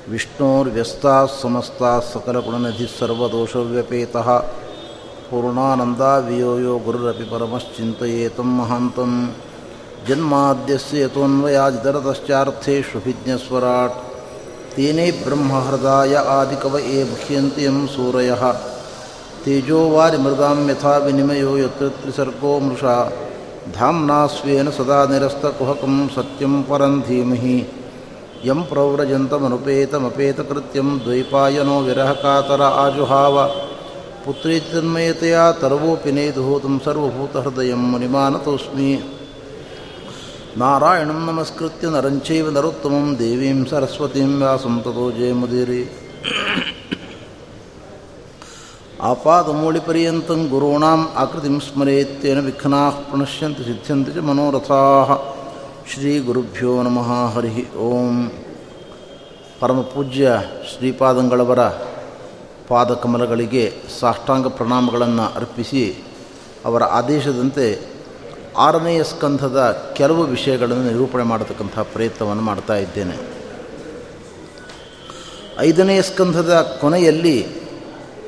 अस्य श्रीब्रह्मरुद्रप्रभृतिसुरनरद्विषशत्रुवात्मकस्य विष्णोर्व्यस्ताः समस्ताः सकलगुणनिधिः सर्वदोषव्यपेतः पूर्णानन्दावियो यो गुरुरपि परमश्चिन्तयेतं महान्तं जन्माद्यस्य यतोऽन्वयादितरतश्चार्थेष्वभिज्ञस्वराट् तेने ब्रह्महृदाय आदिकवये मुह्यन्ति यं सूरयः तेजोवारिमृदां यथा विनिमयो यत्र त्रिसर्गो मृषा धाम्ना स्वेन सदा निरस्तकुहकं सत्यं परं धीमहि ಯಂ ಪ್ರವ್ರಜಂತಮನುಪೇತಮಪೇತಕೃತ್ಯಂ ದ್ವೈಪಾಯನೋ ವಿರಹಕಾತರ ಆಜುಹಾವ ಪುತ್ರೀತನ್ಮಯತೆಯ ತರ್ವೋಪಿ ನೇದು ಸರ್ವಭೂತಹೃದಯ ಮುನಿಮಾನತೋಸ್ಮಿ ನಾರಾಯಣಂ ನಮಸ್ಕೃತ್ಯ ನರಂಚೈವ ನರೋತ್ತಮಂ ದೇವೀಂ ಸರಸ್ವತೀಂ ವ್ಯಾಸಂ ತಥೋ ಜಯಮುದಿರಿ ಆಪಾದಮೂಳಿಪರ್ಯಂತಂ ಗುರುಣಾಂ ಆಕೃತಿಂ ಸ್ಮರೇತ್ಯೇನ ವಿಘ್ನಾ ಪ್ರಣಶ್ಯಂತ ಸಿದ್ಧ್ಯಂತಿ ಚ ಮನೋರಥಾ ಶ್ರೀ ಗುರುಭ್ಯೋ ನಮಃ. ಹರಿ ಓಂ. ಪರಮಪೂಜ್ಯ ಶ್ರೀಪಾದಂಗಳವರ ಪಾದಕಮಲಗಳಿಗೆ ಸಾಷ್ಟಾಂಗ ಪ್ರಣಾಮಗಳನ್ನು ಅರ್ಪಿಸಿ ಅವರ ಆದೇಶದಂತೆ ಆರನೆಯ ಸ್ಕಂಧದ ಕೆಲವು ವಿಷಯಗಳನ್ನು ನಿರೂಪಣೆ ಮಾಡತಕ್ಕಂಥ ಪ್ರಯತ್ನವನ್ನು ಮಾಡ್ತಾ ಇದ್ದೇನೆ. ಐದನೆಯ ಸ್ಕಂಧದ ಕೊನೆಯಲ್ಲಿ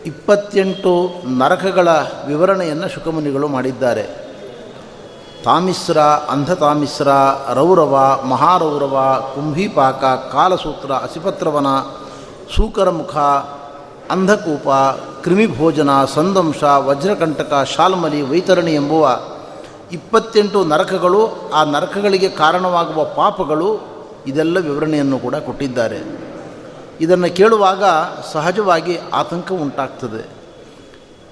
ಇಪ್ಪತ್ತೆಂಟು ನರಕಗಳ ವಿವರಣೆಯನ್ನು ಶುಕಮುನಿಗಳು ಮಾಡಿದ್ದಾರೆ. ತಾಮಿಸ್ರ ಅಂಧತಾಮಿಸ್ರ ರೌರವ, ಮಹಾರೌರವ, ಕುಂಭೀಪಾಕ, ಕಾಲಸೂತ್ರ, ಅಸಿಪತ್ರವನ, ಸೂಕರಮುಖ, ಅಂಧಕೂಪ, ಕ್ರಿಮಿಭೋಜನ, ಸಂದಂಶ, ವಜ್ರಕಂಟಕ, ಶಾಲ್ಮಲಿ, ವೈತರಣಿ ಎಂಬುವ ಇಪ್ಪತ್ತೆಂಟು ನರಕಗಳು ಆ ನರಕಗಳಿಗೆ ಕಾರಣವಾಗುವ ಪಾಪಗಳು ಇದೆಲ್ಲ ವಿವರಣೆಯನ್ನು ಕೂಡ ಕೊಟ್ಟಿದ್ದಾರೆ. ಇದನ್ನು ಕೇಳುವಾಗ ಸಹಜವಾಗಿ ಆತಂಕ ಉಂಟಾಗ್ತದೆ.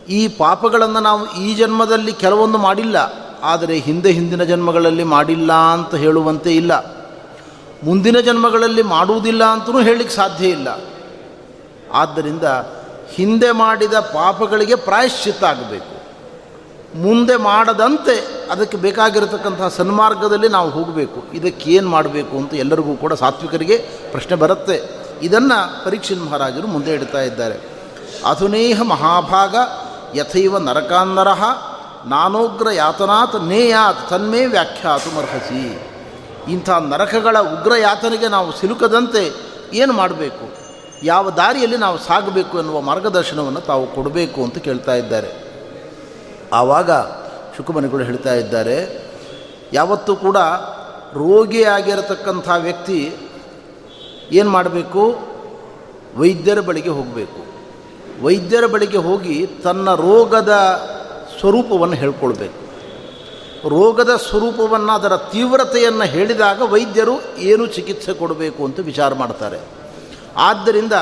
ಈ ಪಾಪಗಳನ್ನು ನಾವು ಈ ಜನ್ಮದಲ್ಲಿ ಕೆಲವೊಂದು ಮಾಡಿಲ್ಲ. ಆದರೆ ಹಿಂದೆ ಹಿಂದಿನ ಜನ್ಮಗಳಲ್ಲಿ ಮಾಡಿಲ್ಲ ಅಂತ ಹೇಳುವಂತೆ ಇಲ್ಲ. ಮುಂದಿನ ಜನ್ಮಗಳಲ್ಲಿ ಮಾಡುವುದಿಲ್ಲ ಅಂತಲೂ ಹೇಳಲಿಕ್ಕೆ ಸಾಧ್ಯ ಇಲ್ಲ. ಆದ್ದರಿಂದ ಹಿಂದೆ ಮಾಡಿದ ಪಾಪಗಳಿಗೆ ಪ್ರಾಯಶ್ಚಿತ್ತ ಆಗಬೇಕು. ಮುಂದೆ ಮಾಡದಂತೆ ಅದಕ್ಕೆ ಬೇಕಾಗಿರತಕ್ಕಂತಹ ಸನ್ಮಾರ್ಗದಲ್ಲಿ ನಾವು ಹೋಗಬೇಕು. ಇದಕ್ಕೆ ಏನು ಮಾಡಬೇಕು ಅಂತ ಎಲ್ಲರಿಗೂ ಕೂಡ ಸಾತ್ವಿಕರಿಗೆ ಪ್ರಶ್ನೆ ಬರುತ್ತೆ. ಇದನ್ನು ಪರೀಕ್ಷೆ ಮಹಾರಾಜರು ಮುಂದೆ ಇಡ್ತಾ ಇದ್ದಾರೆ. ಅಧುನೇಹ ಮಹಾಭಾಗ ಯಥೈವ ನರಕಾನ್ನರಹ ನಾನೋಗ್ರ ಯಾತನಾತ್ ನೇಯಾತ್ ತನ್ಮೇ ವ್ಯಾಖ್ಯಾತು ಮರ್ಹಸಿ. ಇಂಥ ನರಕಗಳ ಉಗ್ರ ಯಾತನೆಗೆ ನಾವು ಸಿಲುಕದಂತೆ ಏನು ಮಾಡಬೇಕು? ಯಾವ ದಾರಿಯಲ್ಲಿ ನಾವು ಸಾಗಬೇಕು ಎನ್ನುವ ಮಾರ್ಗದರ್ಶನವನ್ನು ತಾವು ಕೊಡಬೇಕು ಅಂತ ಕೇಳ್ತಾ ಇದ್ದಾರೆ. ಆವಾಗ ಶುಕಮನಿಗಳು ಹೇಳ್ತಾ ಇದ್ದಾರೆ, ಯಾವತ್ತೂ ಕೂಡ ರೋಗಿಯಾಗಿರತಕ್ಕಂಥ ವ್ಯಕ್ತಿ ಏನು ಮಾಡಬೇಕು? ವೈದ್ಯರ ಬಳಿಗೆ ಹೋಗಬೇಕು. ವೈದ್ಯರ ಬಳಿಗೆ ಹೋಗಿ ತನ್ನ ರೋಗದ ಸ್ವರೂಪವನ್ನು ಹೇಳ್ಕೊಳ್ಬೇಕು. ರೋಗದ ಸ್ವರೂಪವನ್ನು ಅದರ ತೀವ್ರತೆಯನ್ನು ಹೇಳಿದಾಗ ವೈದ್ಯರು ಏನು ಚಿಕಿತ್ಸೆ ಕೊಡಬೇಕು ಅಂತ ವಿಚಾರ ಮಾಡ್ತಾರೆ. ಆದ್ದರಿಂದ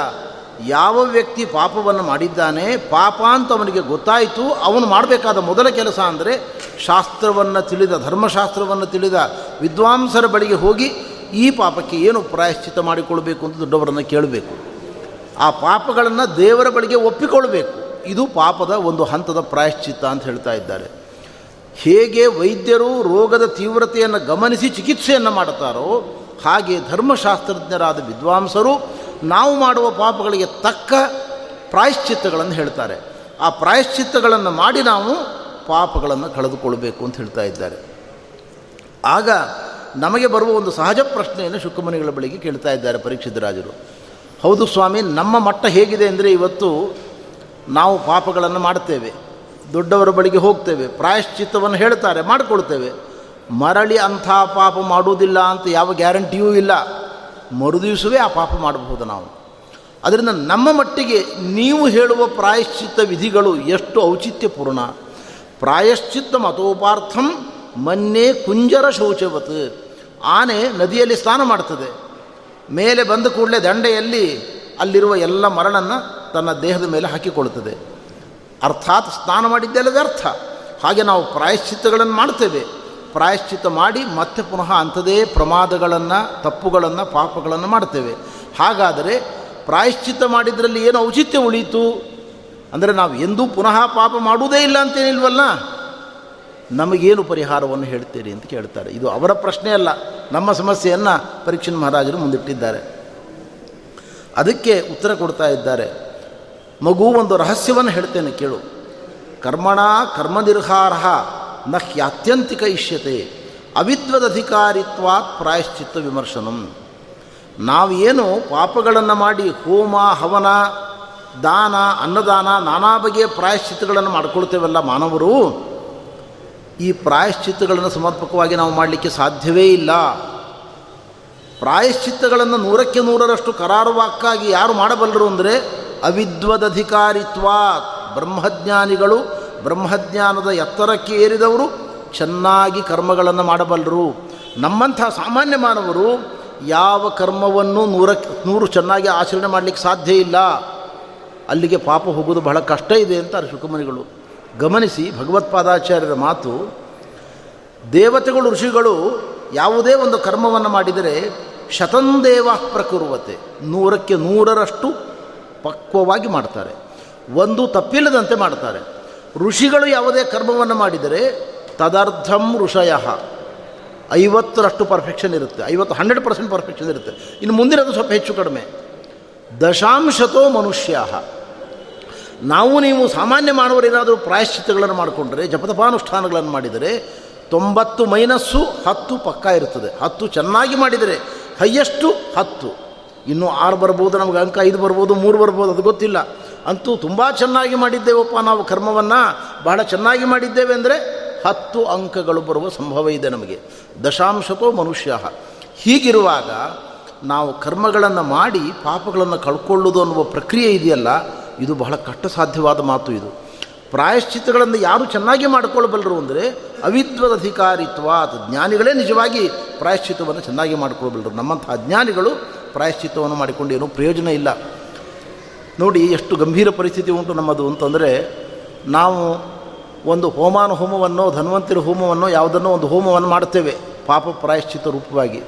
ಯಾವ ವ್ಯಕ್ತಿ ಪಾಪವನ್ನು ಮಾಡಿದ್ದಾನೆ, ಪಾಪ ಅಂತ ಅವನಿಗೆ ಗೊತ್ತಾಯಿತು, ಅವನು ಮಾಡಬೇಕಾದ ಮೊದಲ ಕೆಲಸ ಅಂದರೆ ಶಾಸ್ತ್ರವನ್ನು ತಿಳಿದ, ಧರ್ಮಶಾಸ್ತ್ರವನ್ನು ತಿಳಿದ ವಿದ್ವಾಂಸರ ಬಳಿಗೆ ಹೋಗಿ ಈ ಪಾಪಕ್ಕೆ ಏನು ಪ್ರಾಯಶ್ಚಿತ ಮಾಡಿಕೊಳ್ಬೇಕು ಅಂತ ದೊಡ್ಡವರನ್ನು ಕೇಳಬೇಕು. ಆ ಪಾಪಗಳನ್ನು ದೇವರ ಬಳಿಗೆ ಒಪ್ಪಿಕೊಳ್ಬೇಕು. ಇದು ಪಾಪದ ಒಂದು ಹಂತದ ಪ್ರಾಯಶ್ಚಿತ್ತ ಅಂತ ಹೇಳ್ತಾ ಇದ್ದಾರೆ. ಹೇಗೆ ವೈದ್ಯರು ರೋಗದ ತೀವ್ರತೆಯನ್ನು ಗಮನಿಸಿ ಚಿಕಿತ್ಸೆಯನ್ನು ಮಾಡುತ್ತಾರೋ, ಹಾಗೆ ಧರ್ಮಶಾಸ್ತ್ರಜ್ಞರಾದ ವಿದ್ವಾಂಸರು ನಾವು ಮಾಡುವ ಪಾಪಗಳಿಗೆ ತಕ್ಕ ಪ್ರಾಯಶ್ಚಿತ್ತಗಳನ್ನು ಹೇಳ್ತಾರೆ. ಆ ಪ್ರಾಯಶ್ಚಿತ್ತಗಳನ್ನು ಮಾಡಿ ನಾವು ಪಾಪಗಳನ್ನು ಕಳೆದುಕೊಳ್ಬೇಕು ಅಂತ ಹೇಳ್ತಾ ಇದ್ದಾರೆ. ಆಗ ನಮಗೆ ಬರುವ ಒಂದು ಸಹಜ ಪ್ರಶ್ನೆಯನ್ನು ಶುಕಮನಿಗಳ ಬಳಿಗೆ ಕೇಳ್ತಾ ಇದ್ದಾರೆ ಪರೀಕ್ಷಿತರಾಜರು. ಹೌದು ಸ್ವಾಮಿ, ನಮ್ಮ ಮಟ್ಟ ಹೇಗಿದೆ ಅಂದರೆ ಇವತ್ತು ನಾವು ಪಾಪಗಳನ್ನು ಮಾಡ್ತೇವೆ ದೊಡ್ಡವರ ಬಳಿಗೆ ಹೋಗ್ತೇವೆ, ಪ್ರಾಯಶ್ಚಿತ್ತವನ್ನು ಹೇಳ್ತಾರೆ, ಮಾಡಿಕೊಳ್ತೇವೆ. ಮರಳಿ ಅಂಥ ಪಾಪ ಮಾಡುವುದಿಲ್ಲ ಅಂತ ಯಾವ ಗ್ಯಾರಂಟಿಯೂ ಇಲ್ಲ. ಮರುದಿವಸವೇ ಆ ಪಾಪ ಮಾಡಬಹುದು ನಾವು. ಅದರಿಂದ ನಮ್ಮ ಮಟ್ಟಿಗೆ ನೀವು ಹೇಳುವ ಪ್ರಾಯಶ್ಚಿತ್ತ ವಿಧಿಗಳು ಎಷ್ಟು ಔಚಿತ್ಯಪೂರ್ಣ. ಪ್ರಾಯಶ್ಚಿತ್ತ ಮತೋಪಾರ್ಥಂ ಮೊನ್ನೆ ಕುಂಜರ ಶೌಚವತ್. ಆನೆ ನದಿಯಲ್ಲಿ ಸ್ನಾನ ಮಾಡ್ತದೆ. ಮೇಲೆ ಬಂದ ಕೂಡಲೇ ದಂಡೆಯಲ್ಲಿ ಅಲ್ಲಿರುವ ಎಲ್ಲ ಮರಳನ್ನು ತನ್ನ ದೇಹದ ಮೇಲೆ ಹಾಕಿಕೊಳ್ಳುತ್ತದೆ. ಅರ್ಥಾತ್ ಸ್ನಾನ ಮಾಡಿದ್ದೆಲ್ಲದ ಅರ್ಥ. ಹಾಗೆ ನಾವು ಪ್ರಾಯಶ್ಚಿತ್ತಗಳನ್ನು ಮಾಡ್ತೇವೆ. ಪ್ರಾಯಶ್ಚಿತ್ತ ಮಾಡಿ ಮತ್ತೆ ಪುನಃ ಅಂಥದೇ ಪ್ರಮಾದಗಳನ್ನು, ತಪ್ಪುಗಳನ್ನು, ಪಾಪಗಳನ್ನು ಮಾಡ್ತೇವೆ. ಹಾಗಾದರೆ ಪ್ರಾಯಶ್ಚಿತ್ತ ಮಾಡಿದ್ರಲ್ಲಿ ಏನು ಔಚಿತ್ಯ ಉಳಿಯಿತು? ಅಂದರೆ ನಾವು ಎಂದೂ ಪುನಃ ಪಾಪ ಮಾಡುವುದೇ ಇಲ್ಲ ಅಂತೇನಿಲ್ವಲ್ಲ? ನಮಗೇನು ಪರಿಹಾರವನ್ನು ಹೇಳ್ತೀರಿ ಅಂತ ಕೇಳ್ತಾರೆ. ಇದು ಅವರ ಪ್ರಶ್ನೆ ಅಲ್ಲ, ನಮ್ಮ ಸಮಸ್ಯೆಯನ್ನು ಪರೀಕ್ಷನ್ ಮಹಾರಾಜರು ಮುಂದಿಟ್ಟಿದ್ದಾರೆ. ಅದಕ್ಕೆ ಉತ್ತರ ಕೊಡ್ತಾ ಇದ್ದಾರೆ. ಮಗು ಒಂದು ರಹಸ್ಯವನ್ನು ಹೇಳ್ತೇನೆ ಕೇಳು. ಕರ್ಮಣ ಕರ್ಮನಿರ್ಹಾರಃ ನ ಹ್ಯಾತ್ಯಂತಿಕ ಇಷ್ಯತೆ ಅವಿದ್ವದಧಿಕಾರಿತ್ವಾತ್ ಪ್ರಾಯಶ್ಚಿತ್ತ ವಿಮರ್ಶನಂ. ನಾವೇನು ಪಾಪಗಳನ್ನು ಮಾಡಿ ಹೋಮ, ಹವನ, ದಾನ, ಅನ್ನದಾನ ನಾನಾ ಬಗೆಯ ಪ್ರಾಯಶ್ಚಿತ್ತಗಳನ್ನು ಮಾಡ್ಕೊಳ್ತೇವಲ್ಲ ಮಾನವರು? ಈ ಪ್ರಾಯಶ್ಚಿತ್ತಗಳನ್ನು ಸಮರ್ಪಕವಾಗಿ ನಾವು ಮಾಡಲಿಕ್ಕೆ ಸಾಧ್ಯವೇ ಇಲ್ಲ. ಪ್ರಾಯಶ್ಚಿತ್ತಗಳನ್ನು ನೂರಕ್ಕೆ ನೂರರಷ್ಟು ಕರಾರುವಾಕ್ಕಾಗಿ ಯಾರು ಮಾಡಬಲ್ಲರು ಅಂದರೆ ಅವಿದ್ವದಧಿಕಾರಿತ್ವ ಬ್ರಹ್ಮಜ್ಞಾನಿಗಳು ಬ್ರಹ್ಮಜ್ಞಾನದ ಎತ್ತರಕ್ಕೆ ಏರಿದವರು, ಚೆನ್ನಾಗಿ ಕರ್ಮಗಳನ್ನು ಮಾಡಬಲ್ಲರು. ನಮ್ಮಂಥ ಸಾಮಾನ್ಯ ಮಾನವರು ಯಾವ ಕರ್ಮವನ್ನು ನೂರಕ್ಕೆ, ನೂರು ಚೆನ್ನಾಗಿ ಆಚರಣೆ ಮಾಡಲಿಕ್ಕೆ ಸಾಧ್ಯ ಇಲ್ಲ. ಅಲ್ಲಿಗೆ ಪಾಪ ಹೋಗೋದು ಬಹಳ ಕಷ್ಟ ಇದೆ ಅಂತ ಶುಕಮನಿಗಳು ಗಮನಿಸಿ ಭಗವತ್ಪಾದಾಚಾರ್ಯರ ಮಾತು. ದೇವತೆಗಳು, ಋಷಿಗಳು ಯಾವುದೇ ಒಂದು ಕರ್ಮವನ್ನು ಮಾಡಿದರೆ ಶತಂದೇವ ಪ್ರಕುರುವತೆ. ನೂರಕ್ಕೆ ನೂರರಷ್ಟು ಪಕ್ವವಾಗಿ ಮಾಡ್ತಾರೆ. ಒಂದು ತಪ್ಪಿಲ್ಲದಂತೆ ಮಾಡ್ತಾರೆ. ಋಷಿಗಳು ಯಾವುದೇ ಕರ್ಮವನ್ನು ಮಾಡಿದರೆ ತದರ್ಥಂ ಋಷಯ. ಐವತ್ತರಷ್ಟು ಪರ್ಫೆಕ್ಷನ್ ಇರುತ್ತೆ. ಐವತ್ತು ಹಂಡ್ರೆಡ್ ಪರ್ಸೆಂಟ್ ಪರ್ಫೆಕ್ಷನ್ ಇರುತ್ತೆ. ಇನ್ನು ಮುಂದಿನದು ಸ್ವಲ್ಪ ಹೆಚ್ಚು ಕಡಿಮೆ. ದಶಾಂಶತೋ ಮನುಷ್ಯ. ನಾವು ನೀವು ಸಾಮಾನ್ಯ ಮಾಡುವರೇನಾದರೂ ಪ್ರಾಯಶ್ಚಿತ್ತಗಳನ್ನು ಮಾಡಿಕೊಂಡ್ರೆ, ಜಪತಪಾನುಷ್ಠಾನಗಳನ್ನು ಮಾಡಿದರೆ ತೊಂಬತ್ತು ಮೈನಸ್ಸು ಹತ್ತು ಪಕ್ಕ ಇರ್ತದೆ ಹತ್ತು ಚೆನ್ನಾಗಿ ಮಾಡಿದರೆ ಹೈಯೆಸ್ಟು ಹತ್ತು. ಇನ್ನೂ ಆರು ಬರ್ಬೋದು, ನಮಗೆ ಅಂಕ ಐದು ಬರ್ಬೋದು, ಮೂರು ಬರ್ಬೋದು, ಅದು ಗೊತ್ತಿಲ್ಲ. ಅಂತೂ ತುಂಬ ಚೆನ್ನಾಗಿ ಮಾಡಿದ್ದೇವಪ್ಪ ನಾವು ಕರ್ಮವನ್ನು. ಬಹಳ ಚೆನ್ನಾಗಿ ಮಾಡಿದ್ದೇವೆ ಅಂದರೆ ಹತ್ತು ಅಂಕಗಳು ಬರುವ ಸಂಭವ ಇದೆ ನಮಗೆ. ದಶಾಂಶತೋ ಮನುಷ್ಯ. ಹೀಗಿರುವಾಗ ನಾವು ಕರ್ಮಗಳನ್ನು ಮಾಡಿ ಪಾಪಗಳನ್ನು ಕಳ್ಕೊಳ್ಳೋದು ಅನ್ನುವ ಪ್ರಕ್ರಿಯೆ ಇದೆಯಲ್ಲ, ಇದು ಬಹಳ ಕಷ್ಟ ಸಾಧ್ಯವಾದ ಮಾತು ಇದು. ಪ್ರಾಯಶ್ಚಿತ್ತಗಳನ್ನು ಯಾರು ಚೆನ್ನಾಗಿ ಮಾಡಿಕೊಳ್ಬಲ್ಲರು ಅಂದರೆ ಅವಿದ್ವದ ಅಧಿಕಾರಿತ್ವ ಅಥವಾ ಜ್ಞಾನಿಗಳೇ ನಿಜವಾಗಿ ಪ್ರಾಯಶ್ಚಿತ್ತವನ್ನು ಚೆನ್ನಾಗಿ ಮಾಡಿಕೊಳ್ಬಲ್ಲರು. ನಮ್ಮಂಥ ಅಜ್ಞಾನಿಗಳು ಪ್ರಾಯಶ್ಚಿತ್ತವನ್ನು ಮಾಡಿಕೊಂಡು ಏನೂ ಪ್ರಯೋಜನ ಇಲ್ಲ. ನೋಡಿ, ಎಷ್ಟು ಗಂಭೀರ ಪರಿಸ್ಥಿತಿ ಉಂಟು ನಮ್ಮದು ಅಂತಂದರೆ, ನಾವು ಒಂದು ಹೋಮಾನು ಹೋಮವನ್ನು ಧನ್ವಂತರಿ ಹೋಮವನ್ನು, ಯಾವುದನ್ನೋ ಒಂದು ಹೋಮವನ್ನು ಮಾಡ್ತೇವೆ ಪಾಪ ಪ್ರಾಯಶ್ಚಿತ್ತ ರೂಪವಾಗಿ.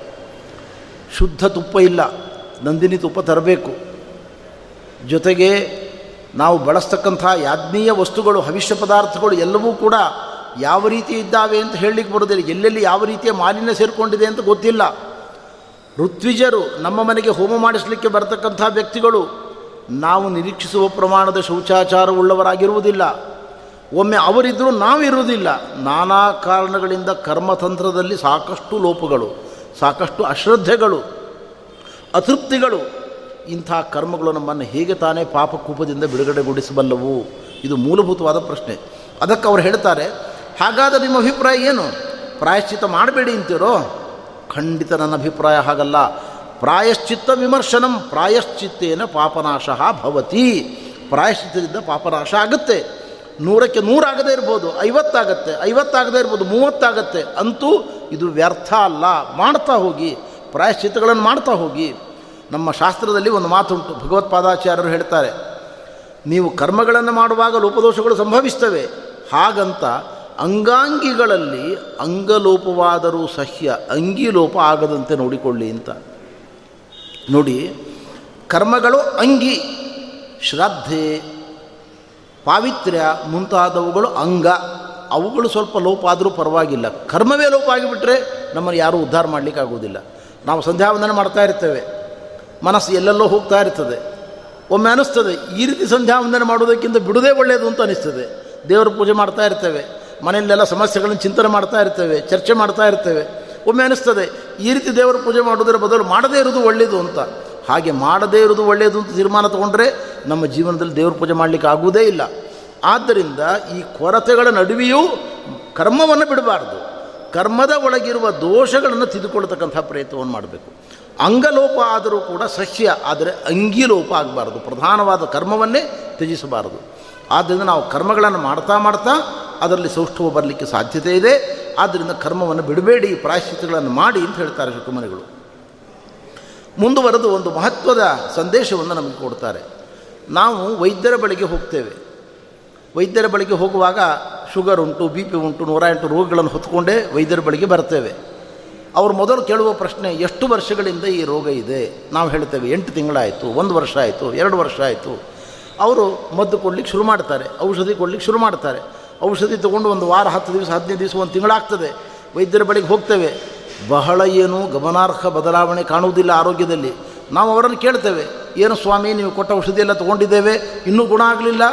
ಶುದ್ಧ ತುಪ್ಪ ಇಲ್ಲ. ನಂದಿನಿ ತುಪ್ಪ ತರಬೇಕು. ಜೊತೆಗೆ ನಾವು ಬಳಸ್ತಕ್ಕಂಥ ಯಾಜ್ಞೀಯ ವಸ್ತುಗಳು, ಹವಿಷ್ಯ ಪದಾರ್ಥಗಳು ಎಲ್ಲವೂ ಕೂಡ ಯಾವ ರೀತಿ ಇದ್ದಾವೆ ಅಂತ ಹೇಳಲಿಕ್ಕೆ ಬರೋದಿಲ್ಲ. ಎಲ್ಲೆಲ್ಲಿ ಯಾವ ರೀತಿಯ ಮಾಲಿನ್ಯ ಸೇರಿಕೊಂಡಿದೆ ಅಂತ ಗೊತ್ತಿಲ್ಲ. ಋತ್ವಿಜರು ನಮ್ಮ ಮನೆಗೆ ಹೋಮ ಮಾಡಿಸಲಿಕ್ಕೆ ಬರತಕ್ಕಂಥ ವ್ಯಕ್ತಿಗಳು ನಾವು ನಿರೀಕ್ಷಿಸುವ ಪ್ರಮಾಣದ ಶೌಚಾಚಾರವುಳ್ಳವರಾಗಿರುವುದಿಲ್ಲ. ಒಮ್ಮೆ ಅವರಿದ್ದರೂ ನಾವಿರುವುದಿಲ್ಲ. ನಾನಾ ಕಾರಣಗಳಿಂದ ಕರ್ಮತಂತ್ರದಲ್ಲಿ ಸಾಕಷ್ಟು ಲೋಪಗಳು, ಸಾಕಷ್ಟು ಅಶ್ರದ್ಧೆಗಳು, ಅತೃಪ್ತಿಗಳು ಇಂಥ ಕರ್ಮಗಳು ನಮ್ಮನ್ನು ಹೇಗೆ ತಾನೇ ಪಾಪಕೂಪದಿಂದ ಬಿಡುಗಡೆಗೊಳಿಸಬಲ್ಲವು? ಇದು ಮೂಲಭೂತವಾದ ಪ್ರಶ್ನೆ. ಅದಕ್ಕೆ ಅವ್ರು ಹೇಳ್ತಾರೆ ಹಾಗಾದ ನಿಮ್ಮ ಅಭಿಪ್ರಾಯ ಏನು? ಪ್ರಾಯಶ್ಚಿತ್ತ ಮಾಡಬೇಡಿ ಅಂತೀರೋ? ಖಂಡಿತ ನನ್ನ ಅಭಿಪ್ರಾಯ ಹಾಗಲ್ಲ. ಪ್ರಾಯಶ್ಚಿತ್ತ ವಿಮರ್ಶನಂ, ಪ್ರಾಯಶ್ಚಿತ್ತೇನ ಪಾಪನಾಶ ಭವತಿ. ಪ್ರಾಯಶ್ಚಿತ್ತದಿಂದ ಪಾಪನಾಶ ಆಗುತ್ತೆ. ನೂರಕ್ಕೆ ನೂರಾಗದೇ ಇರ್ಬೋದು, ಐವತ್ತಾಗತ್ತೆ, ಐವತ್ತಾಗದೇ ಇರ್ಬೋದು, ಮೂವತ್ತಾಗತ್ತೆ. ಅಂತೂ ಇದು ವ್ಯರ್ಥ ಅಲ್ಲ. ಮಾಡ್ತಾ ಹೋಗಿ, ಪ್ರಾಯಶ್ಚಿತ್ತಗಳನ್ನು ಮಾಡ್ತಾ ಹೋಗಿ. ನಮ್ಮ ಶಾಸ್ತ್ರದಲ್ಲಿ ಒಂದು ಮಾತುಂಟು. ಭಗವತ್ಪಾದಾಚಾರ್ಯರು ಹೇಳ್ತಾರೆ, ನೀವು ಕರ್ಮಗಳನ್ನು ಮಾಡುವಾಗ ಲೋಪದೋಷಗಳು ಸಂಭವಿಸ್ತವೆ. ಹಾಗಂತ ಅಂಗಾಂಗಿಗಳಲ್ಲಿ ಅಂಗಲೋಪವಾದರೂ ಸಹ್ಯ, ಅಂಗಿಲೋಪ ಆಗದಂತೆ ನೋಡಿಕೊಳ್ಳಿ ಅಂತ. ನೋಡಿ, ಕರ್ಮಗಳು ಅಂಗಿ, ಶ್ರದ್ಧೆ, ಪಾವಿತ್ರ್ಯ, ಮುಂತಾದವುಗಳು ಅಂಗ. ಅವುಗಳು ಸ್ವಲ್ಪ ಲೋಪ ಆದರೂ ಪರವಾಗಿಲ್ಲ. ಕರ್ಮವೇ ಲೋಪ ಆಗಿಬಿಟ್ರೆ ನಮ್ಮನ್ನು ಯಾರೂ ಉದ್ಧಾರ ಮಾಡಲಿಕ್ಕಾಗೋದಿಲ್ಲ ನಾವು ಸಂಧ್ಯಾವಂದನೆ ಮಾಡ್ತಾ ಇರ್ತೇವೆ. ಮನಸ್ಸು ಎಲ್ಲೆಲ್ಲೋ ಹೋಗ್ತಾ ಇರ್ತದೆ. ಒಮ್ಮೆ ಅನಿಸ್ತದೆ, ಈ ರೀತಿ ಸಂಧ್ಯಾ ವಂದನೆ ಮಾಡೋದಕ್ಕಿಂತ ಬಿಡುದೇ ಒಳ್ಳೆಯದು ಅಂತ ಅನಿಸ್ತದೆ. ದೇವರ ಪೂಜೆ ಮಾಡ್ತಾ ಇರ್ತೇವೆ, ಮನೆಯಲ್ಲೆಲ್ಲ ಸಮಸ್ಯೆಗಳನ್ನು ಚಿಂತನೆ ಮಾಡ್ತಾ ಇರ್ತೇವೆ, ಚರ್ಚೆ ಮಾಡ್ತಾ ಇರ್ತೇವೆ. ಒಮ್ಮೆ ಅನಿಸ್ತದೆ, ಈ ರೀತಿ ದೇವರ ಪೂಜೆ ಮಾಡೋದರ ಬದಲು ಮಾಡದೇ ಇರೋದು ಒಳ್ಳೆಯದು ಅಂತ. ಹಾಗೆ ಮಾಡದೇ ಇರೋದು ಒಳ್ಳೆಯದು ಅಂತ ತೀರ್ಮಾನ ತಗೊಂಡ್ರೆ ನಮ್ಮ ಜೀವನದಲ್ಲಿ ದೇವ್ರ ಪೂಜೆ ಮಾಡಲಿಕ್ಕೆ ಆಗುವುದೇ ಇಲ್ಲ. ಆದ್ದರಿಂದ ಈ ಕೊರತೆಗಳ ನಡುವೆಯೂ ಕರ್ಮವನ್ನು ಬಿಡಬಾರ್ದು. ಕರ್ಮದ ಒಳಗಿರುವ ದೋಷಗಳನ್ನು ತಿದ್ದುಕೊಳ್ತಕ್ಕಂಥ ಪ್ರಯತ್ನವನ್ನು ಮಾಡಬೇಕು. ಅಂಗಲೋಪ ಆದರೂ ಕೂಡ ಸಸ್ಯ ಆದರೆ ಅಂಗಿಲೋಪ ಆಗಬಾರ್ದು. ಪ್ರಧಾನವಾದ ಕರ್ಮವನ್ನೇ ತ್ಯಜಿಸಬಾರದು. ಆದ್ದರಿಂದ ನಾವು ಕರ್ಮಗಳನ್ನು ಮಾಡ್ತಾ ಮಾಡ್ತಾ ಅದರಲ್ಲಿ ಸೌಷ್ಠವ ಬರಲಿಕ್ಕೆ ಸಾಧ್ಯತೆ ಇದೆ. ಆದ್ದರಿಂದ ಕರ್ಮವನ್ನು ಬಿಡಬೇಡಿ ಪ್ರಾಯಶ್ಚಿತಗಳನ್ನು ಮಾಡಿ ಅಂತ ಹೇಳ್ತಾರೆ ಶುಕುಮನಿಗಳು. ಮುಂದುವರೆದು ಒಂದು ಮಹತ್ವದ ಸಂದೇಶವನ್ನು ನಮಗೆ ಕೊಡ್ತಾರೆ. ನಾವು ವೈದ್ಯರ ಬಳಿಗೆ ಹೋಗ್ತೇವೆ. ವೈದ್ಯರ ಬಳಿಗೆ ಹೋಗುವಾಗ ಶುಗರ್ ಉಂಟು, ಬಿ ಪಿ ಉಂಟು, ನೂರ ಎಂಟು ರೋಗಗಳನ್ನು ಹೊತ್ಕೊಂಡೇ ವೈದ್ಯರ ಬಳಿಗೆ ಬರ್ತೇವೆ. ಅವರು ಮೊದಲು ಕೇಳುವ ಪ್ರಶ್ನೆ, ಎಷ್ಟು ವರ್ಷಗಳಿಂದ ಈ ರೋಗ ಇದೆ? ನಾವು ಹೇಳ್ತೇವೆ, ಎಂಟು ತಿಂಗಳಾಯಿತು, ಒಂದು ವರ್ಷ ಆಯಿತು, ಎರಡು ವರ್ಷ ಆಯಿತು. ಅವರು ಮದ್ದು ಕೊಡ್ಲಿಕ್ಕೆ ಶುರು ಮಾಡ್ತಾರೆ, ಔಷಧಿ ಕೊಡ್ಲಿಕ್ಕೆ ಶುರು ಮಾಡ್ತಾರೆ. ಔಷಧಿ ತೊಗೊಂಡು ಒಂದು ವಾರ, ಹತ್ತು ದಿವಸ, ಹದಿನೈದು ದಿವಸ, ಒಂದು ತಿಂಗಳಾಗ್ತದೆ. ವೈದ್ಯರ ಬಳಿಗೆ ಹೋಗ್ತೇವೆ. ಬಹಳ ಏನು ಗಮನಾರ್ಹ ಬದಲಾವಣೆ ಕಾಣುವುದಿಲ್ಲ ಆರೋಗ್ಯದಲ್ಲಿ. ನಾವು ಅವರನ್ನು ಕೇಳ್ತೇವೆ, ಏನು ಸ್ವಾಮಿ, ನೀವು ಕೊಟ್ಟ ಔಷಧಿ ಎಲ್ಲ ತೊಗೊಂಡಿದ್ದೇವೆ, ಇನ್ನೂ ಗುಣ ಆಗಲಿಲ್ಲ?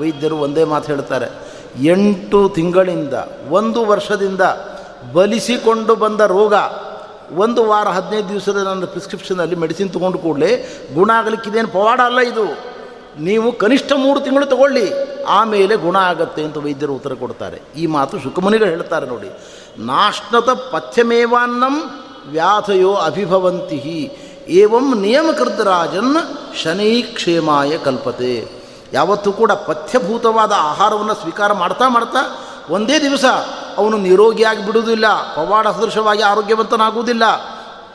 ವೈದ್ಯರು ಒಂದೇ ಮಾತು ಹೇಳ್ತಾರೆ, ಎಂಟು ತಿಂಗಳಿಂದ, ಒಂದು ವರ್ಷದಿಂದ ಬಲಿಸಿಕೊಂಡು ಬಂದ ರೋಗ ಒಂದು ವಾರ ಹದಿನೈದು ದಿವಸದ ನನ್ನ ಪ್ರಿಸ್ಕ್ರಿಪ್ಷನಲ್ಲಿ ಮೆಡಿಸಿನ್ ತೊಗೊಂಡು ಕೂಡಲೇ ಗುಣ ಆಗಲಿಕ್ಕಿದೇನು ಪವಾಡ ಅಲ್ಲ ಇದು. ನೀವು ಕನಿಷ್ಠ ಮೂರು ತಿಂಗಳು ತಗೊಳ್ಳಿ, ಆಮೇಲೆ ಗುಣ ಆಗತ್ತೆ ಅಂತ ವೈದ್ಯರು ಉತ್ತರ ಕೊಡ್ತಾರೆ. ಈ ಮಾತು ಶುಕಮುನಿಗಳು ಹೇಳ್ತಾರೆ ನೋಡಿ. ನಾಶ್ನತ ಪಥ್ಯಮೇವಾನ್ನಂ ವ್ಯಾಧಯೋ ಅಭಿಭವಂತಿ ಏವಂ ಶನಿ ಕ್ಷೇಮಾಯ ಕಲ್ಪತೆ. ಯಾವತ್ತೂ ಕೂಡ ಪಥ್ಯಭೂತವಾದ ಆಹಾರವನ್ನು ಸ್ವೀಕಾರ ಮಾಡ್ತಾ ಮಾಡ್ತಾ ಒಂದೇ ದಿವಸ ಅವನು ನಿರೋಗಿಯಾಗಿ ಬಿಡುವುದಿಲ್ಲ ಪವಾಡ ಸದೃಶವಾಗಿ ಆರೋಗ್ಯವಂತನಾಗುವುದಿಲ್ಲ.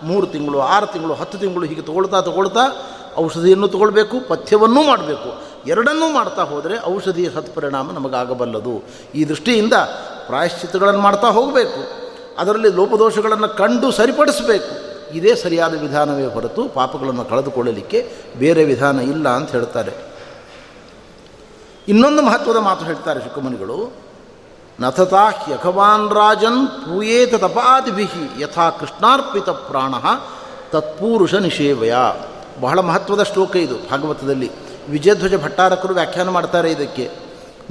ಮೂರು ತಿಂಗಳು, ಆರು ತಿಂಗಳು, ಹತ್ತು ತಿಂಗಳು ಹೀಗೆ ತಗೊಳ್ತಾ ತಗೊಳ್ತಾ ಔಷಧಿಯನ್ನು ತಗೊಳ್ಬೇಕು, ಪಥ್ಯವನ್ನೂ ಮಾಡಬೇಕು. ಎರಡನ್ನೂ ಮಾಡ್ತಾ ಹೋದರೆ ಔಷಧಿಯ ಸತ್ಪರಿಣಾಮ ನಮಗಾಗಬಲ್ಲದು. ಈ ದೃಷ್ಟಿಯಿಂದ ಪ್ರಾಯಶ್ಚಿತ್ತಗಳನ್ನು ಮಾಡ್ತಾ ಹೋಗಬೇಕು. ಅದರಲ್ಲಿ ಲೋಪದೋಷಗಳನ್ನು ಕಂಡು ಸರಿಪಡಿಸಬೇಕು. ಇದೇ ಸರಿಯಾದ ವಿಧಾನವೇ ಹೊರತು ಪಾಪಗಳನ್ನು ಕಳೆದುಕೊಳ್ಳಲಿಕ್ಕೆ ಬೇರೆ ವಿಧಾನ ಇಲ್ಲ ಅಂತ ಹೇಳ್ತಾರೆ. ಇನ್ನೊಂದು ಮಹತ್ವದ ಮಾತು ಹೇಳ್ತಾರೆ ಶುಕಮುನಿಗಳು ನಥತಾ ಹ್ಯಖವಾನ್ ರಾಜನ್ ಪೂಯೇತ ತಪಾದಿಭಿ ಯಥಾ ಕೃಷ್ಣಾರ್ಪಿತ ಪ್ರಾಣ ತತ್ಪುರುಷ ನಿಷೇವಯ. ಬಹಳ ಮಹತ್ವದ ಶ್ಲೋಕ ಇದು ಭಾಗವತದಲ್ಲಿ. ವಿಜಯಧ್ವಜ ಭಟ್ಟಾರಕರು ವ್ಯಾಖ್ಯಾನ ಮಾಡ್ತಾರೆ ಇದಕ್ಕೆ.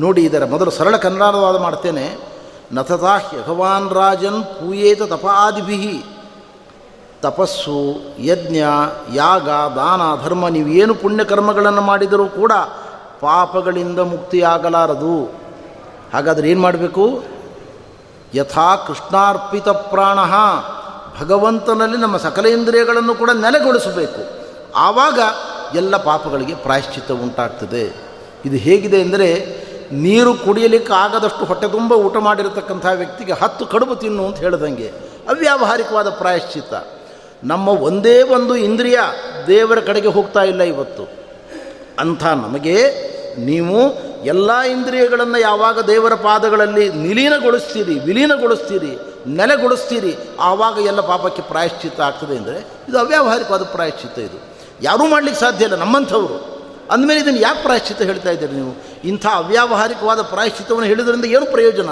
ನೋಡಿ, ಇದರ ಮೊದಲು ಸರಳ ಕನ್ನಡವಾದ ಮಾಡ್ತೇನೆ. ನಥತಾ ಯಘವಾನ್ ರಾಜನ್ ಪೂಯೇತ ತಪಾದಿಭಿ. ತಪಸ್ಸು, ಯಜ್ಞ, ಯಾಗ, ದಾನ, ಧರ್ಮ, ನೀವೇನು ಪುಣ್ಯಕರ್ಮಗಳನ್ನು ಮಾಡಿದರೂ ಕೂಡ ಪಾಪಗಳಿಂದ ಮುಕ್ತಿಯಾಗಲಾರದು. ಹಾಗಾದರೆ ಏನು ಮಾಡಬೇಕು? ಯಥಾ ಕೃಷ್ಣಾರ್ಪಿತ ಪ್ರಾಣ, ಭಗವಂತನಲ್ಲಿ ನಮ್ಮ ಸಕಲ ಇಂದ್ರಿಯಗಳನ್ನು ಕೂಡ ನೆಲೆಗೊಳಿಸಬೇಕು. ಆವಾಗ ಎಲ್ಲ ಪಾಪಗಳಿಗೆ ಪ್ರಾಯಶ್ಚಿತ್ತ ಉಂಟಾಗ್ತದೆ. ಇದು ಹೇಗಿದೆ ಅಂದರೆ, ನೀರು ಕುಡಿಯಲಿಕ್ಕೆ ಆಗದಷ್ಟು ಹೊಟ್ಟೆ ತುಂಬ ಊಟ ಮಾಡಿರತಕ್ಕಂಥ ವ್ಯಕ್ತಿಗೆ ಹತ್ತು ಕಡುಬು ತಿನ್ನು ಅಂತ ಹೇಳ್ದಂಗೆ. ಅವ್ಯಾವಹಾರಿಕವಾದ ಪ್ರಾಯಶ್ಚಿತ್ತ. ನಮ್ಮ ಒಂದೇ ಒಂದು ಇಂದ್ರಿಯ ದೇವರ ಕಡೆಗೆ ಹೋಗ್ತಾ ಇಲ್ಲ ಇವತ್ತು. ಅಂಥ ನಮಗೆ ನೀವು ಎಲ್ಲ ಇಂದ್ರಿಯಗಳನ್ನು ಯಾವಾಗ ದೇವರ ಪಾದಗಳಲ್ಲಿ ನಿಲೀನಗೊಳಿಸ್ತೀರಿ ವಿಲೀನಗೊಳಿಸ್ತೀರಿ, ನೆಲೆಗೊಳಿಸ್ತೀರಿ, ಆವಾಗ ಎಲ್ಲ ಪಾಪಕ್ಕೆ ಪ್ರಾಯಶ್ಚಿತ್ತ ಆಗ್ತದೆ ಅಂದರೆ ಇದು ಅವ್ಯಾವಹಾರಿಕವಾದ ಪ್ರಾಯಶ್ಚಿತ್ತ ಇದು. ಯಾರೂ ಮಾಡಲಿಕ್ಕೆ ಸಾಧ್ಯ ಇಲ್ಲ, ನಮ್ಮಂಥವರು. ಅಂದಮೇಲೆ ಇದನ್ನು ಯಾಕೆ ಪ್ರಾಯಶ್ಚಿತ್ತ ಹೇಳ್ತಾ ಇದ್ದೀರಿ ನೀವು? ಇಂಥ ಅವ್ಯಾವಹಾರಿಕವಾದ ಪ್ರಾಯಶ್ಚಿತ್ತವನ್ನು ಹೇಳಿದ್ರಿಂದ ಏನು ಪ್ರಯೋಜನ?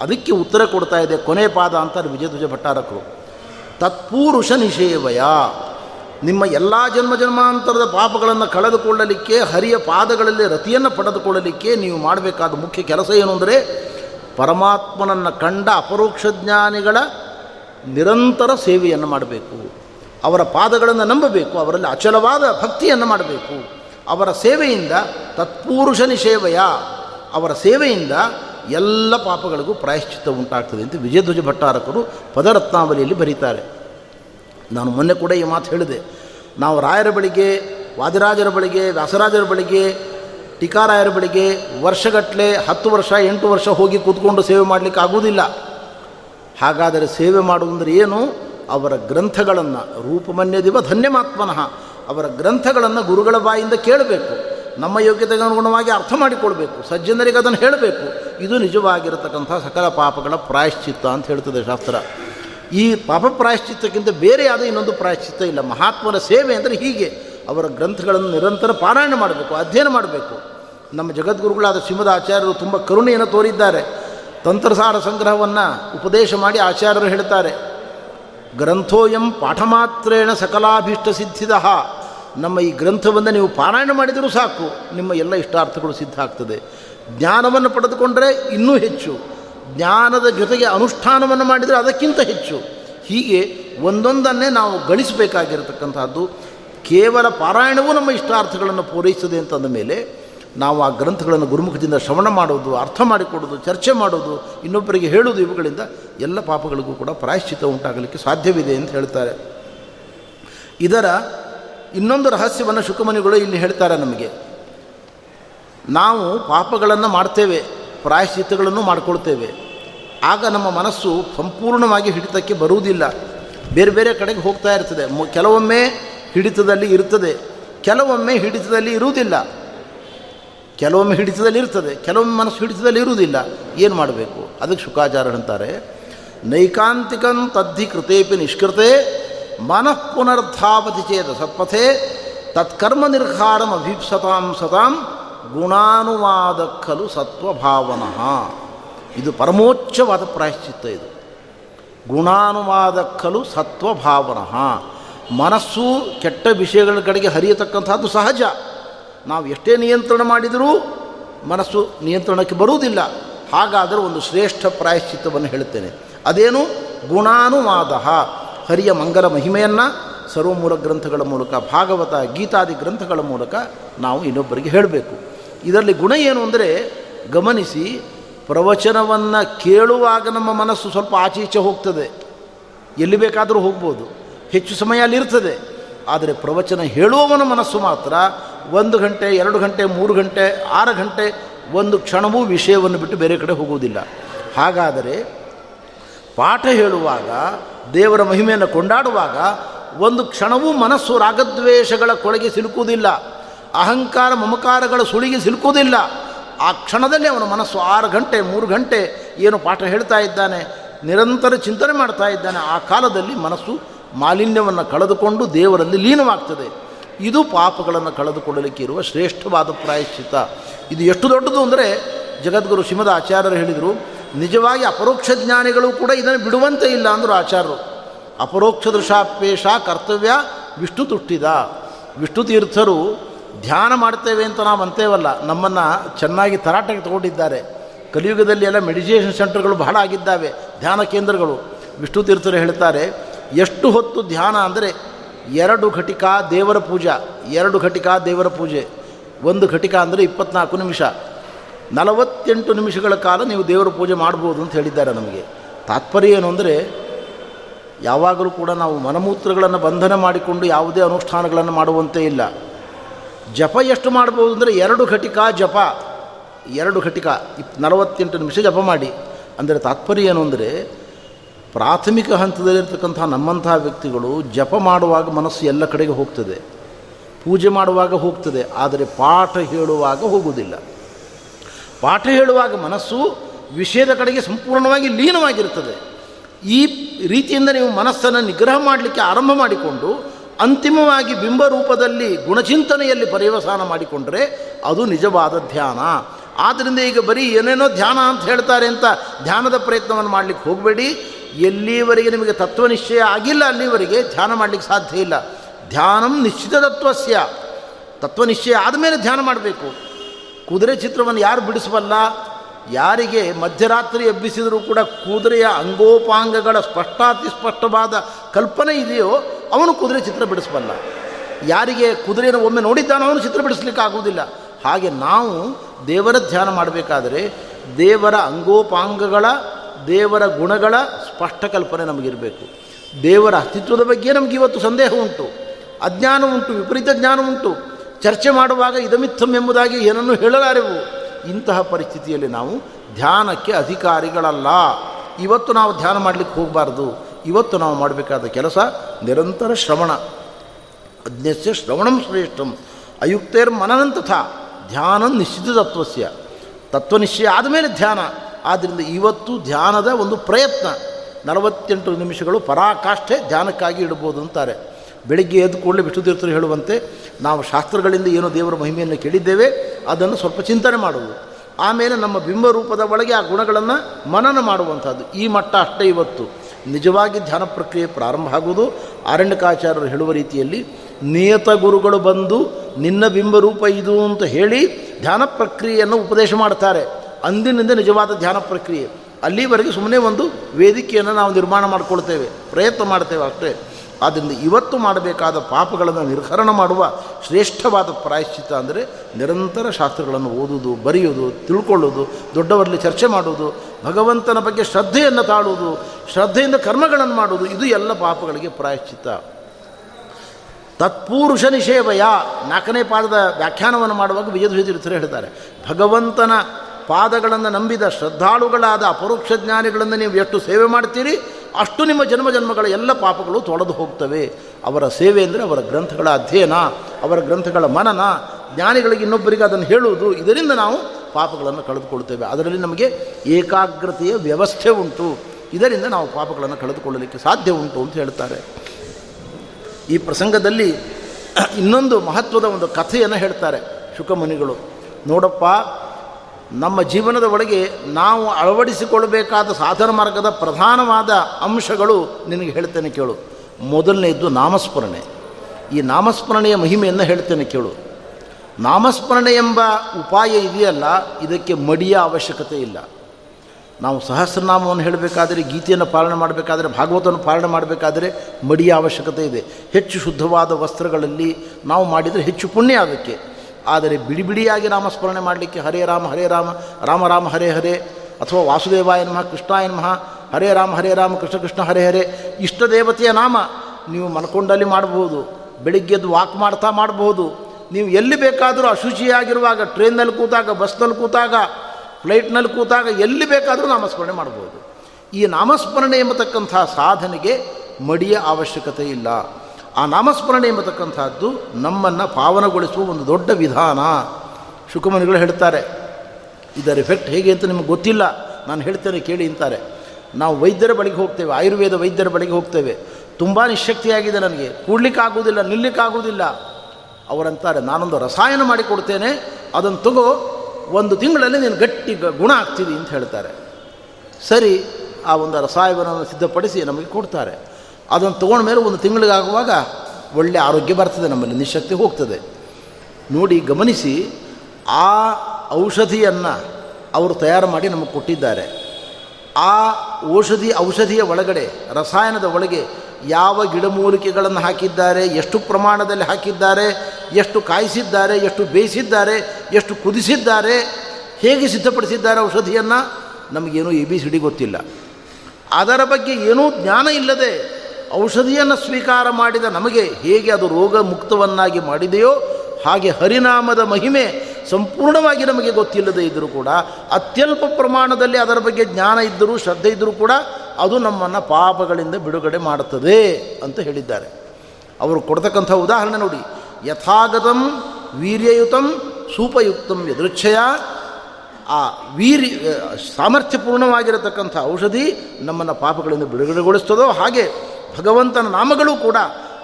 ಅದಕ್ಕೆ ಉತ್ತರ ಕೊಡ್ತಾ ಇದೆ ಕೊನೆ ಪಾದ ಅಂತಾರೆ ವಿಜಯಧ್ವಜ ಭಟ್ಟಾರಕರು. ತತ್ಪುರುಷ ನಿಷೇವಯ ನಿಮ್ಮ ಎಲ್ಲ ಜನ್ಮ ಜನ್ಮಾಂತರದ ಪಾಪಗಳನ್ನು ಕಳೆದುಕೊಳ್ಳಲಿಕ್ಕೆ, ಹರಿಯ ಪಾದಗಳಲ್ಲಿ ರತಿಯನ್ನು ಪಡೆದುಕೊಳ್ಳಲಿಕ್ಕೆ ನೀವು ಮಾಡಬೇಕಾದ ಮುಖ್ಯ ಕೆಲಸ ಏನು ಅಂದರೆ, ಪರಮಾತ್ಮನನ್ನು ಕಂಡ ಅಪರೋಕ್ಷ ಜ್ಞಾನಿಗಳ ನಿರಂತರ ಸೇವೆಯನ್ನು ಮಾಡಬೇಕು. ಅವರ ಪಾದಗಳನ್ನು ನಂಬಬೇಕು, ಅವರಲ್ಲಿ ಅಚಲವಾದ ಭಕ್ತಿಯನ್ನು ಮಾಡಬೇಕು. ಅವರ ಸೇವೆಯಿಂದ ತತ್ಪುರುಷ ನಿಷೇವಯ, ಅವರ ಸೇವೆಯಿಂದ ಎಲ್ಲ ಪಾಪಗಳಿಗೂ ಪ್ರಾಯಶ್ಚಿತ್ತ ಉಂಟಾಗ್ತದೆ ಅಂತ ವಿಜಯಧ್ವಜ ಭಟ್ಟಾರಕರು ಪದರತ್ನಾವಲಿಯಲ್ಲಿ ಬರೀತಾರೆ. ನಾನು ಮೊನ್ನೆ ಕೂಡ ಈ ಮಾತು ಹೇಳಿದೆ. ನಾವು ರಾಯರ ಬಳಿಗೆ, ವಾದಿರಾಜರ ಬಳಿಗೆ, ವ್ಯಾಸರಾಜರ ಬಳಿಗೆ, ಟೀಕಾರಾಯರ ಬಳಿಗೆ ವರ್ಷಗಟ್ಟಲೆ ಹತ್ತು ವರ್ಷ, ಎಂಟು ವರ್ಷ ಹೋಗಿ ಕೂತ್ಕೊಂಡು ಸೇವೆ ಮಾಡಲಿಕ್ಕೆ ಆಗುವುದಿಲ್ಲ. ಹಾಗಾದರೆ ಸೇವೆ ಮಾಡುವುದಂದ್ರೆ ಏನು? ಅವರ ಗ್ರಂಥಗಳನ್ನು ರೂಪಮನ್ಯದಿವ ಧನ್ಯಮಾತ್ಮನಃ, ಅವರ ಗ್ರಂಥಗಳನ್ನು ಗುರುಗಳ ಬಾಯಿಂದ ಕೇಳಬೇಕು. ನಮ್ಮ ಯೋಗ್ಯತೆಗೆ ಅನುಗುಣವಾಗಿ ಅರ್ಥ ಮಾಡಿಕೊಳ್ಬೇಕು. ಸಜ್ಜನರಿಗೆ ಅದನ್ನು ಹೇಳಬೇಕು. ಇದು ನಿಜವಾಗಿರತಕ್ಕಂಥ ಸಕಲ ಪಾಪಗಳ ಪ್ರಾಯಶ್ಚಿತ್ತ ಅಂತ ಹೇಳ್ತದೆ ಶಾಸ್ತ್ರ. ಈ ಪಾಪ ಪ್ರಾಯಶ್ಚಿತ್ತಕ್ಕಿಂತ ಬೇರೆ ಯಾವುದೇ ಇನ್ನೊಂದು ಪ್ರಾಯಶ್ಚಿತ್ತ ಇಲ್ಲ. ಮಹಾತ್ಮರ ಸೇವೆ ಅಂದರೆ ಹೀಗೆ. ಅವರ ಗ್ರಂಥಗಳನ್ನು ನಿರಂತರ ಪಾರಾಯಣ ಮಾಡಬೇಕು, ಅಧ್ಯಯನ ಮಾಡಬೇಕು. ನಮ್ಮ ಜಗದ್ಗುರುಗಳಾದ ಶ್ರೀಮದ್ ಆಚಾರ್ಯರು ತುಂಬ ಕರುಣೆಯನ್ನು ತೋರಿದ್ದಾರೆ. ತಂತ್ರಸಾರ ಸಂಗ್ರಹವನ್ನು ಉಪದೇಶ ಮಾಡಿ ಆಚಾರ್ಯರು ಹೇಳ್ತಾರೆ, ಗ್ರಂಥೋಯಂ ಪಾಠಮಾತ್ರೇಣ ಸಕಲಾಭೀಷ್ಟ ಸಿದ್ಧಿದ. ನಮ್ಮ ಈ ಗ್ರಂಥವನ್ನು ನೀವು ಪಾರಾಯಣ ಮಾಡಿದರೂ ಸಾಕು, ನಿಮ್ಮ ಎಲ್ಲ ಇಷ್ಟಾರ್ಥಗಳು ಸಿದ್ಧ ಆಗ್ತದೆ. ಜ್ಞಾನವನ್ನು ಪಡೆದುಕೊಂಡರೆ ಇನ್ನೂ ಹೆಚ್ಚು. ಜ್ಞಾನದ ಜೊತೆಗೆ ಅನುಷ್ಠಾನವನ್ನು ಮಾಡಿದರೆ ಅದಕ್ಕಿಂತ ಹೆಚ್ಚು. ಹೀಗೆ ಒಂದೊಂದನ್ನೇ ನಾವು ಗಳಿಸಬೇಕಾಗಿರತಕ್ಕಂಥದ್ದು ಕೇವಲ ಪಾರಾಯಣವೂ ನಮ್ಮ ಇಷ್ಟಾರ್ಥಗಳನ್ನು ಪೂರೈಸುತ್ತದೆ ಅಂತಂದ ಮೇಲೆ, ನಾವು ಆ ಗ್ರಂಥಗಳನ್ನು ಗುರುಮುಖದಿಂದ ಶ್ರವಣ ಮಾಡೋದು, ಅರ್ಥ ಮಾಡಿಕೊಡೋದು, ಚರ್ಚೆ ಮಾಡೋದು, ಇನ್ನೊಬ್ಬರಿಗೆ ಹೇಳೋದು ಇವುಗಳಿಂದ ಎಲ್ಲ ಪಾಪಗಳಿಗೂ ಕೂಡ ಪ್ರಾಯಶ್ಚಿತ ಉಂಟಾಗಲಿಕ್ಕೆ ಸಾಧ್ಯವಿದೆ ಅಂತ ಹೇಳ್ತಾರೆ. ಇದರ ಇನ್ನೊಂದು ರಹಸ್ಯವನ್ನು ಶುಕಮನಿಗಳು ಇಲ್ಲಿ ಹೇಳ್ತಾರೆ ನಮಗೆ. ನಾವು ಪಾಪಗಳನ್ನು ಮಾಡ್ತೇವೆ. ಪ್ರಾಯಶ್ಚಿತ್ತಗಳನ್ನು ಮಾಡಿಕೊಳ್ತೇವೆ. ಆಗ ನಮ್ಮ ಮನಸ್ಸು ಸಂಪೂರ್ಣವಾಗಿ ಹಿಡಿತಕ್ಕೆ ಬರುವುದಿಲ್ಲ. ಬೇರೆ ಬೇರೆ ಕಡೆಗೆ ಹೋಗ್ತಾ ಇರ್ತದೆ. ಕೆಲವೊಮ್ಮೆ ಹಿಡಿತದಲ್ಲಿ ಇರ್ತದೆ. ಕೆಲವೊಮ್ಮೆ ಹಿಡಿತದಲ್ಲಿ ಇರುವುದಿಲ್ಲ. ಕೆಲವೊಮ್ಮೆ ಹಿಡಿತದಲ್ಲಿ ಇರ್ತದೆ. ಕೆಲವೊಮ್ಮೆ ಮನಸ್ಸು ಹಿಡಿತದಲ್ಲಿ ಇರುವುದಿಲ್ಲ. ಏನು ಮಾಡಬೇಕು? ಅದಕ್ಕೆ ಶುಕಾಚಾರ ಅಂತಾರೆ, ನೈಕಾಂತಿಕಂ ತದ್ಧಿ ಕೃತೇಪಿ ನಿಷ್ಕೃತೆ ಮನಃ ಪುನರ್ಧಾವತಿ ಚೇತ ಸತ್ಪಥೆ ತತ್ಕರ್ಮ ನಿರ್ಹಾರಂ ಅಭೀಪ್ಸತಾಂ ಸತಾಂ ಗುಣಾನುವಾದ ಖಲು ಸತ್ವಭಾವನಃ. ಇದು ಪರಮೋಚ್ಚವಾದ ಪ್ರಾಯಶ್ಚಿತ್ತ ಇದು. ಗುಣಾನುವಾದ ಖಲು ಸತ್ವಭಾವನಃ. ಮನಸ್ಸು ಕೆಟ್ಟ ವಿಷಯಗಳ ಕಡೆಗೆ ಹರಿಯತಕ್ಕಂಥದ್ದು ಸಹಜ. ನಾವು ಎಷ್ಟೇ ನಿಯಂತ್ರಣ ಮಾಡಿದರೂ ಮನಸ್ಸು ನಿಯಂತ್ರಣಕ್ಕೆ ಬರುವುದಿಲ್ಲ. ಹಾಗಾದರೆ ಒಂದು ಶ್ರೇಷ್ಠ ಪ್ರಾಯಶ್ಚಿತ್ತವನ್ನು ಹೇಳುತ್ತೇನೆ. ಅದೇನು? ಗುಣಾನುವಾದ. ಹರಿಯ ಮಂಗಲ ಮಹಿಮೆಯನ್ನು ಸರ್ವಮೂಲ ಗ್ರಂಥಗಳ ಮೂಲಕ, ಭಾಗವತ ಗೀತಾದಿ ಗ್ರಂಥಗಳ ಮೂಲಕ ನಾವು ಇನ್ನೊಬ್ಬರಿಗೆ ಹೇಳಬೇಕು. ಇದರಲ್ಲಿ ಗುಣ ಏನು ಅಂದರೆ ಗಮನಿಸಿ, ಪ್ರವಚನವನ್ನು ಕೇಳುವಾಗ ನಮ್ಮ ಮನಸ್ಸು ಸ್ವಲ್ಪ ಆಚೆ ಈಚೆ ಹೋಗ್ತದೆ. ಎಲ್ಲಿ ಬೇಕಾದರೂ ಹೋಗ್ಬೋದು. ಹೆಚ್ಚು ಸಮಯ ಅಲ್ಲಿರ್ತದೆ ಆದರೆ ಪ್ರವಚನ ಹೇಳುವವನ ಮನಸ್ಸು ಮಾತ್ರ ಒಂದು ಗಂಟೆ, ಎರಡು ಗಂಟೆ, ಮೂರು ಗಂಟೆ, ಆರು ಗಂಟೆ ಒಂದು ಕ್ಷಣವೂ ವಿಷಯವನ್ನು ಬಿಟ್ಟು ಬೇರೆ ಕಡೆ ಹೋಗುವುದಿಲ್ಲ. ಹಾಗಾದರೆ ಪಾಠ ಹೇಳುವಾಗ, ದೇವರ ಮಹಿಮೆಯನ್ನು ಕೊಂಡಾಡುವಾಗ ಒಂದು ಕ್ಷಣವೂ ಮನಸ್ಸು ರಾಗದ್ವೇಷಗಳ ಕೊಳಗೆ ಸಿಲುಕುವುದಿಲ್ಲ. ಅಹಂಕಾರ ಮಮಕಾರಗಳ ಸುಳಿಗೆ ಸಿಲುಕುವುದಿಲ್ಲ. ಆ ಕ್ಷಣದಲ್ಲಿ ಅವನ ಮನಸ್ಸು ಆರು ಗಂಟೆ, ಮೂರು ಗಂಟೆ ಏನು ಪಾಠ ಹೇಳ್ತಾ ಇದ್ದಾನೆ, ನಿರಂತರ ಚಿಂತನೆ ಮಾಡ್ತಾ ಇದ್ದಾನೆ. ಆ ಕಾಲದಲ್ಲಿ ಮನಸ್ಸು ಮಾಲಿನ್ಯವನ್ನು ಕಳೆದುಕೊಂಡು ದೇವರಲ್ಲಿ ಲೀನವಾಗ್ತದೆ. ಇದು ಪಾಪಗಳನ್ನು ಕಳೆದುಕೊಳ್ಳಲಿಕ್ಕೆ ಇರುವ ಶ್ರೇಷ್ಠವಾದ ಪ್ರಾಯಶ್ಚಿತ ಇದು ಎಷ್ಟು ದೊಡ್ಡದು ಅಂದರೆ ಜಗದ್ಗುರು ಶ್ರೀಮದ ಆಚಾರ್ಯರು ಹೇಳಿದರು, ನಿಜವಾಗಿ ಅಪರೋಕ್ಷ ಜ್ಞಾನಿಗಳು ಕೂಡ ಇದನ್ನು ಬಿಡುವಂತೆ ಇಲ್ಲ ಅಂದರು ಆಚಾರ್ಯರು. ಅಪರೋಕ್ಷ ದೃಶಾಪೇಶ ಕರ್ತವ್ಯ ವಿಷ್ಣು ತುಟ್ಟಿದ ವಿಷ್ಣು ತೀರ್ಥರು ಧ್ಯಾನ ಮಾಡ್ತೇವೆ ಅಂತ ನಾವು ಅಂತೇವಲ್ಲ, ನಮ್ಮನ್ನು ಚೆನ್ನಾಗಿ ತರಾಟೆಗೆ ತಗೊಂಡಿದ್ದಾರೆ. ಕಲಿಯುಗದಲ್ಲಿ ಎಲ್ಲ ಮೆಡಿಟೇಷನ್ ಸೆಂಟರ್ಗಳು ಬಹಳ ಆಗಿದ್ದಾವೆ, ಧ್ಯಾನ ಕೇಂದ್ರಗಳು. ವಿಷ್ಣು ತೀರ್ಥರು ಹೇಳ್ತಾರೆ, ಎಷ್ಟು ಹೊತ್ತು ಧ್ಯಾನ ಅಂದರೆ ಎರಡು ಘಟಿಕ ದೇವರ ಪೂಜಾ, ಎರಡು ಘಟಿಕ ದೇವರ ಪೂಜೆ, ಒಂದು ಘಟಿಕ ಅಂದರೆ ಇಪ್ಪತ್ನಾಲ್ಕು ನಿಮಿಷ. ನಲವತ್ತೆಂಟು ನಿಮಿಷಗಳ ಕಾಲ ನೀವು ದೇವರ ಪೂಜೆ ಮಾಡ್ಬೋದು ಅಂತ ಹೇಳಿದ್ದಾರೆ ನಮಗೆ. ತಾತ್ಪರ್ಯ ಏನು ಅಂದರೆ, ಯಾವಾಗಲೂ ಕೂಡ ನಾವು ಮನಮೂತ್ರಗಳನ್ನು ಬಂಧನ ಮಾಡಿಕೊಂಡು ಯಾವುದೇ ಅನುಷ್ಠಾನಗಳನ್ನು ಮಾಡುವಂತೆ ಇಲ್ಲ. ಜಪ ಎಷ್ಟು ಮಾಡ್ಬೋದು ಅಂದರೆ ಎರಡು ಘಟಿಕ ಜಪ. ಎರಡು ಘಟಿಕ, ಇಪ್ ನಲವತ್ತೆಂಟು ನಿಮಿಷ ಜಪ ಮಾಡಿ. ಅಂದರೆ ತಾತ್ಪರ್ಯ ಏನು ಅಂದರೆ, ಪ್ರಾಥಮಿಕ ಹಂತದಲ್ಲಿರ್ತಕ್ಕಂಥ ನಮ್ಮಂಥ ವ್ಯಕ್ತಿಗಳು ಜಪ ಮಾಡುವಾಗ ಮನಸ್ಸು ಎಲ್ಲ ಕಡೆಗೆ ಹೋಗ್ತದೆ. ಪೂಜೆ ಮಾಡುವಾಗ ಹೋಗ್ತದೆ, ಆದರೆ ಪಾಠ ಹೇಳುವಾಗ ಹೋಗುವುದಿಲ್ಲ. ಪಾಠ ಹೇಳುವಾಗ ಮನಸ್ಸು ವಿಷಯದ ಕಡೆಗೆ ಸಂಪೂರ್ಣವಾಗಿ ಲೀನವಾಗಿರ್ತದೆ ಈ ರೀತಿಯಿಂದ ನೀವು ಮನಸ್ಸನ್ನು ನಿಗ್ರಹ ಮಾಡಲಿಕ್ಕೆ ಆರಂಭ ಮಾಡಿಕೊಂಡು ಅಂತಿಮವಾಗಿ ಬಿಂಬ ರೂಪದಲ್ಲಿ ಗುಣಚಿಂತನೆಯಲ್ಲಿ ಪರ್ಯವಸಾನ ಮಾಡಿಕೊಂಡರೆ ಅದು ನಿಜವಾದ ಧ್ಯಾನ. ಆದ್ದರಿಂದ ಈಗ ಬರೀ ಏನೇನೋ ಧ್ಯಾನ ಅಂತ ಹೇಳ್ತಾರೆ ಅಂತ ಧ್ಯಾನದ ಪ್ರಯತ್ನವನ್ನು ಮಾಡಲಿಕ್ಕೆ ಹೋಗಬೇಡಿ. ಎಲ್ಲಿವರೆಗೆ ನಿಮಗೆ ತತ್ವ ನಿಶ್ಚಯ ಆಗಿಲ್ಲ, ಅಲ್ಲಿವರೆಗೆ ಧ್ಯಾನ ಮಾಡಲಿಕ್ಕೆ ಸಾಧ್ಯ ಇಲ್ಲ. ಧ್ಯಾನಂ ನಿಶ್ಚಿತ ತತ್ವಸ್ಯ ತತ್ವ ನಿಶ್ಚಯ ಆದಮೇಲೆ ಧ್ಯಾನ ಮಾಡಬೇಕು. ಕುದುರೆ ಚಿತ್ರವನ್ನು ಯಾರು ಬಿಡಿಸಬಲ್ಲ? ಯಾರಿಗೆ ಮಧ್ಯರಾತ್ರಿ ಎಬ್ಬಿಸಿದರೂ ಕೂಡ ಕುದುರೆಯ ಅಂಗೋಪಾಂಗಗಳ ಸ್ಪಷ್ಟಾತಿ ಸ್ಪಷ್ಟವಾದ ಕಲ್ಪನೆ ಇದೆಯೋ ಅವನು ಕುದುರೆ ಚಿತ್ರ ಬಿಡಿಸಬಲ್ಲ. ಯಾರಿಗೆ ಕುದುರೆಯನ್ನು ಒಮ್ಮೆ ನೋಡಿದ್ದಾನೋ ಅವನು ಚಿತ್ರ ಬಿಡಿಸ್ಲಿಕ್ಕೆ ಆಗುವುದಿಲ್ಲ. ಹಾಗೆ ನಾವು ದೇವರ ಧ್ಯಾನ ಮಾಡಬೇಕಾದರೆ ದೇವರ ಅಂಗೋಪಾಂಗಗಳ, ದೇವರ ಗುಣಗಳ ಸ್ಪಷ್ಟ ಕಲ್ಪನೆ ನಮಗಿರಬೇಕು. ದೇವರ ಅಸ್ತಿತ್ವದ ಬಗ್ಗೆ ನಮಗೆ ಇವತ್ತು ಸಂದೇಹ ಉಂಟು. ಅಜ್ಞಾನ ಉಂಟು, ವಿಪರೀತ ಜ್ಞಾನ ಉಂಟು. ಚರ್ಚೆ ಮಾಡುವಾಗ ಇದಮಿತ್ತಂ ಎಂಬುದಾಗಿ ಏನನ್ನು ಹೇಳಲಾರೆವು. ಇಂತಹ ಪರಿಸ್ಥಿತಿಯಲ್ಲಿ ನಾವು ಧ್ಯಾನಕ್ಕೆ ಅಧಿಕಾರಿಗಳಲ್ಲ. ಇವತ್ತು ನಾವು ಧ್ಯಾನ ಮಾಡಲಿಕ್ಕೆ ಹೋಗಬಾರ್ದು. ಇವತ್ತು ನಾವು ಮಾಡಬೇಕಾದ ಕೆಲಸ ನಿರಂತರ ಶ್ರವಣ. ಅಜ್ಞಸ್ಯ ಶ್ರವಣಂ ಶ್ರೇಷ್ಠಂ. ಅಯುಕ್ತೇರ್ ಮನನಂತಥ ಧ್ಯಾನ ನಿಶ್ಚಿತ ತತ್ವಸ್ಯ. ತತ್ವನಿಶ್ಚಯ ಆದಮೇಲೆ ಧ್ಯಾನ. ಆದ್ದರಿಂದ ಇವತ್ತು ಧ್ಯಾನದ ಒಂದು ಪ್ರಯತ್ನ. ನಲವತ್ತೆಂಟು ನಿಮಿಷಗಳು ಪರಾಕಾಷ್ಠೆ ಧ್ಯಾನಕ್ಕಾಗಿ ಇಡ್ಬೋದು ಅಂತಾರೆ. ಬೆಳಿಗ್ಗೆ ಎದ್ದು ಕೂಡಲೇ ವಿಷ್ಣುತೀರ್ಥರು ಹೇಳುವಂತೆ ನಾವು ಶಾಸ್ತ್ರಗಳಿಂದ ಏನೋ ದೇವರ ಮಹಿಮೆಯನ್ನು ಕೇಳಿದ್ದೇವೆ, ಅದನ್ನು ಸ್ವಲ್ಪ ಚಿಂತನೆ ಮಾಡುವುದು. ಆಮೇಲೆ ನಮ್ಮ ಬಿಂಬ ರೂಪದ ಒಳಗೆ ಆ ಗುಣಗಳನ್ನು ಮನನ ಮಾಡುವಂಥದ್ದು. ಈ ಮಟ್ಟ ಅಷ್ಟೇ ಇವತ್ತು. ನಿಜವಾಗಿ ಧ್ಯಾನ ಪ್ರಕ್ರಿಯೆ ಪ್ರಾರಂಭ ಆಗುವುದು. ಆರಣ್ಯಕಾಚಾರ್ಯರು ಹೇಳುವ ರೀತಿಯಲ್ಲಿ ನಿಯತ ಗುರುಗಳು ಬಂದು ನಿನ್ನ ಬಿಂಬರೂಪ ಇದು ಅಂತ ಹೇಳಿ ಧ್ಯಾನ ಪ್ರಕ್ರಿಯೆಯನ್ನು ಉಪದೇಶ ಮಾಡ್ತಾರೆ ಅಂದಿನಿಂದ ನಿಜವಾದ ಧ್ಯಾನ ಪ್ರಕ್ರಿಯೆ. ಅಲ್ಲಿವರೆಗೆ ಸುಮ್ಮನೆ ಒಂದು ವೇದಿಕೆಯನ್ನು ನಾವು ನಿರ್ಮಾಣ ಮಾಡಿಕೊಳ್ತೇವೆ, ಪ್ರಯತ್ನ ಮಾಡ್ತೇವೆ ಅಷ್ಟೇ. ಆದ್ದರಿಂದ ಇವತ್ತು ಮಾಡಬೇಕಾದ ಪಾಪಗಳನ್ನು ನಿರ್ಹರಣ ಮಾಡುವ ಶ್ರೇಷ್ಠವಾದ ಪ್ರಾಯಶ್ಚಿತ್ತ ಅಂದರೆ ನಿರಂತರ ಶಾಸ್ತ್ರಗಳನ್ನು ಓದುವುದು, ಬರೆಯುವುದು ತಿಳ್ಕೊಳ್ಳೋದು ದೊಡ್ಡವರಲ್ಲಿ ಚರ್ಚೆ ಮಾಡುವುದು, ಭಗವಂತನ ಬಗ್ಗೆ ಶ್ರದ್ಧೆಯನ್ನು ತಾಳುವುದು, ಶ್ರದ್ಧೆಯಿಂದ ಕರ್ಮಗಳನ್ನು ಮಾಡುವುದು, ಇದು ಎಲ್ಲ ಪಾಪಗಳಿಗೆ ಪ್ರಾಯಶ್ಚಿತ್ತ. ತತ್ಪುರುಷ ನಿಷೇವಯ ನಾಲ್ಕನೇ ಪಾದದ ವ್ಯಾಖ್ಯಾನವನ್ನು ಮಾಡುವಾಗ ವಿಜಯಧ್ವಜ ಹೇಳ್ತಾರೆ ಭಗವಂತನ ಪಾದಗಳನ್ನು ನಂಬಿದ ಶ್ರದ್ಧಾಳುಗಳಾದ ಅಪರೋಕ್ಷ ಜ್ಞಾನಿಗಳನ್ನು ನೀವು ಎಷ್ಟು ಸೇವೆ ಮಾಡ್ತೀರಿ ಅಷ್ಟು ನಿಮ್ಮ ಜನ್ಮ ಜನ್ಮಗಳ ಎಲ್ಲ ಪಾಪಗಳು ತೊಳೆದು ಹೋಗ್ತವೆ. ಅವರ ಸೇವೆ ಅಂದರೆ ಅವರ ಗ್ರಂಥಗಳ ಅಧ್ಯಯನ, ಅವರ ಗ್ರಂಥಗಳ ಮನನ, ಜ್ಞಾನಿಗಳಿಗೆ ಇನ್ನೊಬ್ಬರಿಗೆ ಅದನ್ನು ಹೇಳುವುದು, ಇದರಿಂದ ನಾವು ಪಾಪಗಳನ್ನು ಕಳೆದುಕೊಳ್ತೇವೆ. ಅದರಲ್ಲಿ ನಮಗೆ ಏಕಾಗ್ರತೆಯ ವ್ಯವಸ್ಥೆ ಉಂಟು. ಇದರಿಂದ ನಾವು ಪಾಪಗಳನ್ನು ಕಳೆದುಕೊಳ್ಳಲಿಕ್ಕೆ ಸಾಧ್ಯ ಉಂಟು ಅಂತ ಹೇಳ್ತಾರೆ. ಈ ಪ್ರಸಂಗದಲ್ಲಿ ಇನ್ನೊಂದು ಮಹತ್ವದ ಒಂದು ಕಥೆಯನ್ನು ಹೇಳ್ತಾರೆ ಶುಕಮುನಿಗಳು. ನೋಡಪ್ಪ ನಮ್ಮ ಜೀವನದ ಒಳಗೆ ನಾವು ಅಳವಡಿಸಿಕೊಳ್ಳಬೇಕಾದ ಸಾಧನ ಮಾರ್ಗದ ಪ್ರಧಾನವಾದ ಅಂಶಗಳು ನಿನಗೆ ಹೇಳ್ತೇನೆ ಕೇಳು. ಮೊದಲನೆಯದ್ದು ನಾಮಸ್ಮರಣೆ. ಈ ನಾಮಸ್ಮರಣೆಯ ಮಹಿಮೆಯನ್ನು ಹೇಳ್ತೇನೆ ಕೇಳು. ನಾಮಸ್ಮರಣೆ ಎಂಬ ಉಪಾಯ ಇದೆಯಲ್ಲ, ಇದಕ್ಕೆ ಮಡಿಯ ಅವಶ್ಯಕತೆ ಇಲ್ಲ. ನಾವು ಸಹಸ್ರನಾಮವನ್ನು ಹೇಳಬೇಕಾದರೆ, ಗೀತೆಯನ್ನು ಪಾಲನೆ ಮಾಡಬೇಕಾದ್ರೆ, ಭಾಗವತವನ್ನು ಪಾಲನೆ ಮಾಡಬೇಕಾದರೆ ಮಡಿಯ ಅವಶ್ಯಕತೆ ಇದೆ. ಹೆಚ್ಚು ಶುದ್ಧವಾದ ವಸ್ತ್ರಗಳಲ್ಲಿ ನಾವು ಮಾಡಿದರೆ ಹೆಚ್ಚು ಪುಣ್ಯ ಅದಕ್ಕೆ ಆದರೆ ಬಿಡಿ ಬಿಡಿಯಾಗಿ ನಾಮಸ್ಮರಣೆ ಮಾಡಲಿಕ್ಕೆ ಹರೇ ರಾಮ ಹರೇ ರಾಮ ರಾಮ ರಾಮ, ಹರೇ ಹರೇ, ಅಥವಾ ವಾಸುದೇವಾಯ ನಮಃ, ಕೃಷ್ಣಾಯ ನಮಃ, ಹರೇ ರಾಮ ಹರೇ ರಾಮ, ಕೃಷ್ಣ ಕೃಷ್ಣ, ಹರೇ ಹರೇ, ಇಷ್ಟ ದೇವತೆಯ ನಾಮ ನೀವು ಮಲ್ಕೊಂಡಲ್ಲಿ ಮಾಡಬಹುದು ಬೆಳಿಗ್ಗೆದ್ದು ವಾಕ್ ಮಾಡ್ತಾ ಮಾಡಬಹುದು. ನೀವು ಎಲ್ಲಿ ಬೇಕಾದರೂ ಅಶುಚಿಯಾಗಿರುವಾಗ ಟ್ರೈನ್ನಲ್ಲಿ ಕೂತಾಗ, ಬಸ್ನಲ್ಲಿ ಕೂತಾಗ, ಫ್ಲೈಟ್ನಲ್ಲಿ ಕೂತಾಗ ಎಲ್ಲಿ ಬೇಕಾದರೂ ನಾಮಸ್ಮರಣೆ ಮಾಡ್ಬೋದು ಈ ನಾಮಸ್ಮರಣೆ ಎಂಬತಕ್ಕಂಥ ಸಾಧನೆಗೆ ಮಡಿಯ ಅವಶ್ಯಕತೆ ಇಲ್ಲ. ಆ ನಾಮಸ್ಮರಣೆ ಎಂಬತಕ್ಕಂಥದ್ದು ನಮ್ಮನ್ನು ಪಾವನಗೊಳಿಸುವ ಒಂದು ದೊಡ್ಡ ವಿಧಾನ. ಶುಕಮನಿಗಳು ಹೇಳ್ತಾರೆ ಇದರ ಎಫೆಕ್ಟ್ ಹೇಗೆ ಅಂತ ನಿಮಗೆ ಗೊತ್ತಿಲ್ಲ. ನಾನು ಹೇಳ್ತೇನೆ ಕೇಳಿ ಅಂತಾರೆ. ನಾವು ವೈದ್ಯರ ಬಳಿಗೆ ಹೋಗ್ತೇವೆ, ಆಯುರ್ವೇದ ವೈದ್ಯರ ಬಳಿಗೆ ಹೋಗ್ತೇವೆ. ತುಂಬ ನಿಶಕ್ತಿಯಾಗಿದೆ ನನಗೆ. ಕೂಡಲಿಕ್ಕಾಗುವುದಿಲ್ಲ, ನಿಲ್ಲಿಕ್ಕಾಗುವುದಿಲ್ಲ. ಅವರಂತಾರೆ, ನಾನೊಂದು ರಸಾಯನ ಮಾಡಿಕೊಡ್ತೇನೆ ಅದನ್ನು ತಗೋ, ಒಂದು ತಿಂಗಳಲ್ಲಿ ನೀನು ಗಟ್ಟಿ ಗುಣ ಆಗ್ತೀವಿ ಅಂತ ಹೇಳ್ತಾರೆ. ಸರಿ, ಆ ಒಂದು ರಸಾಯನವನ್ನು ಸಿದ್ಧಪಡಿಸಿ ನಮಗೆ ಕೊಡ್ತಾರೆ. ಅದನ್ನು ತೊಗೊಂಡ ಮೇಲೆ ಒಂದು ತಿಂಗಳಿಗಾಗುವಾಗ ಒಳ್ಳೆಯ ಆರೋಗ್ಯ ಬರ್ತದೆ, ನಮ್ಮಲ್ಲಿ ನಿಶಕ್ತಿ ಹೋಗ್ತದೆ. ನೋಡಿ, ಗಮನಿಸಿ, ಆ ಔಷಧಿಯನ್ನು ಅವರು ತಯಾರು ಮಾಡಿ ನಮಗೆ ಕೊಟ್ಟಿದ್ದಾರೆ. ಆ ಔಷಧಿ, ಔಷಧಿಯ ಒಳಗಡೆ, ರಸಾಯನದ ಒಳಗೆ ಯಾವ ಗಿಡಮೂಲಿಕೆಗಳನ್ನು ಹಾಕಿದ್ದಾರೆ, ಎಷ್ಟು ಪ್ರಮಾಣದಲ್ಲಿ ಹಾಕಿದ್ದಾರೆ, ಎಷ್ಟು ಕಾಯಿಸಿದ್ದಾರೆ, ಎಷ್ಟು ಬೇಯಿಸಿದ್ದಾರೆ, ಎಷ್ಟು ಕುದಿಸಿದ್ದಾರೆ, ಹೇಗೆ ಸಿದ್ಧಪಡಿಸಿದ್ದಾರೆ ಔಷಧಿಯನ್ನು ನಮಗೇನು ಎ ಬಿ ಸಿ ಡಿ ಗೊತ್ತಿಲ್ಲ. ಅದರ ಬಗ್ಗೆ ಏನೂ ಜ್ಞಾನ ಇಲ್ಲದೆ ಔಷಧಿಯನ್ನು ಸ್ವೀಕಾರ ಮಾಡಿದ ನಮಗೆ ಹೇಗೆ ಅದು ರೋಗ ಮುಕ್ತವನ್ನಾಗಿ ಮಾಡಿದೆಯೋ ಹಾಗೆ ಹರಿನಾಮದ ಮಹಿಮೆ ಸಂಪೂರ್ಣವಾಗಿ ನಮಗೆ ಗೊತ್ತಿಲ್ಲದೆ ಇದ್ದರೂ ಕೂಡ, ಅತ್ಯಲ್ಪ ಪ್ರಮಾಣದಲ್ಲಿ ಅದರ ಬಗ್ಗೆ ಜ್ಞಾನ ಇದ್ದರೂ, ಶ್ರದ್ಧೆ ಇದ್ದರೂ ಕೂಡ ಅದು ನಮ್ಮನ್ನು ಪಾಪಗಳಿಂದ ಬಿಡುಗಡೆ ಮಾಡುತ್ತದೆ ಅಂತ ಹೇಳಿದ್ದಾರೆ. ಅವರು ಕೊಡ್ತಕ್ಕಂಥ ಉದಾಹರಣೆ ನೋಡಿ. ಯಥಾಗತಂ ವೀರ್ಯಯುತಂ ಸೂಪಯುಕ್ತಂ ಯದೃಚ್ಛಯ ಆ ವೀರ್ಯ ಸಾಮರ್ಥ್ಯಪೂರ್ಣವಾಗಿರತಕ್ಕಂಥ ಔಷಧಿ ನಮ್ಮನ್ನು ಪಾಪಗಳಿಂದ ಬಿಡುಗಡೆಗೊಳಿಸ್ತದೋ, ಹಾಗೆ ಭಗವಂತನ ನಾಮಗಳು ಕೂಡ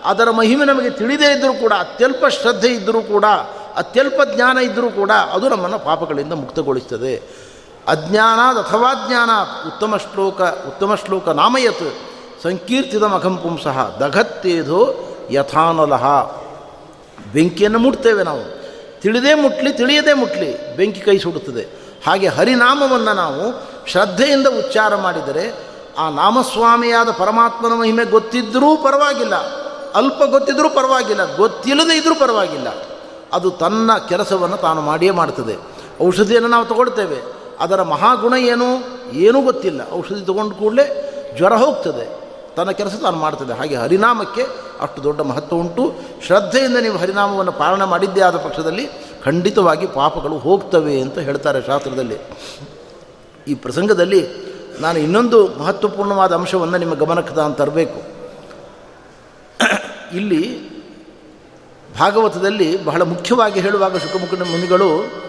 ಅದರ ಮಹಿಮೆ ನಮಗೆ ತಿಳಿದೇ ಇದ್ದರೂ ಕೂಡ, ಅತ್ಯಲ್ಪ ಶ್ರದ್ಧೆ ಇದ್ದರೂ ಕೂಡ, ಅತ್ಯಲ್ಪ ಜ್ಞಾನ ಇದ್ದರೂ ಕೂಡ ಅದು ನಮ್ಮನ್ನು ಪಾಪಗಳಿಂದ ಮುಕ್ತಗೊಳಿಸ್ತದೆ. ಅಜ್ಞಾನ ಅಥವಾ ಜ್ಞಾನ ಉತ್ತಮ ಶ್ಲೋಕ ಉತ್ತಮ ಶ್ಲೋಕ ನಾಮಯತ್ ಸಂಕೀರ್ತಿದ ಮಖಂ ಪುಂಸಃ ದಘತ್ತೇಧೋ ಯಥಾನಲಹ. ಬೆಂಕಿಯನ್ನು ಮುಟ್ತೇವೆ ನಾವು. ತಿಳಿದೇ ಮುಟ್ಲಿ, ತಿಳಿಯದೇ ಮುಟ್ಲಿ, ಬೆಂಕಿ ಕೈ ಸುಡುತ್ತದೆ. ಹಾಗೆ ಹರಿನಾಮವನ್ನು ನಾವು ಶ್ರದ್ಧೆಯಿಂದ ಉಚ್ಚಾರ ಮಾಡಿದರೆ ಆ ನಾಮಸ್ವಾಮಿಯಾದ ಪರಮಾತ್ಮನ ಮಹಿಮೆ ಗೊತ್ತಿದ್ದರೂ ಪರವಾಗಿಲ್ಲ, ಅಲ್ಪ ಗೊತ್ತಿದ್ದರೂ ಪರವಾಗಿಲ್ಲ, ಗೊತ್ತಿಲ್ಲದೇ ಇದ್ದರೂ ಪರವಾಗಿಲ್ಲ. ಅದು ತನ್ನ ಕೆಲಸವನ್ನು ತಾನು ಮಾಡಿಯೇ ಮಾಡ್ತದೆ. ಔಷಧಿಯನ್ನು ನಾವು ತಗೊಳ್ತೇವೆ. ಅದರ ಮಹಾಗುಣ ಏನು? ಏನೂ ಗೊತ್ತಿಲ್ಲ. ಔಷಧಿ ತಗೊಂಡು ಕೂಡಲೇ ಜ್ವರ ಹೋಗ್ತದೆ. ತನ್ನ ಕೆಲಸ ತಾನು ಮಾಡ್ತದೆ. ಹಾಗೆ ಹರಿನಾಮಕ್ಕೆ ಅಷ್ಟು ದೊಡ್ಡ ಮಹತ್ವ ಉಂಟು. ಶ್ರದ್ಧೆಯಿಂದ ನೀವು ಹರಿನಾಮವನ್ನು ಪಾಲನೆ ಮಾಡಿದ್ದೇ ಆದ ಪಕ್ಷದಲ್ಲಿ ಖಂಡಿತವಾಗಿ ಪಾಪಗಳು ಹೋಗ್ತವೆ ಅಂತ ಹೇಳ್ತಾರೆ ಶಾಸ್ತ್ರದಲ್ಲಿ. ಈ ಪ್ರಸಂಗದಲ್ಲಿ ನಾನು ಇನ್ನೊಂದು ಮಹತ್ವಪೂರ್ಣವಾದ ಅಂಶವನ್ನು ನಿಮ್ಮ ಗಮನಕ್ಕೆ ನಾನು ತರಬೇಕು. ಇಲ್ಲಿ ಭಾಗವತದಲ್ಲಿ ಬಹಳ ಮುಖ್ಯವಾಗಿ ಹೇಳುವಾಗ ಶುಕಮುಖ ಮುನಿಗಳು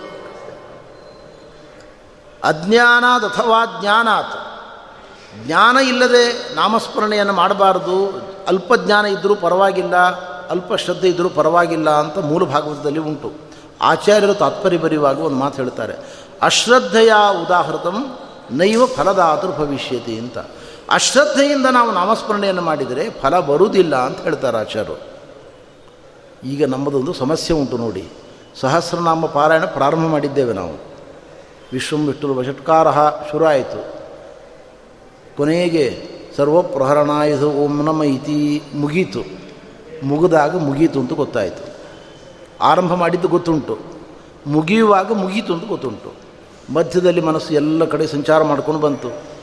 ಅಜ್ಞಾನಾತ್ ಅಥವಾ ಜ್ಞಾನಾತ್, ಜ್ಞಾನ ಇಲ್ಲದೆ ನಾಮಸ್ಮರಣೆಯನ್ನು ಮಾಡಬಾರದು, ಅಲ್ಪ ಜ್ಞಾನ ಇದ್ದರೂ ಪರವಾಗಿಲ್ಲ, ಅಲ್ಪ ಶ್ರದ್ಧೆ ಇದ್ದರೂ ಪರವಾಗಿಲ್ಲ ಅಂತ ಮೂಲ ಭಾಗವತದಲ್ಲಿ ಉಂಟು. ಆಚಾರ್ಯರು ತಾತ್ಪರ್ಯ ಬರೆಯುವಾಗ ಒಂದು ಮಾತು ಹೇಳ್ತಾರೆ, ಅಶ್ರದ್ಧೆಯ ಉದಾಹೃತಂ ನೈವ ಫಲದಾತೃ ಭವಿಷ್ಯತಿ ಅಂತ. ಅಶ್ರದ್ಧೆಯಿಂದ ನಾವು ನಾಮಸ್ಮರಣೆಯನ್ನು ಮಾಡಿದರೆ ಫಲ ಬರುವುದಿಲ್ಲ ಅಂತ ಹೇಳ್ತಾರೆ ಆಚಾರ್ಯರು. ಈಗ ನಮ್ಮದೊಂದು ಸಮಸ್ಯೆ ಉಂಟು ನೋಡಿ, ಸಹಸ್ರನಾಮ ಪಾರಾಯಣ ಪ್ರಾರಂಭ ಮಾಡಿದ್ದೇವೆ ನಾವು. ವಿಶ್ವಂ ವಿಷ್ಣು ವಷಟ್ಕಾರ ಶುರು ಆಯಿತು ಕೊನೆಗೆ ಸರ್ವಪ್ರಹರಣಾಯುಧ ಓಂ ನಮ ಇತಿ ಮುಗೀತು. ಮುಗಿದಾಗ ಮುಗೀತು ಅಂತ ಗೊತ್ತಾಯಿತು. ಆರಂಭ ಮಾಡಿದ್ದು ಗೊತ್ತುಂಟು. ಮುಗಿಯುವಾಗ ಮುಗೀತು ಅಂತ ಗೊತ್ತುಂಟು. ಮಧ್ಯದಲ್ಲಿ ಮನಸ್ಸು ಎಲ್ಲ ಕಡೆ ಸಂಚಾರ ಮಾಡ್ಕೊಂಡು ಬಂತು.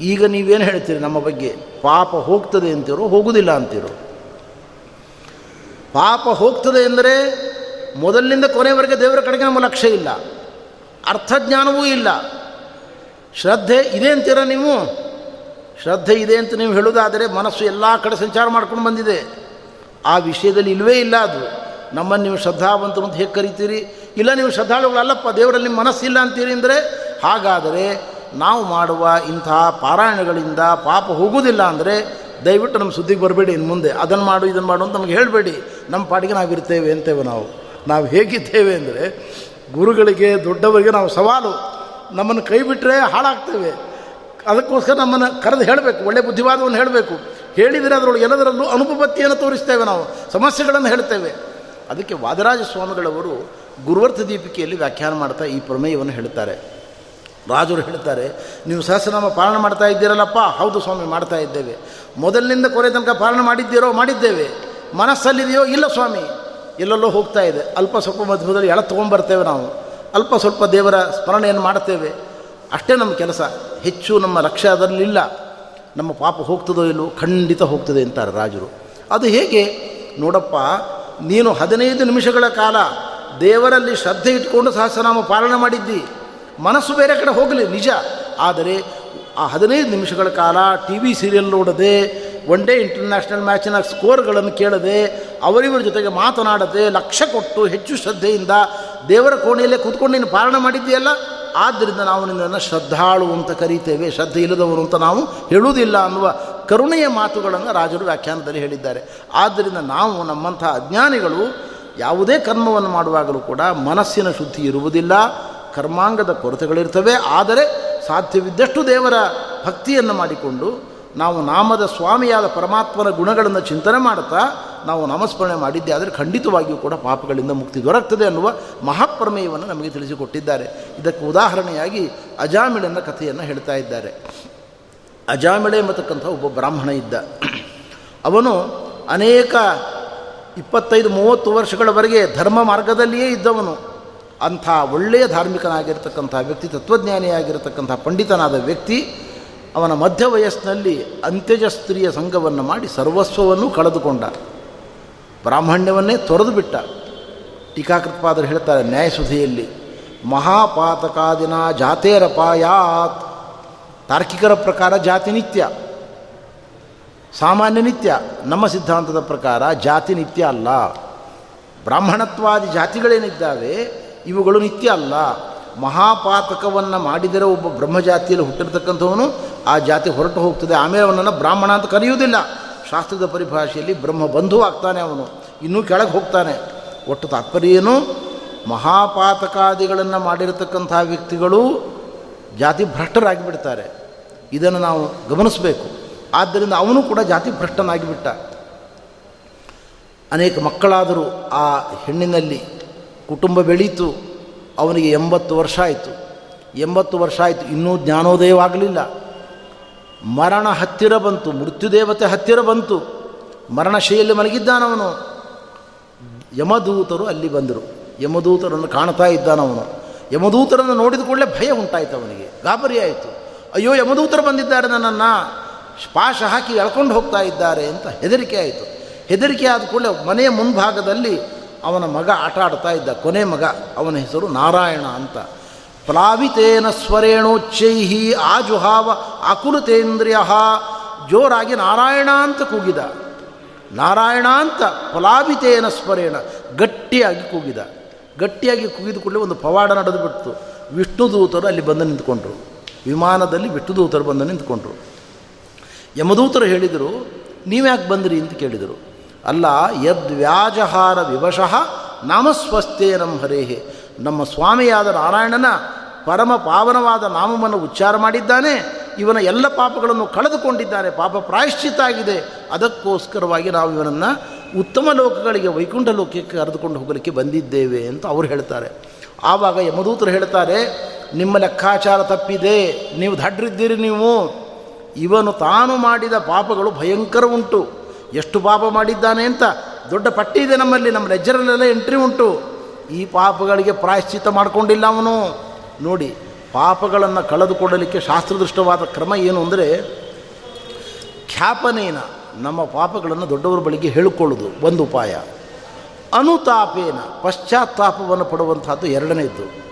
ಈಗ ನೀವೇನು ಹೇಳ್ತೀರಿ ನಮ್ಮ ಬಗ್ಗೆ? ಪಾಪ ಹೋಗ್ತದೆ ಅಂತೀರೋ ಹೋಗುವುದಿಲ್ಲ ಅಂತೀರೋ? ಪಾಪ ಹೋಗ್ತದೆ ಎಂದರೆ ಮೊದಲಿನಿಂದ ಕೊನೆವರೆಗೆ ದೇವರ ಕಡೆಗೆ ನಮ್ಮ ಲಕ್ಷ್ಯ ಇಲ್ಲ. ಅರ್ಥಜ್ಞಾನವೂ ಇಲ್ಲ. ಶ್ರದ್ಧೆ ಇದೆ ಅಂತೀರ ನೀವು? ಶ್ರದ್ಧೆ ಇದೆ ಅಂತ ನೀವು ಹೇಳೋದಾದರೆ ಮನಸ್ಸು ಎಲ್ಲ ಕಡೆ ಸಂಚಾರ ಮಾಡ್ಕೊಂಡು ಬಂದಿದೆ. ಆ ವಿಷಯದಲ್ಲಿ ಇಲ್ಲವೇ ಇಲ್ಲ ಅದು. ನಮ್ಮನ್ನು ನೀವು ಶ್ರದ್ಧಾವಂತರು ಅಂತ ಹೇಗೆ ಕರಿತೀರಿ? ಇಲ್ಲ, ನೀವು ಶ್ರದ್ಧಾಳುಗಳಲ್ಲಪ್ಪ ದೇವರಲ್ಲಿ ನಿಮ್ಮ ಮನಸ್ಸಿಲ್ಲ ಅಂತೀರಿ ಅಂದರೆ? ಹಾಗಾದರೆ ನಾವು ಮಾಡುವ ಇಂತಹ ಪಾರಾಯಣಗಳಿಂದ ಪಾಪ ಹೋಗುವುದಿಲ್ಲ ಅಂದರೆ ದಯವಿಟ್ಟು ನಮ್ಮ ಸುದ್ದಿಗೆ ಬರಬೇಡಿ ಇನ್ನು ಮುಂದೆ. ಅದನ್ನು ಮಾಡು, ಇದನ್ನು ಮಾಡು ಅಂತ ನಮಗೆ ಹೇಳಬೇಡಿ. ನಮ್ಮ ಪಾಡಿಗೆ ನಾವು ಇರ್ತೇವೆ ಅಂತೇವೆ ನಾವು. ನಾವು ಹೇಗಿದ್ದೇವೆ ಅಂದರೆ ಗುರುಗಳಿಗೆ, ದೊಡ್ಡವರಿಗೆ ನಾವು ಸವಾಲು. ನಮ್ಮನ್ನು ಕೈ ಬಿಟ್ಟರೆ ಹಾಳಾಗ್ತೇವೆ. ಅದಕ್ಕೋಸ್ಕರ ನಮ್ಮನ್ನು ಕರೆದು ಹೇಳಬೇಕು, ಒಳ್ಳೆ ಬುದ್ಧಿವಾದವನ್ನು ಹೇಳಬೇಕು. ಹೇಳಿದರೆ ಅದರೊಳಗೆ ಎಲ್ಲದರಲ್ಲೂ ಅನುಪಪತ್ತಿಯನ್ನು ತೋರಿಸ್ತೇವೆ ನಾವು, ಸಮಸ್ಯೆಗಳನ್ನು ಹೇಳ್ತೇವೆ. ಅದಕ್ಕೆ ವಾದರಾಜ ಸ್ವಾಮಿಗಳವರು ಗುರುವರ್ಥ ದೀಪಿಕೆಯಲ್ಲಿ ವ್ಯಾಖ್ಯಾನ ಮಾಡ್ತಾ ಈ ಪ್ರಮೇಯವನ್ನು ಹೇಳ್ತಾರೆ ರಾಜರು ಹೇಳ್ತಾರೆ ನೀವು ಸಹಸ್ರನಾಮ ಪಾಲನೆ ಮಾಡ್ತಾ ಇದ್ದೀರಲ್ಲಪ್ಪ. ಹೌದು ಸ್ವಾಮಿ, ಮಾಡ್ತಾ ಇದ್ದೇವೆ. ಮೊದಲಿನಿಂದ ಕೊರೆ ತನಕ ಪಾಲನೆ ಮಾಡಿದ್ದೀರೋ, ಮಾಡಿದ್ದೇವೆ. ಮನಸ್ಸಲ್ಲಿದೆಯೋ ಇಲ್ಲ ಸ್ವಾಮಿ. ಎಲ್ಲೆಲ್ಲೋ ಹೋಗ್ತಾ ಇದೆ. ಅಲ್ಪ ಸ್ವಲ್ಪ ಮಧ್ಯದಲ್ಲಿ ಎಳ ತೊಗೊಂಡ್ಬರ್ತೇವೆ ನಾವು. ಅಲ್ಪ ಸ್ವಲ್ಪ ದೇವರ ಸ್ಮರಣೆಯನ್ನು ಮಾಡ್ತೇವೆ. ಅಷ್ಟೇ ನಮ್ಮ ಕೆಲಸ. ಹೆಚ್ಚು ನಮ್ಮ ಲಕ್ಷ್ಯ ಅದರಲ್ಲಿಲ್ಲ. ನಮ್ಮ ಪಾಪ ಹೋಗ್ತದೋ ಇಲ್ಲೋ ಖಂಡಿತ ಹೋಗ್ತದೆ ಅಂತಾರೆ ರಾಜರು. ಅದು ಹೇಗೆ? ನೋಡಪ್ಪ ನೀನು ಹದಿನೈದು ನಿಮಿಷಗಳ ಕಾಲ ದೇವರಲ್ಲಿ ಶ್ರದ್ಧೆ ಇಟ್ಕೊಂಡು ಸಹಸ್ರನಾಮ ಪಾಲನೆ ಮಾಡಿದ್ದಿ. ಮನಸ್ಸು ಬೇರೆ ಕಡೆ ಹೋಗಲಿ, ನಿಜ. ಆದರೆ ಆ ಹದಿನೈದು ನಿಮಿಷಗಳ ಕಾಲ ಟಿ ವಿ ಸೀರಿಯಲ್ ನೋಡದೆ, ಒನ್ ಡೇ ಇಂಟರ್ನ್ಯಾಷನಲ್ ಮ್ಯಾಚಿನ ಸ್ಕೋರ್ಗಳನ್ನು ಕೇಳದೆ, ಅವರಿವರ ಜೊತೆಗೆ ಮಾತನಾಡದೆ ಲಕ್ಷ್ಯ ಕೊಟ್ಟು ಹೆಚ್ಚು ಶ್ರದ್ಧೆಯಿಂದ ದೇವರ ಕೋಣೆಯಲ್ಲೇ ಕೂತ್ಕೊಂಡು ನೀನು ಪಾಲನೆ ಮಾಡಿದ್ದೀಯಲ್ಲ? ಆದ್ದರಿಂದ ನಾವು ನಿನ್ನನ್ನು ಶ್ರದ್ಧಾಳು ಅಂತ ಕರೀತೇವೆ, ಶ್ರದ್ಧೆ ಇಲ್ಲದವರು ಅಂತ ನಾವು ಹೇಳುವುದಿಲ್ಲ ಅನ್ನುವ ಕರುಣೆಯ ಮಾತುಗಳನ್ನು ರಾಜರು ವ್ಯಾಖ್ಯಾನದಲ್ಲಿ ಹೇಳಿದ್ದಾರೆ. ಆದ್ದರಿಂದ ನಾವು ನಮ್ಮಂಥ ಅಜ್ಞಾನಿಗಳು ಯಾವುದೇ ಕರ್ಮವನ್ನು ಮಾಡುವಾಗಲೂ ಕೂಡ ಮನಸ್ಸಿನ ಶುದ್ಧಿ ಇರುವುದಿಲ್ಲ, ಕರ್ಮಾಂಗದ ಕೊರತೆಗಳಿರ್ತವೆ. ಆದರೆ ಸಾಧ್ಯವಿದ್ದಷ್ಟು ದೇವರ ಭಕ್ತಿಯನ್ನು ಮಾಡಿಕೊಂಡು ನಾವು ನಾಮದ ಸ್ವಾಮಿಯಾದ ಪರಮಾತ್ಮನ ಗುಣಗಳನ್ನು ಚಿಂತನೆ ಮಾಡ್ತಾ ನಾವು ನಾಮಸ್ಮರಣೆ ಮಾಡಿದ್ದೆ ಆದರೆ ಖಂಡಿತವಾಗಿಯೂ ಕೂಡ ಪಾಪಗಳಿಂದ ಮುಕ್ತಿ ದೊರಕ್ತದೆ ಅನ್ನುವ ಮಹಾಪ್ರಮೇಯವನ್ನು ನಮಗೆ ತಿಳಿಸಿಕೊಟ್ಟಿದ್ದಾರೆ. ಇದಕ್ಕೆ ಉದಾಹರಣೆಯಾಗಿ ಅಜಾಮಿಳನ ಕಥೆಯನ್ನು ಹೇಳ್ತಾ ಇದ್ದಾರೆ. ಅಜಾಮಿಳೆ ಎಂಬತಕ್ಕಂಥ ಒಬ್ಬ ಬ್ರಾಹ್ಮಣ ಇದ್ದ. ಅವನು ಅನೇಕ ಇಪ್ಪತ್ತೈದು, ಮೂವತ್ತು ವರ್ಷಗಳವರೆಗೆ ಧರ್ಮ ಮಾರ್ಗದಲ್ಲಿಯೇ ಇದ್ದವನು. ಅಂಥ ಒಳ್ಳೆಯ ಧಾರ್ಮಿಕನಾಗಿರ್ತಕ್ಕಂಥ ವ್ಯಕ್ತಿ, ತತ್ವಜ್ಞಾನಿಯಾಗಿರ್ತಕ್ಕಂಥ ಪಂಡಿತನಾದ ವ್ಯಕ್ತಿ, ಅವನ ಮಧ್ಯ ವಯಸ್ಸಿನಲ್ಲಿ ಅಂತ್ಯಜಸ್ತ್ರೀಯ ಸಂಘವನ್ನು ಮಾಡಿ ಸರ್ವಸ್ವವನ್ನು ಕಳೆದುಕೊಂಡ. ಬ್ರಾಹ್ಮಣ್ಯವನ್ನೇ ತೊರೆದು ಬಿಟ್ಟ. ಟೀಕಾಕೃತ್ಪಾದರು ಹೇಳ್ತಾರೆ, ನ್ಯಾಯಸುಧಿಯಲ್ಲಿ ಮಹಾಪಾತಕಾದಿನ ಜಾತೇರಪಾಯಾತ್. ತಾರ್ಕಿಕರ ಪ್ರಕಾರ ಜಾತಿ ನಿತ್ಯ. ಸಾಮಾನ್ಯ ನಿತ್ಯ. ನಮ್ಮ ಸಿದ್ಧಾಂತದ ಪ್ರಕಾರ ಜಾತಿ ನಿತ್ಯ ಅಲ್ಲ. ಬ್ರಾಹ್ಮಣತ್ವಾದಿ ಜಾತಿಗಳೇನಿದ್ದಾವೆ, ಇವುಗಳು ನಿತ್ಯ ಅಲ್ಲ. ಮಹಾಪಾತಕವನ್ನು ಮಾಡಿದರೆ ಒಬ್ಬ ಬ್ರಹ್ಮಜಾತಿಯಲ್ಲಿ ಹುಟ್ಟಿರ್ತಕ್ಕಂಥವನು ಆ ಜಾತಿ ಹೊರಟು ಹೋಗ್ತದೆ. ಆಮೇಲೆ ಅವನನ್ನು ಬ್ರಾಹ್ಮಣ ಅಂತ ಕರೆಯುವುದಿಲ್ಲ. ಶಾಸ್ತ್ರದ ಪರಿಭಾಷೆಯಲ್ಲಿ ಬ್ರಹ್ಮ ಬಂಧು ಆಗ್ತಾನೆ ಅವನು. ಇನ್ನೂ ಕೆಳಗೆ ಹೋಗ್ತಾನೆ. ಒಟ್ಟು ತಾತ್ಪರ್ಯ ಏನು? ಮಹಾಪಾತಕಾದಿಗಳನ್ನು ಮಾಡಿರತಕ್ಕಂಥ ವ್ಯಕ್ತಿಗಳು ಜಾತಿ ಭ್ರಷ್ಟರಾಗಿ ಬಿಡ್ತಾರೆ ಇದನ್ನು ನಾವು ಗಮನಿಸಬೇಕು. ಆದ್ದರಿಂದ ಅವನು ಕೂಡ ಜಾತಿ ಭ್ರಷ್ಟನಾಗಿಬಿಟ್ಟ. ಅನೇಕ ಮಕ್ಕಳಾದರೂ ಆ ಹೆಣ್ಣಿನಲ್ಲಿ ಕುಟುಂಬ ಬೆಳೀತು. ಅವನಿಗೆ ಎಂಬತ್ತು ವರ್ಷ ಆಯಿತು. ಎಂಬತ್ತು ವರ್ಷ ಆಯಿತು. ಇನ್ನೂ ಜ್ಞಾನೋದಯವಾಗಲಿಲ್ಲ ಮರಣ ಹತ್ತಿರ ಬಂತು. ಮೃತ್ಯುದೇವತೆ ಹತ್ತಿರ ಬಂತು. ಮರಣಶೈಲಿ ಮಲಗಿದ್ದಾನವನು ಯಮದೂತರು ಅಲ್ಲಿ ಬಂದರು. ಯಮದೂತರನ್ನು ಕಾಣ್ತಾ ಇದ್ದಾನವನು ಯಮದೂತರನ್ನು ನೋಡಿದ ಕೂಡಲೇ ಭಯ ಉಂಟಾಯಿತು ಅವನಿಗೆ. ಗಾಬರಿ ಆಯಿತು. ಅಯ್ಯೋ ಯಮದೂತರು ಬಂದಿದ್ದಾರೆ ನನ್ನನ್ನು. ಪಾಶ ಹಾಕಿ ಎಳ್ಕೊಂಡು ಹೋಗ್ತಾ ಇದ್ದಾರೆ ಅಂತ ಹೆದರಿಕೆ ಆಯಿತು. ಹೆದರಿಕೆ ಆದ ಕೂಡಲೇ ಮನೆಯ ಮುಂಭಾಗದಲ್ಲಿ ಅವನ ಮಗ ಆಟ ಆಡ್ತಾ ಇದ್ದ. ಕೊನೆ ಮಗ ಅವನ ಹೆಸರು ನಾರಾಯಣ ಅಂತ. ಪ್ಲಾವಿತೇನ ಸ್ವರೇಣೋಚ್ಚೈಹಿ ಆಜುಹಾವ ಅಕುಲತೇಂದ್ರಿಯ. ಜೋರಾಗಿ ನಾರಾಯಣ ಅಂತ ಕೂಗಿದ. ನಾರಾಯಣ ಅಂತ ಪ್ಲಾವಿತೇನ ಸ್ವರೇಣ ಗಟ್ಟಿಯಾಗಿ ಕೂಗಿದ. ಗಟ್ಟಿಯಾಗಿ ಕೂಗಿದ ಕೂಡಲೇ ಒಂದು ಪವಾಡ ನಡೆದು ಬಿಡ್ತು. ವಿಷ್ಣು ದೂತರು ಅಲ್ಲಿ ಬಂದು ನಿಂತ್ಕೊಂಡ್ರು. ವಿಮಾನದಲ್ಲಿ ಬಿಟ್ಟು ದೂತರು ಬಂದು ನಿಂತ್ಕೊಂಡ್ರು. ಯಮದೂತರು ಹೇಳಿದರು ನೀವ್ಯಾಕೆ ಬಂದ್ರಿ? ಅಂತ ಕೇಳಿದರು. ಅಲ್ಲ ಯದ್ವ್ಯಾಜಹಾರ ವಿವಶಃ ನಾಮಸ್ವಸ್ಥೇ ನಮ್ಮ ಹರೇಹೆ. ನಮ್ಮ ಸ್ವಾಮಿಯಾದ ನಾರಾಯಣನ ಪರಮ ಪಾವನವಾದ ನಾಮವನ್ನು ಉಚ್ಚಾರ ಮಾಡಿದ್ದಾನೆ. ಇವನ ಎಲ್ಲ ಪಾಪಗಳನ್ನು ಕಳೆದುಕೊಂಡಿದ್ದಾನೆ. ಪಾಪ ಪ್ರಾಯಶ್ಚಿತ ಆಗಿದೆ. ಅದಕ್ಕೋಸ್ಕರವಾಗಿ ನಾವು ಇವನನ್ನು ಉತ್ತಮ ಲೋಕಗಳಿಗೆ, ವೈಕುಂಠ ಲೋಕಕ್ಕೆ ಕರೆದುಕೊಂಡು ಹೋಗಲಿಕ್ಕೆ ಬಂದಿದ್ದೇವೆ ಅಂತ ಅವರು ಹೇಳ್ತಾರೆ. ಆವಾಗ ಯಮದೂತರು ಹೇಳ್ತಾರೆ ನಿಮ್ಮ ಲೆಕ್ಕಾಚಾರ ತಪ್ಪಿದೆ, ನೀವು ದಡ್ರಿದ್ದೀರಿ ನೀವು. ಇವನು ತಾನು ಮಾಡಿದ ಪಾಪಗಳು ಭಯಂಕರ ಉಂಟು. ಎಷ್ಟು ಪಾಪ ಮಾಡಿದ್ದಾನೆ ಅಂತ ದೊಡ್ಡ ಪಟ್ಟಿ ಇದೆ ನಮ್ಮಲ್ಲಿ, ನಮ್ಮ ಲೆಜ್ಜರಲ್ಲೆಲ್ಲ ಎಂಟ್ರಿ ಉಂಟು. ಈ ಪಾಪಗಳಿಗೆ ಪ್ರಾಯಶ್ಚಿತ್ತ ಮಾಡಿಕೊಂಡಿಲ್ಲ ಅವನು. ನೋಡಿ, ಪಾಪಗಳನ್ನು ಕಳೆದುಕೊಳ್ಳಲಿಕ್ಕೆ ಶಾಸ್ತ್ರದೃಷ್ಟವಾದ ಕ್ರಮ ಏನು ಅಂದರೆ, ಖ್ಯಾಪನೇನ ನಮ್ಮ ಪಾಪಗಳನ್ನು ದೊಡ್ಡವರ ಬಳಿಗೆ ಹೇಳಿಕೊಳ್ಳೋದು ಒಂದು ಉಪಾಯ. ಅನುತಾಪೇನ ಪಶ್ಚಾತ್ತಾಪವನ್ನು ಪಡುವಂಥದ್ದು ಎರಡನೇದ್ದು.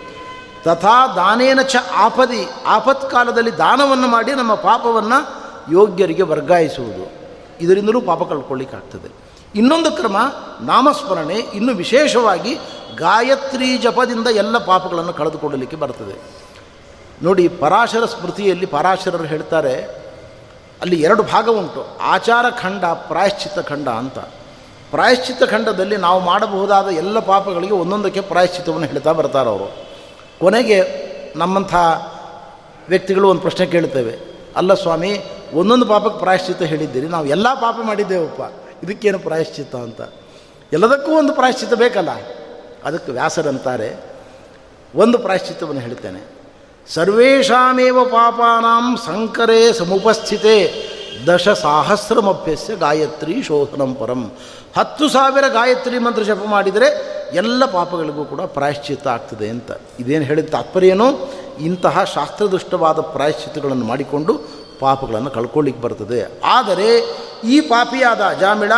ತಥಾ ದಾನೇನ ಚ ಆಪದಿ, ಆಪತ್ಕಾಲದಲ್ಲಿ ದಾನವನ್ನು ಮಾಡಿ ನಮ್ಮ ಪಾಪವನ್ನು ಯೋಗ್ಯರಿಗೆ ವರ್ಗಾಯಿಸುವುದು. ಇದರಿಂದಲೂ ಪಾಪ ಕಳ್ಕೊಳ್ಳಿಕ್ಕಾಗ್ತದೆ. ಇನ್ನೊಂದು ಕ್ರಮ, ನಾಮಸ್ಮರಣೆ, ಇನ್ನು ವಿಶೇಷವಾಗಿ ಗಾಯತ್ರಿ ಜಪದಿಂದ ಎಲ್ಲ ಪಾಪಗಳನ್ನು ಕಳೆದುಕೊಳ್ಳಲಿಕ್ಕೆ ಬರ್ತದೆ. ನೋಡಿ, ಪರಾಶರ ಸ್ಮೃತಿಯಲ್ಲಿ ಪರಾಶರರು ಹೇಳ್ತಾರೆ, ಅಲ್ಲಿ ಎರಡು ಭಾಗ ಉಂಟು. ಆಚಾರ ಖಂಡ, ಪ್ರಾಯಶ್ಚಿತ್ತ ಖಂಡ ಅಂತ. ಪ್ರಾಯಶ್ಚಿತ್ತ ಖಂಡದಲ್ಲಿ ನಾವು ಮಾಡಬಹುದಾದ ಎಲ್ಲ ಪಾಪಗಳಿಗೆ ಒಂದೊಂದಕ್ಕೆ ಪ್ರಾಯಶ್ಚಿತ್ತವನ್ನು ಹೇಳ್ತಾ ಬರ್ತಾರೆ ಅವರು ಕೊನೆಗೆ ನಮ್ಮಂಥ ವ್ಯಕ್ತಿಗಳು ಒಂದು ಪ್ರಶ್ನೆ ಕೇಳ್ತೇವೆ ಅಲ್ಲ ಸ್ವಾಮಿ, ಒಂದೊಂದು ಪಾಪಕ್ಕೆ ಪ್ರಾಯಶ್ಚಿತ್ತ ಹೇಳಿದ್ದೀರಿ, ನಾವು ಎಲ್ಲ ಪಾಪ ಮಾಡಿದ್ದೇವಪ್ಪ, ಇದಕ್ಕೇನು ಪ್ರಾಯಶ್ಚಿತ್ತ ಅಂತ. ಎಲ್ಲದಕ್ಕೂ ಒಂದು ಪ್ರಾಯಶ್ಚಿತ್ತ ಬೇಕಲ್ಲ. ಅದಕ್ಕೆ ವ್ಯಾಸರಂತಾರೆ, ಒಂದು ಪ್ರಾಯಶ್ಚಿತ್ತವನ್ನು ಹೇಳ್ತೇನೆ. ಸರ್ವೇಷಾಮೇವ ಪಾಪಾನಾಂ ಸಂಕರೇ ಸಮುಪಸ್ಥಿತೆ ದಶ ಸಾಹಸ್ರಮಭ್ಯಸ್ಯ ಗಾಯತ್ರಿ ಶೋಧನಂ ಪರಂ. ಹತ್ತು ಸಾವಿರ ಗಾಯತ್ರಿ ಮಂತ್ರ ಜಪ ಮಾಡಿದರೆ ಎಲ್ಲ ಪಾಪಗಳಿಗೂ ಕೂಡ ಪ್ರಾಯಶ್ಚಿತ್ತ ಆಗ್ತದೆ ಅಂತ. ಇದೇನು ಹೇಳಿದ ತಾತ್ಪರ್ಯನೋ? ಇಂತಹ ಶಾಸ್ತ್ರದೃಷ್ಟವಾದ ಪ್ರಾಯಶ್ಚಿತ್ತಗಳನ್ನು ಮಾಡಿಕೊಂಡು ಪಾಪಗಳನ್ನು ಕಳ್ಕೊಳ್ಳಿಕ್ಕೆ ಬರ್ತದೆ. ಆದರೆ ಈ ಪಾಪಿಯಾದ ಜಾಮಿಳ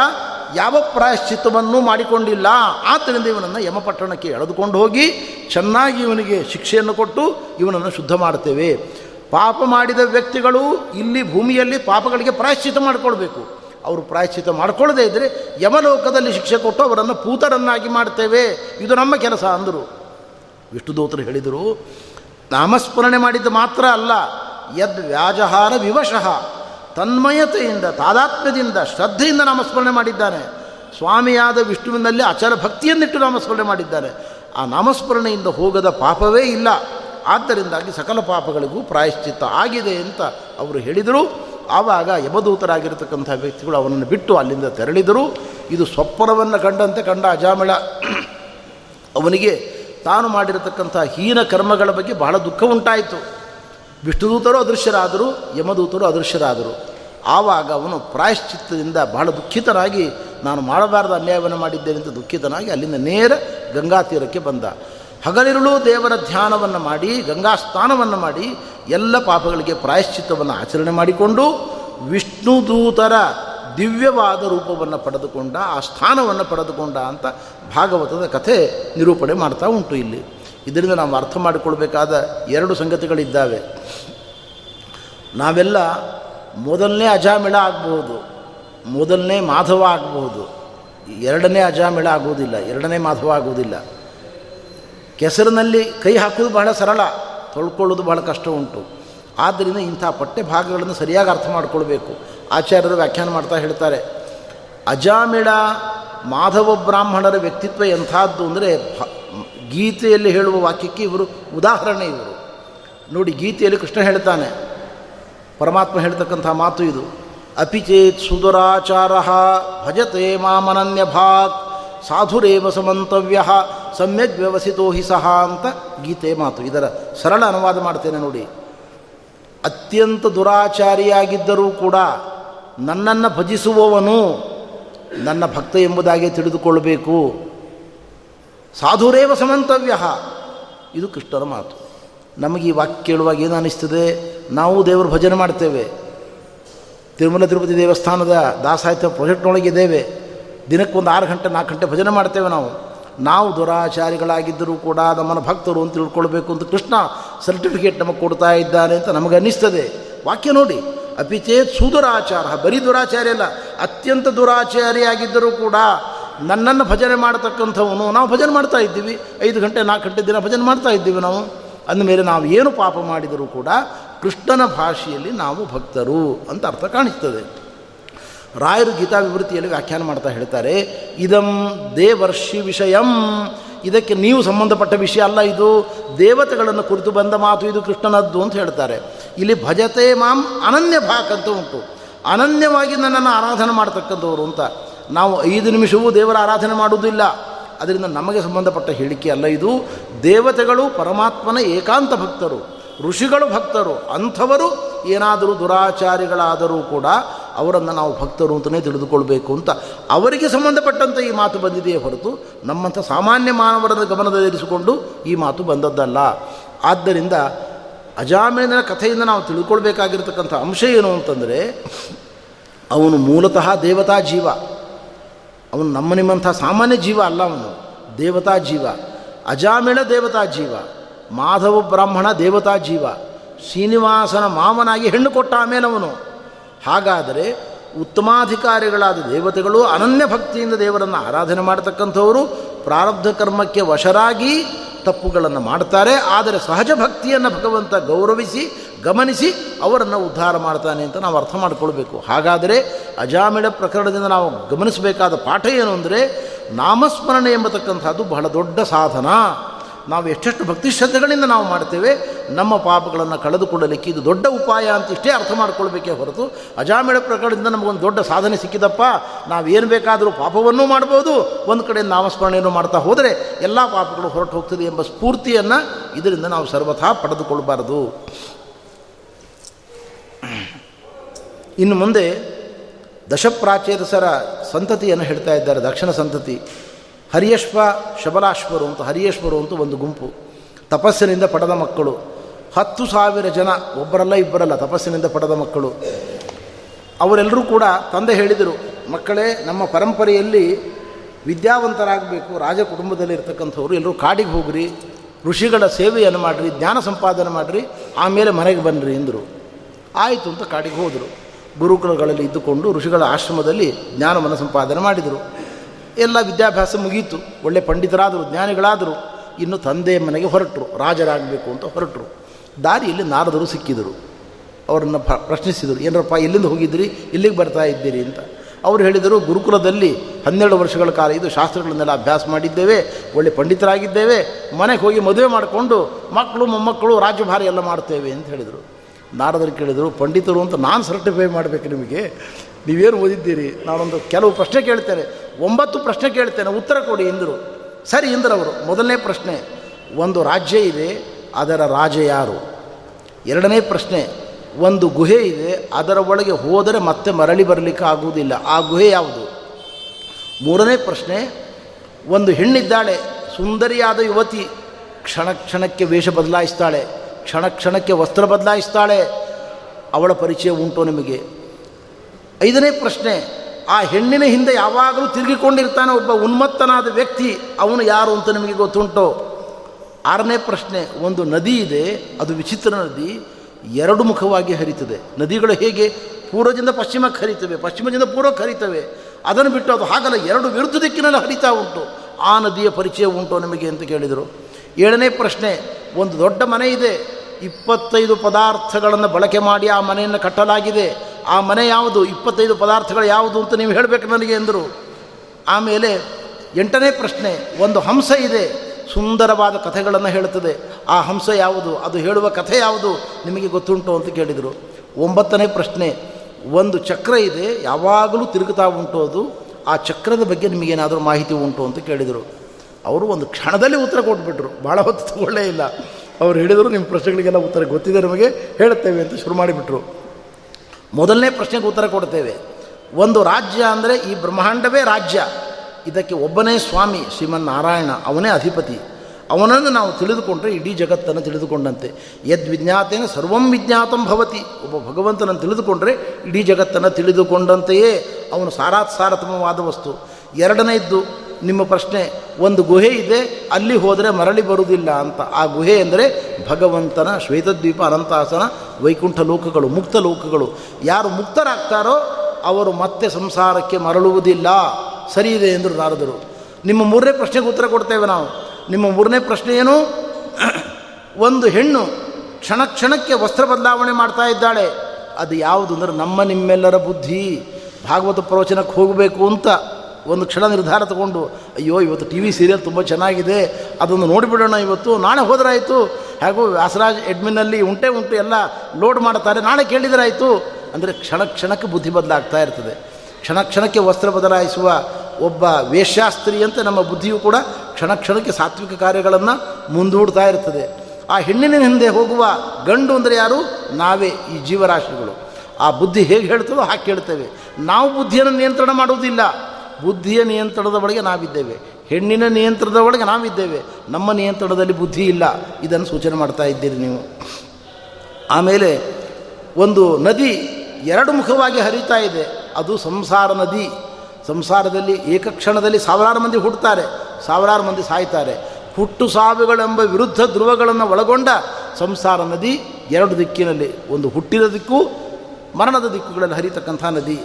ಯಾವ ಪ್ರಾಯಶ್ಚಿತ್ತವನ್ನು ಮಾಡಿಕೊಂಡಿಲ್ಲ. ಆದ್ದರಿಂದ ಇವನನ್ನು ಯಮಪಟ್ಟಣಕ್ಕೆ ಎಳೆದುಕೊಂಡು ಹೋಗಿ ಚೆನ್ನಾಗಿ ಇವನಿಗೆ ಶಿಕ್ಷೆಯನ್ನು ಕೊಟ್ಟು ಇವನನ್ನು ಶುದ್ಧ ಮಾಡ್ತೇವೆ. ಪಾಪ ಮಾಡಿದ ವ್ಯಕ್ತಿಗಳು ಇಲ್ಲಿ ಭೂಮಿಯಲ್ಲಿ ಪಾಪಗಳಿಗೆ ಪ್ರಾಯಶ್ಚಿತ ಮಾಡಿಕೊಳ್ಬೇಕು. ಅವರು ಪ್ರಾಯಶ್ಚಿತ ಮಾಡಿಕೊಳ್ಳದೇ ಇದ್ದರೆ ಯಮಲೋಕದಲ್ಲಿ ಶಿಕ್ಷೆ ಕೊಟ್ಟು ಅವರನ್ನು ಪೂತರನ್ನಾಗಿ ಮಾಡ್ತೇವೆ. ಇದು ನಮ್ಮ ಕೆಲಸ ಅಂದರು. ವಿಷ್ಣುದೂತರು ಹೇಳಿದರು, ನಾಮಸ್ಮರಣೆ ಮಾಡಿದ್ದು ಮಾತ್ರ ಅಲ್ಲ, ಯದ್ ವ್ಯಾಜಹಾರ ವಿವಶಃ, ತನ್ಮಯತೆಯಿಂದ, ತಾದಾತ್ಮ್ಯದಿಂದ, ಶ್ರದ್ಧೆಯಿಂದ ನಾಮಸ್ಮರಣೆ ಮಾಡಿದ್ದಾನೆ. ಸ್ವಾಮಿಯಾದ ವಿಷ್ಣುವಿನಲ್ಲಿ ಅಚಲ ಭಕ್ತಿಯನ್ನಿಟ್ಟು ನಾಮಸ್ಮರಣೆ ಮಾಡಿದ್ದಾನೆ. ಆ ನಾಮಸ್ಮರಣೆಯಿಂದ ಹೋಗದ ಪಾಪವೇ ಇಲ್ಲ. ಆದ್ದರಿಂದಾಗಿ ಸಕಲ ಪಾಪಗಳಿಗೂ ಪ್ರಾಯಶ್ಚಿತ್ತ ಆಗಿದೆ ಅಂತ ಅವರು ಹೇಳಿದರು. ಆವಾಗ ಯಮದೂತರಾಗಿರತಕ್ಕಂಥ ವ್ಯಕ್ತಿಗಳು ಅವನನ್ನು ಬಿಟ್ಟು ಅಲ್ಲಿಂದ ತೆರಳಿದರು. ಇದು ಸ್ವಪ್ನವನ್ನು ಕಂಡಂತೆ ಕಂಡ ಅಜಾಮಿಳ ಅವನಿಗೆ ತಾನು ಮಾಡಿರತಕ್ಕಂಥ ಹೀನ ಕರ್ಮಗಳ ಬಗ್ಗೆ ಬಹಳ ದುಃಖ ಉಂಟಾಯಿತು. ವಿಷ್ಣುದೂತರು ಅದೃಶ್ಯರಾದರು, ಯಮದೂತರು ಅದೃಶ್ಯರಾದರು. ಆವಾಗ ಅವನು ಪ್ರಾಯಶ್ಚಿತ್ತದಿಂದ ಬಹಳ ದುಃಖಿತನಾಗಿ, ನಾನು ಮಾಡಬಾರದ ಅನ್ಯಾಯವನ್ನು ಮಾಡಿದ್ದೇನೆ ಅಂತ ದುಃಖಿತನಾಗಿ ಅಲ್ಲಿಂದ ನೇರ ಗಂಗಾ ತೀರಕ್ಕೆ ಬಂದ. ಹಗಲಿರುಳು ದೇವರ ಧ್ಯಾನವನ್ನು ಮಾಡಿ ಗಂಗಾ ಸ್ನಾನವನ್ನು ಮಾಡಿ, ಎಲ್ಲ ಪಾಪಗಳಿಗೆ ಪ್ರಾಯಶ್ಚಿತ್ತವನ್ನು ಆಚರಣೆ ಮಾಡಿಕೊಂಡು ವಿಷ್ಣುದೂತರ ದಿವ್ಯವಾದ ರೂಪವನ್ನು ಪಡೆದುಕೊಂಡ, ಆ ಸ್ಥಾನವನ್ನು ಪಡೆದುಕೊಂಡ ಅಂತ ಭಾಗವತದ ಕಥೆ ನಿರೂಪಣೆ ಮಾಡ್ತಾ ಉಂಟು ಇಲ್ಲಿ. ಇದರಿಂದ ನಾವು ಅರ್ಥ ಮಾಡಿಕೊಳ್ಬೇಕಾದ ಎರಡು ಸಂಗತಿಗಳಿದ್ದಾವೆ. ನಾವೆಲ್ಲ ಮೊದಲನೇ ಅಜಾಮಿಳ ಆಗಬಹುದು ಮೊದಲನೇ ಮಾಧವ ಆಗಬಹುದು ಎರಡನೇ ಅಜಾಮಿಳ ಆಗುವುದಿಲ್ಲ ಎರಡನೇ ಮಾಧವ ಆಗುವುದಿಲ್ಲ ಕೆಸರಿನಲ್ಲಿ ಕೈ ಹಾಕೋದು ಬಹಳ ಸರಳ ತೊಳ್ಕೊಳ್ಳೋದು ಬಹಳ ಕಷ್ಟ ಉಂಟು. ಆದ್ದರಿಂದ ಇಂಥ ಪಠ್ಯ ಭಾಗಗಳನ್ನು ಸರಿಯಾಗಿ ಅರ್ಥ ಮಾಡಿಕೊಳ್ಬೇಕು. ಆಚಾರ್ಯರು ವ್ಯಾಖ್ಯಾನ ಮಾಡ್ತಾ ಹೇಳ್ತಾರೆ, ಅಜಾಮಿಳ ಮಾಧವ ಬ್ರಾಹ್ಮಣರ ವ್ಯಕ್ತಿತ್ವ ಎಂಥದ್ದು ಅಂದರೆ ಗೀತೆಯಲ್ಲಿ ಹೇಳುವ ವಾಕ್ಯಕ್ಕೆ ಇವರು ಉದಾಹರಣೆ ಇವರು. ನೋಡಿ, ಗೀತೆಯಲ್ಲಿ ಕೃಷ್ಣ ಹೇಳ್ತಾನೆ, ಪರಮಾತ್ಮ ಹೇಳ್ತಕ್ಕಂಥ ಮಾತು ಇದು, ಅಪಿಚೇತ್ ಸುದುರಾಚಾರ ಭಜತೆ ಮಾಮನನ್ಯ ಭಾಗ್ ಸಾಧುರೇವ ಸಮಂತವ್ಯ, ಸಮ್ಯಕ್ ವ್ಯವಸಿತೋ ಹಿ ಸಹ ಅಂತ ಗೀತೆ ಮಾತು. ಇದರ ಸರಳ ಅನುವಾದ ಮಾಡ್ತೇನೆ ನೋಡಿ. ಅತ್ಯಂತ ದುರಾಚಾರಿಯಾಗಿದ್ದರೂ ಕೂಡ ನನ್ನನ್ನು ಭಜಿಸುವವನು ನನ್ನ ಭಕ್ತ ಎಂಬುದಾಗಿ ತಿಳಿದುಕೊಳ್ಳಬೇಕು. ಸಾಧುರೇವ ಸಮಂತವ್ಯ, ಇದು ಕೃಷ್ಣರ ಮಾತು. ನಮಗೆ ಈ ವಾಕ್ಯ ಕೇಳುವಾಗ ಏನು ಅನ್ನಿಸ್ತದೆ ನಾವು ದೇವರ ಭಜನೆ ಮಾಡ್ತೇವೆ. ತಿರುಮಲ ತಿರುಪತಿ ದೇವಸ್ಥಾನದ ದಾಸಾಹಿತ್ಯ ಪ್ರಾಜೆಕ್ಟ್ನೊಳಗಿದ್ದೇವೆ. ದಿನಕ್ಕೊಂದು ಆರು ಗಂಟೆ, ನಾಲ್ಕು ಗಂಟೆ ಭಜನೆ ಮಾಡ್ತೇವೆ ನಾವು. ನಾವು ದುರಾಚಾರಿಗಳಾಗಿದ್ದರೂ ಕೂಡ ನಮ್ಮನ್ನು ಭಕ್ತರು ಅಂತ ತಿಳ್ಕೊಳ್ಬೇಕು ಅಂತ ಕೃಷ್ಣ ಸರ್ಟಿಫಿಕೇಟ್ ನಮಗೆ ಕೊಡ್ತಾ ಇದ್ದಾನೆ ಅಂತ ನಮಗೆ ಅನ್ನಿಸ್ತದೆ. ವಾಕ್ಯ ನೋಡಿ. ಅಪಿಚೇತ್ ಸುದುರಾಚಾರ. ಬರೀ ದುರಾಚಾರಿ ಅಲ್ಲ, ಅತ್ಯಂತ ದುರಾಚಾರಿಯಾಗಿದ್ದರೂ ಕೂಡ ನನ್ನನ್ನು ಭಜನೆ ಮಾಡತಕ್ಕಂಥವನು. ನಾವು ಭಜನೆ ಮಾಡ್ತಾ ಇದ್ದೀವಿ. ಐದು ಗಂಟೆ, ನಾಲ್ಕು ಗಂಟೆ ದಿನ ಭಜನೆ ಮಾಡ್ತಾ ಇದ್ದೀವಿ ನಾವು. ಅಂದಮೇಲೆ ನಾವು ಏನು ಪಾಪ ಮಾಡಿದರೂ ಕೂಡ ಕೃಷ್ಣನ ಭಾಷೆಯಲ್ಲಿ ನಾವು ಭಕ್ತರು ಅಂತ ಅರ್ಥ ಕಾಣಿಸ್ತದೆ. ರಾಯರು ಗೀತಾ ವಿವೃತ್ತಿಯಲ್ಲಿ ವ್ಯಾಖ್ಯಾನ ಮಾಡ್ತಾ ಹೇಳ್ತಾರೆ, ಇದಂ ದೇವರ್ಷಿ ವಿಷಯಂ. ಇದಕ್ಕೆ ನೀವು ಸಂಬಂಧಪಟ್ಟ ವಿಷಯ ಅಲ್ಲ ಇದು. ದೇವತೆಗಳನ್ನು ಕುರಿತು ಬಂದ ಮಾತು ಇದು ಕೃಷ್ಣನದ್ದು ಅಂತ ಹೇಳ್ತಾರೆ. ಇಲ್ಲಿ ಭಜತೆ ಮಾಂ ಅನನ್ಯ ಭಾಕ್ ಅಂತ ಉಂಟು. ಅನನ್ಯವಾಗಿ ನನ್ನನ್ನು ಆರಾಧನೆ ಮಾಡ್ತಕ್ಕಂಥವ್ರು ಅಂತ. ನಾವು ಐದು ನಿಮಿಷವೂ ದೇವರ ಆರಾಧನೆ ಮಾಡುವುದಿಲ್ಲ. ಅದರಿಂದ ನಮಗೆ ಸಂಬಂಧಪಟ್ಟ ಹೇಳಿಕೆ ಅಲ್ಲ ಇದು. ದೇವತೆಗಳು ಪರಮಾತ್ಮನ ಏಕಾಂತ ಭಕ್ತರು, ಋಷಿಗಳು ಭಕ್ತರು, ಅಂಥವರು ಏನಾದರೂ ದುರಾಚಾರಿಗಳಾದರೂ ಕೂಡ ಅವರನ್ನು ನಾವು ಭಕ್ತರು ಅಂತಲೇ ತಿಳಿದುಕೊಳ್ಬೇಕು ಅಂತ ಅವರಿಗೆ ಸಂಬಂಧಪಟ್ಟಂತೆ ಈ ಮಾತು ಬಂದಿದೆಯೇ ಹೊರತು ನಮ್ಮಂಥ ಸಾಮಾನ್ಯ ಮಾನವರನ್ನು ಗಮನದಲ್ಲಿರಿಸಿಕೊಂಡು ಈ ಮಾತು ಬಂದದ್ದಲ್ಲ. ಆದ್ದರಿಂದ ಅಜಾಮೀನನ ಕಥೆಯಿಂದ ನಾವು ತಿಳ್ಕೊಳ್ಬೇಕಾಗಿರ್ತಕ್ಕಂಥ ಅಂಶ ಏನು ಅಂತಂದರೆ, ಅವನು ಮೂಲತಃ ದೇವತಾ ಜೀವ. ಅವನು ನಮ್ಮ ನಿಮ್ಮಂಥ ಸಾಮಾನ್ಯ ಜೀವ ಅಲ್ಲ ಅವನು. ದೇವತಾ ಜೀವ. ಅಜಾಮಿಳ ದೇವತಾ ಜೀವ. ಮಾಧವ ಬ್ರಾಹ್ಮಣ ದೇವತಾ ಜೀವ. ಶ್ರೀನಿವಾಸನ ಮಾವನಾಗಿ ಹೆಣ್ಣು ಕೊಟ್ಟ ಆಮೇಲೆ ಅವನು. ಹಾಗಾದರೆ ಉತ್ತಮಾಧಿಕಾರಿಗಳಾದ ದೇವತೆಗಳು ಅನನ್ಯ ಭಕ್ತಿಯಿಂದ ದೇವರನ್ನು ಆರಾಧನೆ ಮಾಡತಕ್ಕಂಥವರು ಪ್ರಾರಬ್ಧ ಕರ್ಮಕ್ಕೆ ವಶರಾಗಿ ತಪ್ಪುಗಳನ್ನು ಮಾಡ್ತಾರೆ. ಆದರೆ ಸಹಜ ಭಕ್ತಿಯನ್ನು ಭಗವಂತ ಗೌರವಿಸಿ, ಗಮನಿಸಿ ಅವರನ್ನು ಉದ್ಧಾರ ಮಾಡ್ತಾನೆ ಅಂತ ನಾವು ಅರ್ಥ ಮಾಡಿಕೊಳ್ಬೇಕು. ಹಾಗಾದರೆ ಅಜಾಮಿಳ ಪ್ರಕರಣದಿಂದ ನಾವು ಗಮನಿಸಬೇಕಾದ ಪಾಠ ಏನು ಅಂದರೆ ನಾಮಸ್ಮರಣೆ ಎಂಬತಕ್ಕಂಥದ್ದು ಬಹಳ ದೊಡ್ಡ ಸಾಧನ. ನಾವು ಎಷ್ಟೆಷ್ಟು ಭಕ್ತಿ ಶ್ರದ್ಧೆಗಳಿಂದ ನಾವು ಮಾಡ್ತೇವೆ ನಮ್ಮ ಪಾಪಗಳನ್ನು ಕಳೆದುಕೊಳ್ಳಲಿಕ್ಕೆ ಇದು ದೊಡ್ಡ ಉಪಾಯ ಅಂತ ಇಷ್ಟೇ ಅರ್ಥ ಮಾಡ್ಕೊಳ್ಬೇಕೇ ಹೊರತು, ಅಜಾಮಿಳ ಪ್ರಕರಣದಿಂದ ನಮಗೊಂದು ದೊಡ್ಡ ಸಾಧನೆ ಸಿಕ್ಕಿದಪ್ಪ, ನಾವು ಏನು ಬೇಕಾದರೂ ಪಾಪವನ್ನೂ ಮಾಡ್ಬೋದು, ಒಂದು ಕಡೆ ನಾಮಸ್ಮರಣೆಯನ್ನು ಮಾಡ್ತಾ ಹೋದರೆ ಎಲ್ಲ ಪಾಪಗಳು ಹೊರಟು ಹೋಗ್ತದೆ ಎಂಬ ಸ್ಫೂರ್ತಿಯನ್ನು ಇದರಿಂದ ನಾವು ಸರ್ವಥಾ ಪಡೆದುಕೊಳ್ಬಾರದು. ಇನ್ನು ಮುಂದೆ ದಶಪ್ರಾಚೇತಸರ ಸಂತತಿಯನ್ನು ಹೇಳ್ತಾ ಇದ್ದಾರೆ, ದಕ್ಷಿಣ ಸಂತತಿ. ಹರಿಯಶ್ವ ಶಬಲಾಶ್ವರು ಅಂತ, ಹರಿಯಶ್ವರು ಅಂತ ಒಂದು ಗುಂಪು. ತಪಸ್ಸಿನಿಂದ ಪಡೆದ ಮಕ್ಕಳು. ಹತ್ತು ಸಾವಿರ ಜನ, ಒಬ್ಬರಲ್ಲ ಇಬ್ಬರಲ್ಲ, ತಪಸ್ಸಿನಿಂದ ಪಡೆದ ಮಕ್ಕಳು. ಅವರೆಲ್ಲರೂ ಕೂಡ ತಂದೆ ಹೇಳಿದರು, ಮಕ್ಕಳೇ, ನಮ್ಮ ಪರಂಪರೆಯಲ್ಲಿ ವಿದ್ಯಾವಂತರಾಗಬೇಕು ರಾಜ ಕುಟುಂಬದಲ್ಲಿ ಇರ್ತಕ್ಕಂಥವ್ರು ಎಲ್ಲರೂ ಕಾಡಿಗೆ ಹೋಗ್ರಿ, ಋಷಿಗಳ ಸೇವೆಯನ್ನು ಮಾಡಿರಿ, ಜ್ಞಾನ ಸಂಪಾದನೆ ಮಾಡಿರಿ, ಆಮೇಲೆ ಮನೆಗೆ ಬನ್ನಿರಿ ಎಂದರು. ಆಯಿತು ಅಂತ ಕಾಡಿಗೆ ಹೋದರು. ಗುರುಕುಲಗಳಲ್ಲಿ ಇದ್ದುಕೊಂಡು ಋಷಿಗಳ ಆಶ್ರಮದಲ್ಲಿ ಜ್ಞಾನವನ್ನು ಸಂಪಾದನೆ ಮಾಡಿದರು. ಎಲ್ಲ ವಿದ್ಯಾಭ್ಯಾಸ ಮುಗೀತು. ಒಳ್ಳೆ ಪಂಡಿತರಾದರು, ಜ್ಞಾನಿಗಳಾದರು. ಇನ್ನು ತಂದೆ ಮನೆಗೆ ಹೊರಟರು. ರಾಜರಾಗಬೇಕು ಅಂತ ಹೊರಟರು. ದಾರಿಯಲ್ಲಿ ನಾರದರು ಸಿಕ್ಕಿದರು. ಅವರನ್ನು ಪ್ರಶ್ನಿಸಿದರು, ಏನರಪ್ಪ, ಎಲ್ಲಿಂದ ಹೋಗಿದ್ದೀರಿ? ಇಲ್ಲಿಗೆ ಬರ್ತಾ ಇದ್ದೀರಿ? ಅಂತ. ಅವರು ಹೇಳಿದರು, ಗುರುಕುಲದಲ್ಲಿ ಹನ್ನೆರಡು ವರ್ಷಗಳ ಕಾಲ ಇದು ಶಾಸ್ತ್ರಗಳನ್ನೆಲ್ಲ ಅಭ್ಯಾಸ ಮಾಡಿದ್ದೇವೆ. ಒಳ್ಳೆ ಪಂಡಿತರಾಗಿದ್ದೇವೆ. ಮನೆಗೆ ಹೋಗಿ ಮದುವೆ ಮಾಡಿಕೊಂಡು ಮಕ್ಕಳು, ಮೊಮ್ಮಕ್ಕಳು ರಾಜ್ಯಭಾರ ಎಲ್ಲ ಮಾಡ್ತೇವೆ. ಅಂತ ಹೇಳಿದರು. ನಾರದರು ಕೇಳಿದರು, ಪಂಡಿತರು ಅಂತ ನಾನು ಸರ್ಟಿಫೈ ಮಾಡಬೇಕು ನಿಮಗೆ. ನೀವೇನು ಓದಿದ್ದೀರಿ? ನಾನೊಂದು ಕೆಲವು ಪ್ರಶ್ನೆ ಕೇಳ್ತೇನೆ. ಒಂಬತ್ತು ಪ್ರಶ್ನೆ ಕೇಳ್ತೇನೆ. ಉತ್ತರ ಕೊಡಿ ಎಂದರು ಸರಿ ಎಂದರವರು ಮೊದಲನೇ ಪ್ರಶ್ನೆ, ಒಂದು ರಾಜ್ಯ ಇದೆ, ಅದರ ರಾಜ ಯಾರು? ಎರಡನೇ ಪ್ರಶ್ನೆ, ಒಂದು ಗುಹೆ ಇದೆ, ಅದರ ಒಳಗೆ ಹೋದರೆ ಮತ್ತೆ ಮರಳಿ ಬರಲಿಕ್ಕೆ ಆಗುವುದಿಲ್ಲ. ಆ ಗುಹೆ ಯಾವುದು? ಮೂರನೇ ಪ್ರಶ್ನೆ, ಒಂದು ಹೆಣ್ಣಿದ್ದಾಳೆ, ಸುಂದರಿಯಾದ ಯುವತಿ, ಕ್ಷಣ ಕ್ಷಣಕ್ಕೆ ವೇಷ ಬದಲಾಯಿಸ್ತಾಳೆ, ಕ್ಷಣ ಕ್ಷಣಕ್ಕೆ ವಸ್ತ್ರ ಬದಲಾಯಿಸ್ತಾಳೆ. ಅವಳ ಪರಿಚಯ ಉಂಟು ನಿಮಗೆ. ಐದನೇ ಪ್ರಶ್ನೆ, ಆ ಹೆಣ್ಣಿನ ಹಿಂದೆ ಯಾವಾಗಲೂ ತಿರುಗಿಕೊಂಡಿರ್ತಾನೆ ಒಬ್ಬ ಉನ್ಮತ್ತನಾದ ವ್ಯಕ್ತಿ, ಅವನು ಯಾರು ಅಂತ ನಿಮಗೆ ಗೊತ್ತುಂಟೋ? ಆರನೇ ಪ್ರಶ್ನೆ, ಒಂದು ನದಿ ಇದೆ, ಅದು ವಿಚಿತ್ರ ನದಿ, ಎರಡು ಮುಖವಾಗಿ ಹರಿತದೆ. ನದಿಗಳು ಹೇಗೆ? ಪೂರ್ವದಿಂದ ಪಶ್ಚಿಮಕ್ಕೆ ಹರಿತವೆ, ಪಶ್ಚಿಮದಿಂದ ಪೂರ್ವಕ್ಕೆ ಹರಿತವೆ. ಅದನ್ನು ಬಿಟ್ಟು ಅದು ಹಾಗಲ್ಲ, ಎರಡು ವಿರುದ್ಧ ದಿಕ್ಕಿನಲ್ಲಿ ಹರಿತಾ ಉಂಟು. ಆ ನದಿಯ ಪರಿಚಯ ಉಂಟು ನಿಮಗೆ ಅಂತ ಕೇಳಿದರು. ಏಳನೇ ಪ್ರಶ್ನೆ, ಒಂದು ದೊಡ್ಡ ಮನೆ ಇದೆ ಇಪ್ಪತ್ತೈದು ಪದಾರ್ಥಗಳನ್ನು ಬಳಕೆ ಮಾಡಿ ಆ ಮನೆಯನ್ನು ಕಟ್ಟಲಾಗಿದೆ. ಆ ಮನೆ ಯಾವುದು? ಇಪ್ಪತ್ತೈದು ಪದಾರ್ಥಗಳು ಯಾವುದು ಅಂತ ನೀವು ಹೇಳಬೇಕು ನನಗೆ ಎಂದರು. ಆಮೇಲೆ ಎಂಟನೇ ಪ್ರಶ್ನೆ, ಒಂದು ಹಂಸ ಇದೆ, ಸುಂದರವಾದ ಕಥೆಗಳನ್ನು ಹೇಳುತ್ತದೆ. ಆ ಹಂಸ ಯಾವುದು? ಅದು ಹೇಳುವ ಕಥೆ ಯಾವುದು? ನಿಮಗೆ ಗೊತ್ತುಂಟು ಅಂತ ಕೇಳಿದರು. ಒಂಬತ್ತನೇ ಪ್ರಶ್ನೆ, ಒಂದು ಚಕ್ರ ಇದೆ, ಯಾವಾಗಲೂ ತಿರುಗುತ್ತಾ ಉಂಟು ಅದು? ಆ ಚಕ್ರದ ಬಗ್ಗೆ ನಿಮಗೇನಾದರೂ ಮಾಹಿತಿ ಉಂಟು ಅಂತ ಕೇಳಿದರು. ಅವರು ಒಂದು ಕ್ಷಣದಲ್ಲಿ ಉತ್ತರ ಕೊಟ್ಬಿಟ್ರು. ಭಾಳ ಹೊತ್ತು ತಗೊಳ್ಳೇ ಇಲ್ಲ. ಅವರು ಹೇಳಿದರು, ನಿಮ್ಮ ಪ್ರಶ್ನೆಗಳಿಗೆಲ್ಲ ಉತ್ತರ ಗೊತ್ತಿದೆ ನಮಗೆ, ಹೇಳುತ್ತೇವೆ ಅಂತ ಶುರು ಮಾಡಿಬಿಟ್ರು. ಮೊದಲನೇ ಪ್ರಶ್ನೆಗೆ ಉತ್ತರ ಕೊಡ್ತೇವೆ. ಒಂದು ರಾಜ್ಯ ಅಂದರೆ ಈ ಬ್ರಹ್ಮಾಂಡವೇ ರಾಜ್ಯ. ಇದಕ್ಕೆ ಒಬ್ಬನೇ ಸ್ವಾಮಿ ಶ್ರೀಮನ್ನಾರಾಯಣ ಅವನೇ ಅಧಿಪತಿ. ಅವನನ್ನು ನಾವು ತಿಳಿದುಕೊಂಡ್ರೆ ಇಡೀ ಜಗತ್ತನ್ನು ತಿಳಿದುಕೊಂಡಂತೆ. ಯದ್ವಿಜ್ಞಾತೇನ ಸರ್ವಂ ವಿಜ್ಞಾತಂ ಭವತಿ. ಒಬ್ಬ ಭಗವಂತನನ್ನು ತಿಳಿದುಕೊಂಡ್ರೆ ಇಡೀ ಜಗತ್ತನ್ನು ತಿಳಿದುಕೊಂಡಂತೆಯೇ ಅವನು ಸಾರಾತ್ ಸಾರತಮವಾದ ವಸ್ತು. ಎರಡನೇದ್ದು ನಿಮ್ಮ ಪ್ರಶ್ನೆ, ಒಂದು ಗುಹೆ ಇದೆ, ಅಲ್ಲಿ ಹೋದರೆ ಮರಳಿ ಬರುವುದಿಲ್ಲ ಅಂತ. ಆ ಗುಹೆ ಅಂದರೆ ಭಗವಂತನ ಶ್ವೇತದ್ವೀಪ, ಅನಂತಾಸನ, ವೈಕುಂಠ ಲೋಕಗಳು, ಮುಕ್ತ ಲೋಕಗಳು. ಯಾರು ಮುಕ್ತರಾಗ್ತಾರೋ ಅವರು ಮತ್ತೆ ಸಂಸಾರಕ್ಕೆ ಮರಳುವುದಿಲ್ಲ. ಸರಿ ಇದೆ ಎಂದರು ನಾರದರು. ನಿಮ್ಮ ಮೂರನೇ ಪ್ರಶ್ನೆಗೆ ಉತ್ತರ ಕೊಡ್ತೇವೆ ನಾವು. ನಿಮ್ಮ ಮೂರನೇ ಪ್ರಶ್ನೆ ಏನು? ಒಂದು ಹೆಣ್ಣು ಕ್ಷಣ ಕ್ಷಣಕ್ಕೆ ವಸ್ತ್ರ ಬದಲಾವಣೆ ಮಾಡ್ತಾ ಇದ್ದಾಳೆ. ಅದು ಯಾವುದು ಅಂದರೆ ನಮ್ಮ ನಿಮ್ಮೆಲ್ಲರ ಬುದ್ಧಿ. ಭಾಗವತ ಪ್ರವಚನಕ್ಕೆ ಹೋಗಬೇಕು ಅಂತ. ಒಂದು ಕ್ಷಣ ನಿರ್ಧಾರ ತಗೊಂಡು, ಅಯ್ಯೋ, ಇವತ್ತು ಟಿ ವಿ ಸೀರಿಯಲ್ ತುಂಬ ಚೆನ್ನಾಗಿದೆ, ಅದೊಂದು ನೋಡಿಬಿಡೋಣ ಇವತ್ತು, ನಾಳೆ ಹೋದ್ರಾಯಿತು. ಹಾಗೂ ವ್ಯಾಸರಾಜ್ ಎಡ್ಮಿನಲ್ಲಿ ಉಂಟೆ ಉಂಟು ಎಲ್ಲ ಲೋಡ್ ಮಾಡ್ತಾರೆ ನಾಳೆ ಕೇಳಿದರಾಯಿತು. ಅಂದರೆ ಕ್ಷಣ ಕ್ಷಣಕ್ಕೆ ಬುದ್ಧಿ ಬದಲಾಗ್ತಾ ಇರ್ತದೆ. ಕ್ಷಣ ಕ್ಷಣಕ್ಕೆ ವಸ್ತ್ರ ಬದಲಾಯಿಸುವ ಒಬ್ಬ ವೇಶ್ಯಾಸ್ತ್ರೀಯಂತೆ ನಮ್ಮ ಬುದ್ಧಿಯು ಕೂಡ ಕ್ಷಣ ಕ್ಷಣಕ್ಕೆ ಸಾತ್ವಿಕ ಕಾರ್ಯಗಳನ್ನು ಮುಂದೂಡ್ತಾ ಇರ್ತದೆ. ಆ ಹೆಣ್ಣಿನ ಹಿಂದೆ ಹೋಗುವ ಗಂಡು ಅಂದರೆ ಯಾರು? ನಾವೇ, ಈ ಜೀವರಾಶಿಗಳು. ಆ ಬುದ್ಧಿ ಹೇಗೆ ಹೇಳ್ತದೋ ಹಾಗೆ ಕೇಳ್ತೇವೆ. ನಾವು ಬುದ್ಧಿಯನ್ನು ನಿಯಂತ್ರಣ ಮಾಡುವುದಿಲ್ಲ. ಬುದ್ಧಿಯ ನಿಯಂತ್ರಣದ ಒಳಗೆ ನಾವಿದ್ದೇವೆ. ಹೆಣ್ಣಿನ ನಿಯಂತ್ರಣದ ಒಳಗೆ ನಾವಿದ್ದೇವೆ. ನಮ್ಮ ನಿಯಂತ್ರಣದಲ್ಲಿ ಬುದ್ಧಿ ಇಲ್ಲ. ಇದನ್ನು ಸೂಚನೆ ಮಾಡ್ತಾ ಇದ್ದೀರಿ ನೀವು. ಆಮೇಲೆ ಒಂದು ನದಿ ಎರಡು ಮುಖವಾಗಿ ಹರಿತಾ ಇದೆ. ಅದು ಸಂಸಾರ ನದಿ. ಸಂಸಾರದಲ್ಲಿ ಏಕಕ್ಷಣದಲ್ಲಿ ಸಾವಿರಾರು ಮಂದಿ ಹುಟ್ಟುತ್ತಾರೆ ಸಾವಿರಾರು ಮಂದಿ ಸಾಯ್ತಾರೆ. ಹುಟ್ಟು ಸಾವುಗಳೆಂಬ ವಿರುದ್ಧ ಧ್ರುವಗಳನ್ನು ಒಳಗೊಂಡ ಸಂಸಾರ ನದಿ ಎರಡು ದಿಕ್ಕಿನಲ್ಲಿ, ಒಂದು ಹುಟ್ಟಿದ ದಿಕ್ಕು, ಮರಣದ ದಿಕ್ಕುಗಳಲ್ಲಿ ಹರಿತಕ್ಕಂಥ ನದಿ.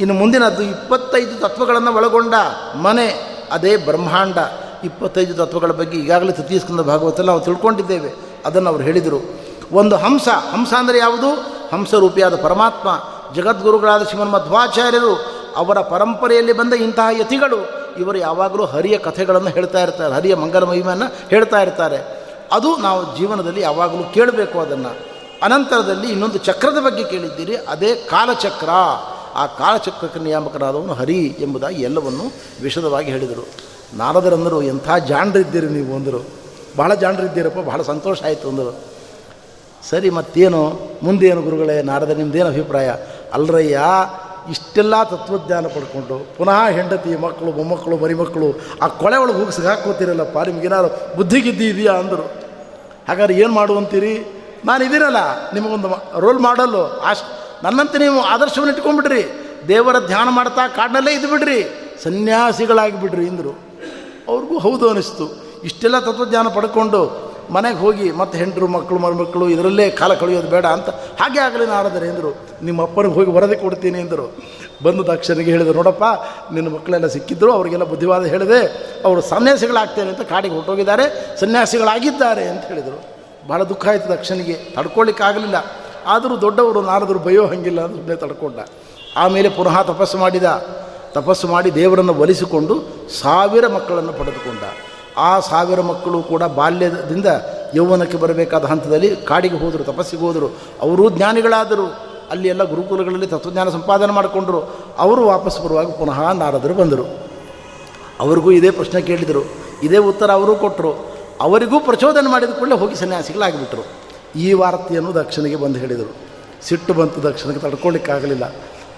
ಇನ್ನು ಮುಂದಿನದ್ದು ಇಪ್ಪತ್ತೈದು ತತ್ವಗಳನ್ನು ಒಳಗೊಂಡ ಮನೆ, ಅದೇ ಬ್ರಹ್ಮಾಂಡ. ಇಪ್ಪತ್ತೈದು ತತ್ವಗಳ ಬಗ್ಗೆ ಈಗಾಗಲೇ ತೃತೀಸ್ಕಂದ ಭಾಗವತಲ್ಲಿ ನಾವು ತಿಳ್ಕೊಂಡಿದ್ದೇವೆ, ಅದನ್ನು ಅವರು ಹೇಳಿದರು. ಒಂದು ಹಂಸ ಹಂಸ ಅಂದರೆ ಯಾವುದು? ಹಂಸರೂಪಿಯಾದ ಪರಮಾತ್ಮ, ಜಗದ್ಗುರುಗಳಾದ ಶಿವನ ಮಧ್ವಾಚಾರ್ಯರು ಅವರ ಪರಂಪರೆಯಲ್ಲಿ ಬಂದ ಇಂತಹ ಯತಿಗಳು. ಇವರು ಯಾವಾಗಲೂ ಹರಿಯ ಕಥೆಗಳನ್ನು ಹೇಳ್ತಾ ಇರ್ತಾರೆ, ಹರಿಯ ಮಂಗಲ ಮಹಿಮೆಯನ್ನು ಹೇಳ್ತಾ ಇರ್ತಾರೆ. ಅದು ನಾವು ಜೀವನದಲ್ಲಿ ಯಾವಾಗಲೂ ಕೇಳಬೇಕು ಅದನ್ನು. ಅನಂತರದಲ್ಲಿ ಇನ್ನೊಂದು ಚಕ್ರದ ಬಗ್ಗೆ ಕೇಳಿದ್ದೀರಿ, ಅದೇ ಕಾಲಚಕ್ರ. ಆ ಕಾಲಚಕ್ರಕ್ಕೆ ನಿಯಾಮಕನಾದವನು ಹರಿ ಎಂಬುದಾಗಿ ಎಲ್ಲವನ್ನು ವಿಶದವಾಗಿ ಹೇಳಿದರು. ನಾರದರಂದರು, ಎಂಥ ಜಾಣರಿದ್ದೀರಿ ನೀವು ಅಂದರು. ಬಹಳ ಜಾಣರಿದ್ದೀರಪ್ಪ ಬಹಳ ಸಂತೋಷ ಆಯಿತು ಅಂದರು. ಸರಿ, ಮತ್ತೇನು? ಮುಂದೇನು ಗುರುಗಳೇ, ನಾರದ ನಿಮ್ಮದೇನು ಅಭಿಪ್ರಾಯ? ಅಲ್ರಯ್ಯ, ಇಷ್ಟೆಲ್ಲ ತತ್ವಜ್ಞಾನ ಪಡ್ಕೊಂಡು, ಪುನಃ ಹೆಂಡತಿ, ಮಕ್ಕಳು, ಮೊಮ್ಮಕ್ಕಳು, ಮರಿಮಕ್ಕಳು, ಆ ಕೊಳೆ ಒಳಗೆ ಹೋಗಿ ಸಿಗಾಕೋತಿರಲ್ಲಪ್ಪ ನಿಮಗೇನಾದ್ರು ಬುದ್ಧಿ ಗಿದ್ದಿ ಇದೆಯಾ ಅಂದರು. ಹಾಗಾದ್ರೆ ಏನು ಮಾಡುವಂತೀರಿ? ನಾನು ಇದ್ದೀರಲ್ಲ ನಿಮಗೊಂದು ರೋಲ್ ಮಾಡಲ್ಲು ಅಷ್ಟು ನನ್ನಂತೆ ನೀವು ಆದರ್ಶವನ್ನು ಇಟ್ಕೊಂಡ್ಬಿಡ್ರಿ ದೇವರ ಧ್ಯಾನ ಮಾಡ್ತಾ ಕಾಡಿನಲ್ಲೇ ಇದ್ದು ಬಿಡ್ರಿ ಸನ್ಯಾಸಿಗಳಾಗಿ ಬಿಡ್ರಿ ಅಂದರು ಅವ್ರಿಗೂ ಹೌದು ಅನಿಸ್ತು. ಇಷ್ಟೆಲ್ಲ ತತ್ವಜ್ಞಾನ ಪಡ್ಕೊಂಡು ಮನೆಗೆ ಹೋಗಿ ಮತ್ತೆ ಹೆಂಡರು, ಮಕ್ಕಳು, ಮರುಮಕ್ಕಳು ಇದರಲ್ಲೇ ಕಾಲ ಕಳೆಯೋದು ಬೇಡ ಅಂತ ಹಾಗೆ ಆಗಲಿ ನಾಡದರೆ ಎಂದರು ನಿಮ್ಮ ಅಪ್ಪನಿಗೆ ಹೋಗಿ ವರದಿ ಕೊಡ್ತೀನಿ ಎಂದರು ಬಂದು ದಕ್ಷನಿಗೆ ಹೇಳಿದರು ನೋಡಪ್ಪ, ನಿನ್ನ ಮಕ್ಕಳೆಲ್ಲ ಸಿಕ್ಕಿದ್ರು, ಅವರಿಗೆಲ್ಲ ಬುದ್ಧಿವಾದ ಹೇಳಿದೆ. ಅವರು ಸನ್ಯಾಸಿಗಳಾಗ್ತೇನೆ ಅಂತ ಕಾಡಿಗೆ ಹೊರಟೋಗಿದ್ದಾರೆ. ಸನ್ಯಾಸಿಗಳಾಗಿದ್ದಾರೆ ಅಂತ ಹೇಳಿದರು. ಭಾಳ ದುಃಖ ಆಯಿತು ದಕ್ಷನಿಗೆ. ತಡ್ಕೊಳ್ಳಿಕ್ಕಾಗಲಿಲ್ಲ ಆದರೂ ದೊಡ್ಡವರು ನಾರದರು ಬಯೋ ಹಂಗಿಲ್ಲ ಸುಮ್ಮನೆ ತಡ್ಕೊಂಡ. ಆಮೇಲೆ ಪುನಃ ತಪಸ್ಸು ಮಾಡಿದ. ತಪಸ್ಸು ಮಾಡಿ ದೇವರನ್ನು ಒಲಿಸಿಕೊಂಡು ಸಾವಿರ ಮಕ್ಕಳನ್ನು ಪಡೆದುಕೊಂಡ. ಆ ಸಾವಿರ ಮಕ್ಕಳು ಕೂಡ ಬಾಲ್ಯದಿಂದ ಯೌವನಕ್ಕೆ ಬರಬೇಕಾದ ಹಂತದಲ್ಲಿ ಕಾಡಿಗೆ ಹೋದರು, ತಪಸ್ಸಿಗೆ ಹೋದರು. ಅವರೂ ಜ್ಞಾನಿಗಳಾದರು. ಅಲ್ಲಿ ಎಲ್ಲ ಗುರುಕುಲಗಳಲ್ಲಿ ತತ್ವಜ್ಞಾನ ಸಂಪಾದನೆ ಮಾಡಿಕೊಂಡರು. ಅವರು ವಾಪಸ್ ಬರುವಾಗ ಪುನಃ ನಾರದರು ಬಂದರು. ಅವ್ರಿಗೂ ಇದೇ ಪ್ರಶ್ನೆ ಕೇಳಿದರು. ಇದೇ ಉತ್ತರ ಅವರು ಕೊಟ್ಟರು. ಅವರಿಗೂ ಪ್ರಚೋದನೆ ಮಾಡಿದ ಕೂಡಲೇ ಹೋಗಿ ಸನ್ಯಾಸಿಗಳಾಗಿಬಿಟ್ರು. ಈ ವಾರ್ತೆಯನ್ನು ದಕ್ಷನಿಗೆ ಬಂದು ಹೇಳಿದರು. ಸಿಟ್ಟು ಬಂತು ದಕ್ಷಿಣಕ್ಕೆ, ತಡ್ಕೊಳ್ಳಿಕ್ಕಾಗಲಿಲ್ಲ.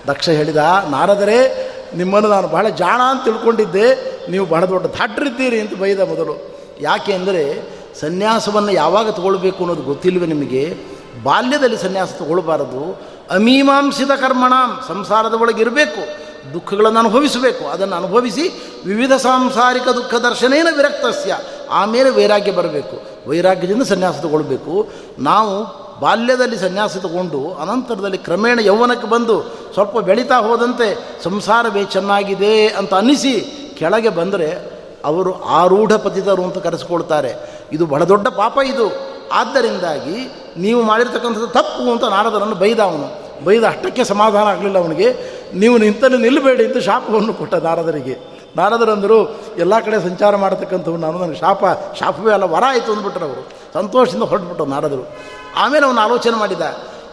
ದಕ್ಷ ಹೇಳಿದ, ನಾರದರೆ, ನಿಮ್ಮನ್ನು ನಾನು ಬಹಳ ಜಾಣ ಅಂತ ತಿಳ್ಕೊಂಡಿದ್ದೆ. ನೀವು ಬಹಳ ದೊಡ್ಡ ದಾಟ್ರಿದ್ದೀರಿ ಅಂತ ಬೈದ ಮೊದಲು. ಯಾಕೆ ಅಂದರೆ, ಸನ್ಯಾಸವನ್ನು ಯಾವಾಗ ತಗೊಳ್ಬೇಕು ಅನ್ನೋದು ಗೊತ್ತಿಲ್ವೇ ನಿಮಗೆ. ಬಾಲ್ಯದಲ್ಲಿ ಸನ್ಯಾಸ ತಗೊಳ್ಬಾರದು. ಅಮೀಮಾಂಸಿತ ಕರ್ಮಣಾಂ, ಸಂಸಾರದ ಒಳಗಿರಬೇಕು ದುಃಖಗಳನ್ನು ಅನುಭವಿಸಬೇಕು. ಅದನ್ನು ಅನುಭವಿಸಿ ವಿವಿಧ ಸಾಂಸಾರಿಕ ದುಃಖ ದರ್ಶನೇನ ವಿರಕ್ತಸ್ಯ. ಆಮೇಲೆ ವೈರಾಗ್ಯ ಬರಬೇಕು. ವೈರಾಗ್ಯದಿಂದ ಸನ್ಯಾಸ ತಗೊಳ್ಬೇಕು ನಾವು ಬಾಲ್ಯದಲ್ಲಿ ಸನ್ಯಾಸ ತಗೊಂಡು ಅನಂತರದಲ್ಲಿ ಕ್ರಮೇಣ ಯೌವನಕ್ಕೆ ಬಂದು ಸ್ವಲ್ಪ ಬೆಳೀತಾ ಹೋದಂತೆ ಸಂಸಾರವೇ ಚೆನ್ನಾಗಿದೆ ಅಂತ ಅನ್ನಿಸಿ ಕೆಳಗೆ ಬಂದರೆ ಅವರು ಆರೂಢ ಪತಿತರು ಅಂತ ಕರೆಸ್ಕೊಳ್ತಾರೆ. ಇದು ಬಹಳ ದೊಡ್ಡ ಪಾಪ ಇದು. ಆದ್ದರಿಂದಾಗಿ ನೀವು ಮಾಡಿರ್ತಕ್ಕಂಥದ್ದು ತಪ್ಪು ಅಂತ ನಾರದನನ್ನು ಬೈದ ಅವನು ಬೈದ ಅಷ್ಟಕ್ಕೆ ಸಮಾಧಾನ ಆಗಲಿಲ್ಲ ಅವನಿಗೆ. ನೀವು ನಿಂತಲ್ಲಿ ನಿಲ್ಲಬೇಡಿ ಅಂತ ಶಾಪವನ್ನು ಕೊಟ್ಟ ನಾರದರಿಗೆ. ನಾರದರಂದರು ಎಲ್ಲ ಕಡೆ ಸಂಚಾರ ಮಾಡತಕ್ಕಂಥವ್ರು ನಾನು ನನಗೆ ಶಾಪ, ಶಾಪವೇ ಅಲ್ಲ, ವರ ಆಯಿತು ಅಂದ್ಬಿಟ್ರು ಅವರು. ಸಂತೋಷದಿಂದ ಹೊರಟುಬಿಟ್ಟರು ನಾರದರು. ಆಮೇಲೆ ಅವನು ಆಲೋಚನೆ ಮಾಡಿದ,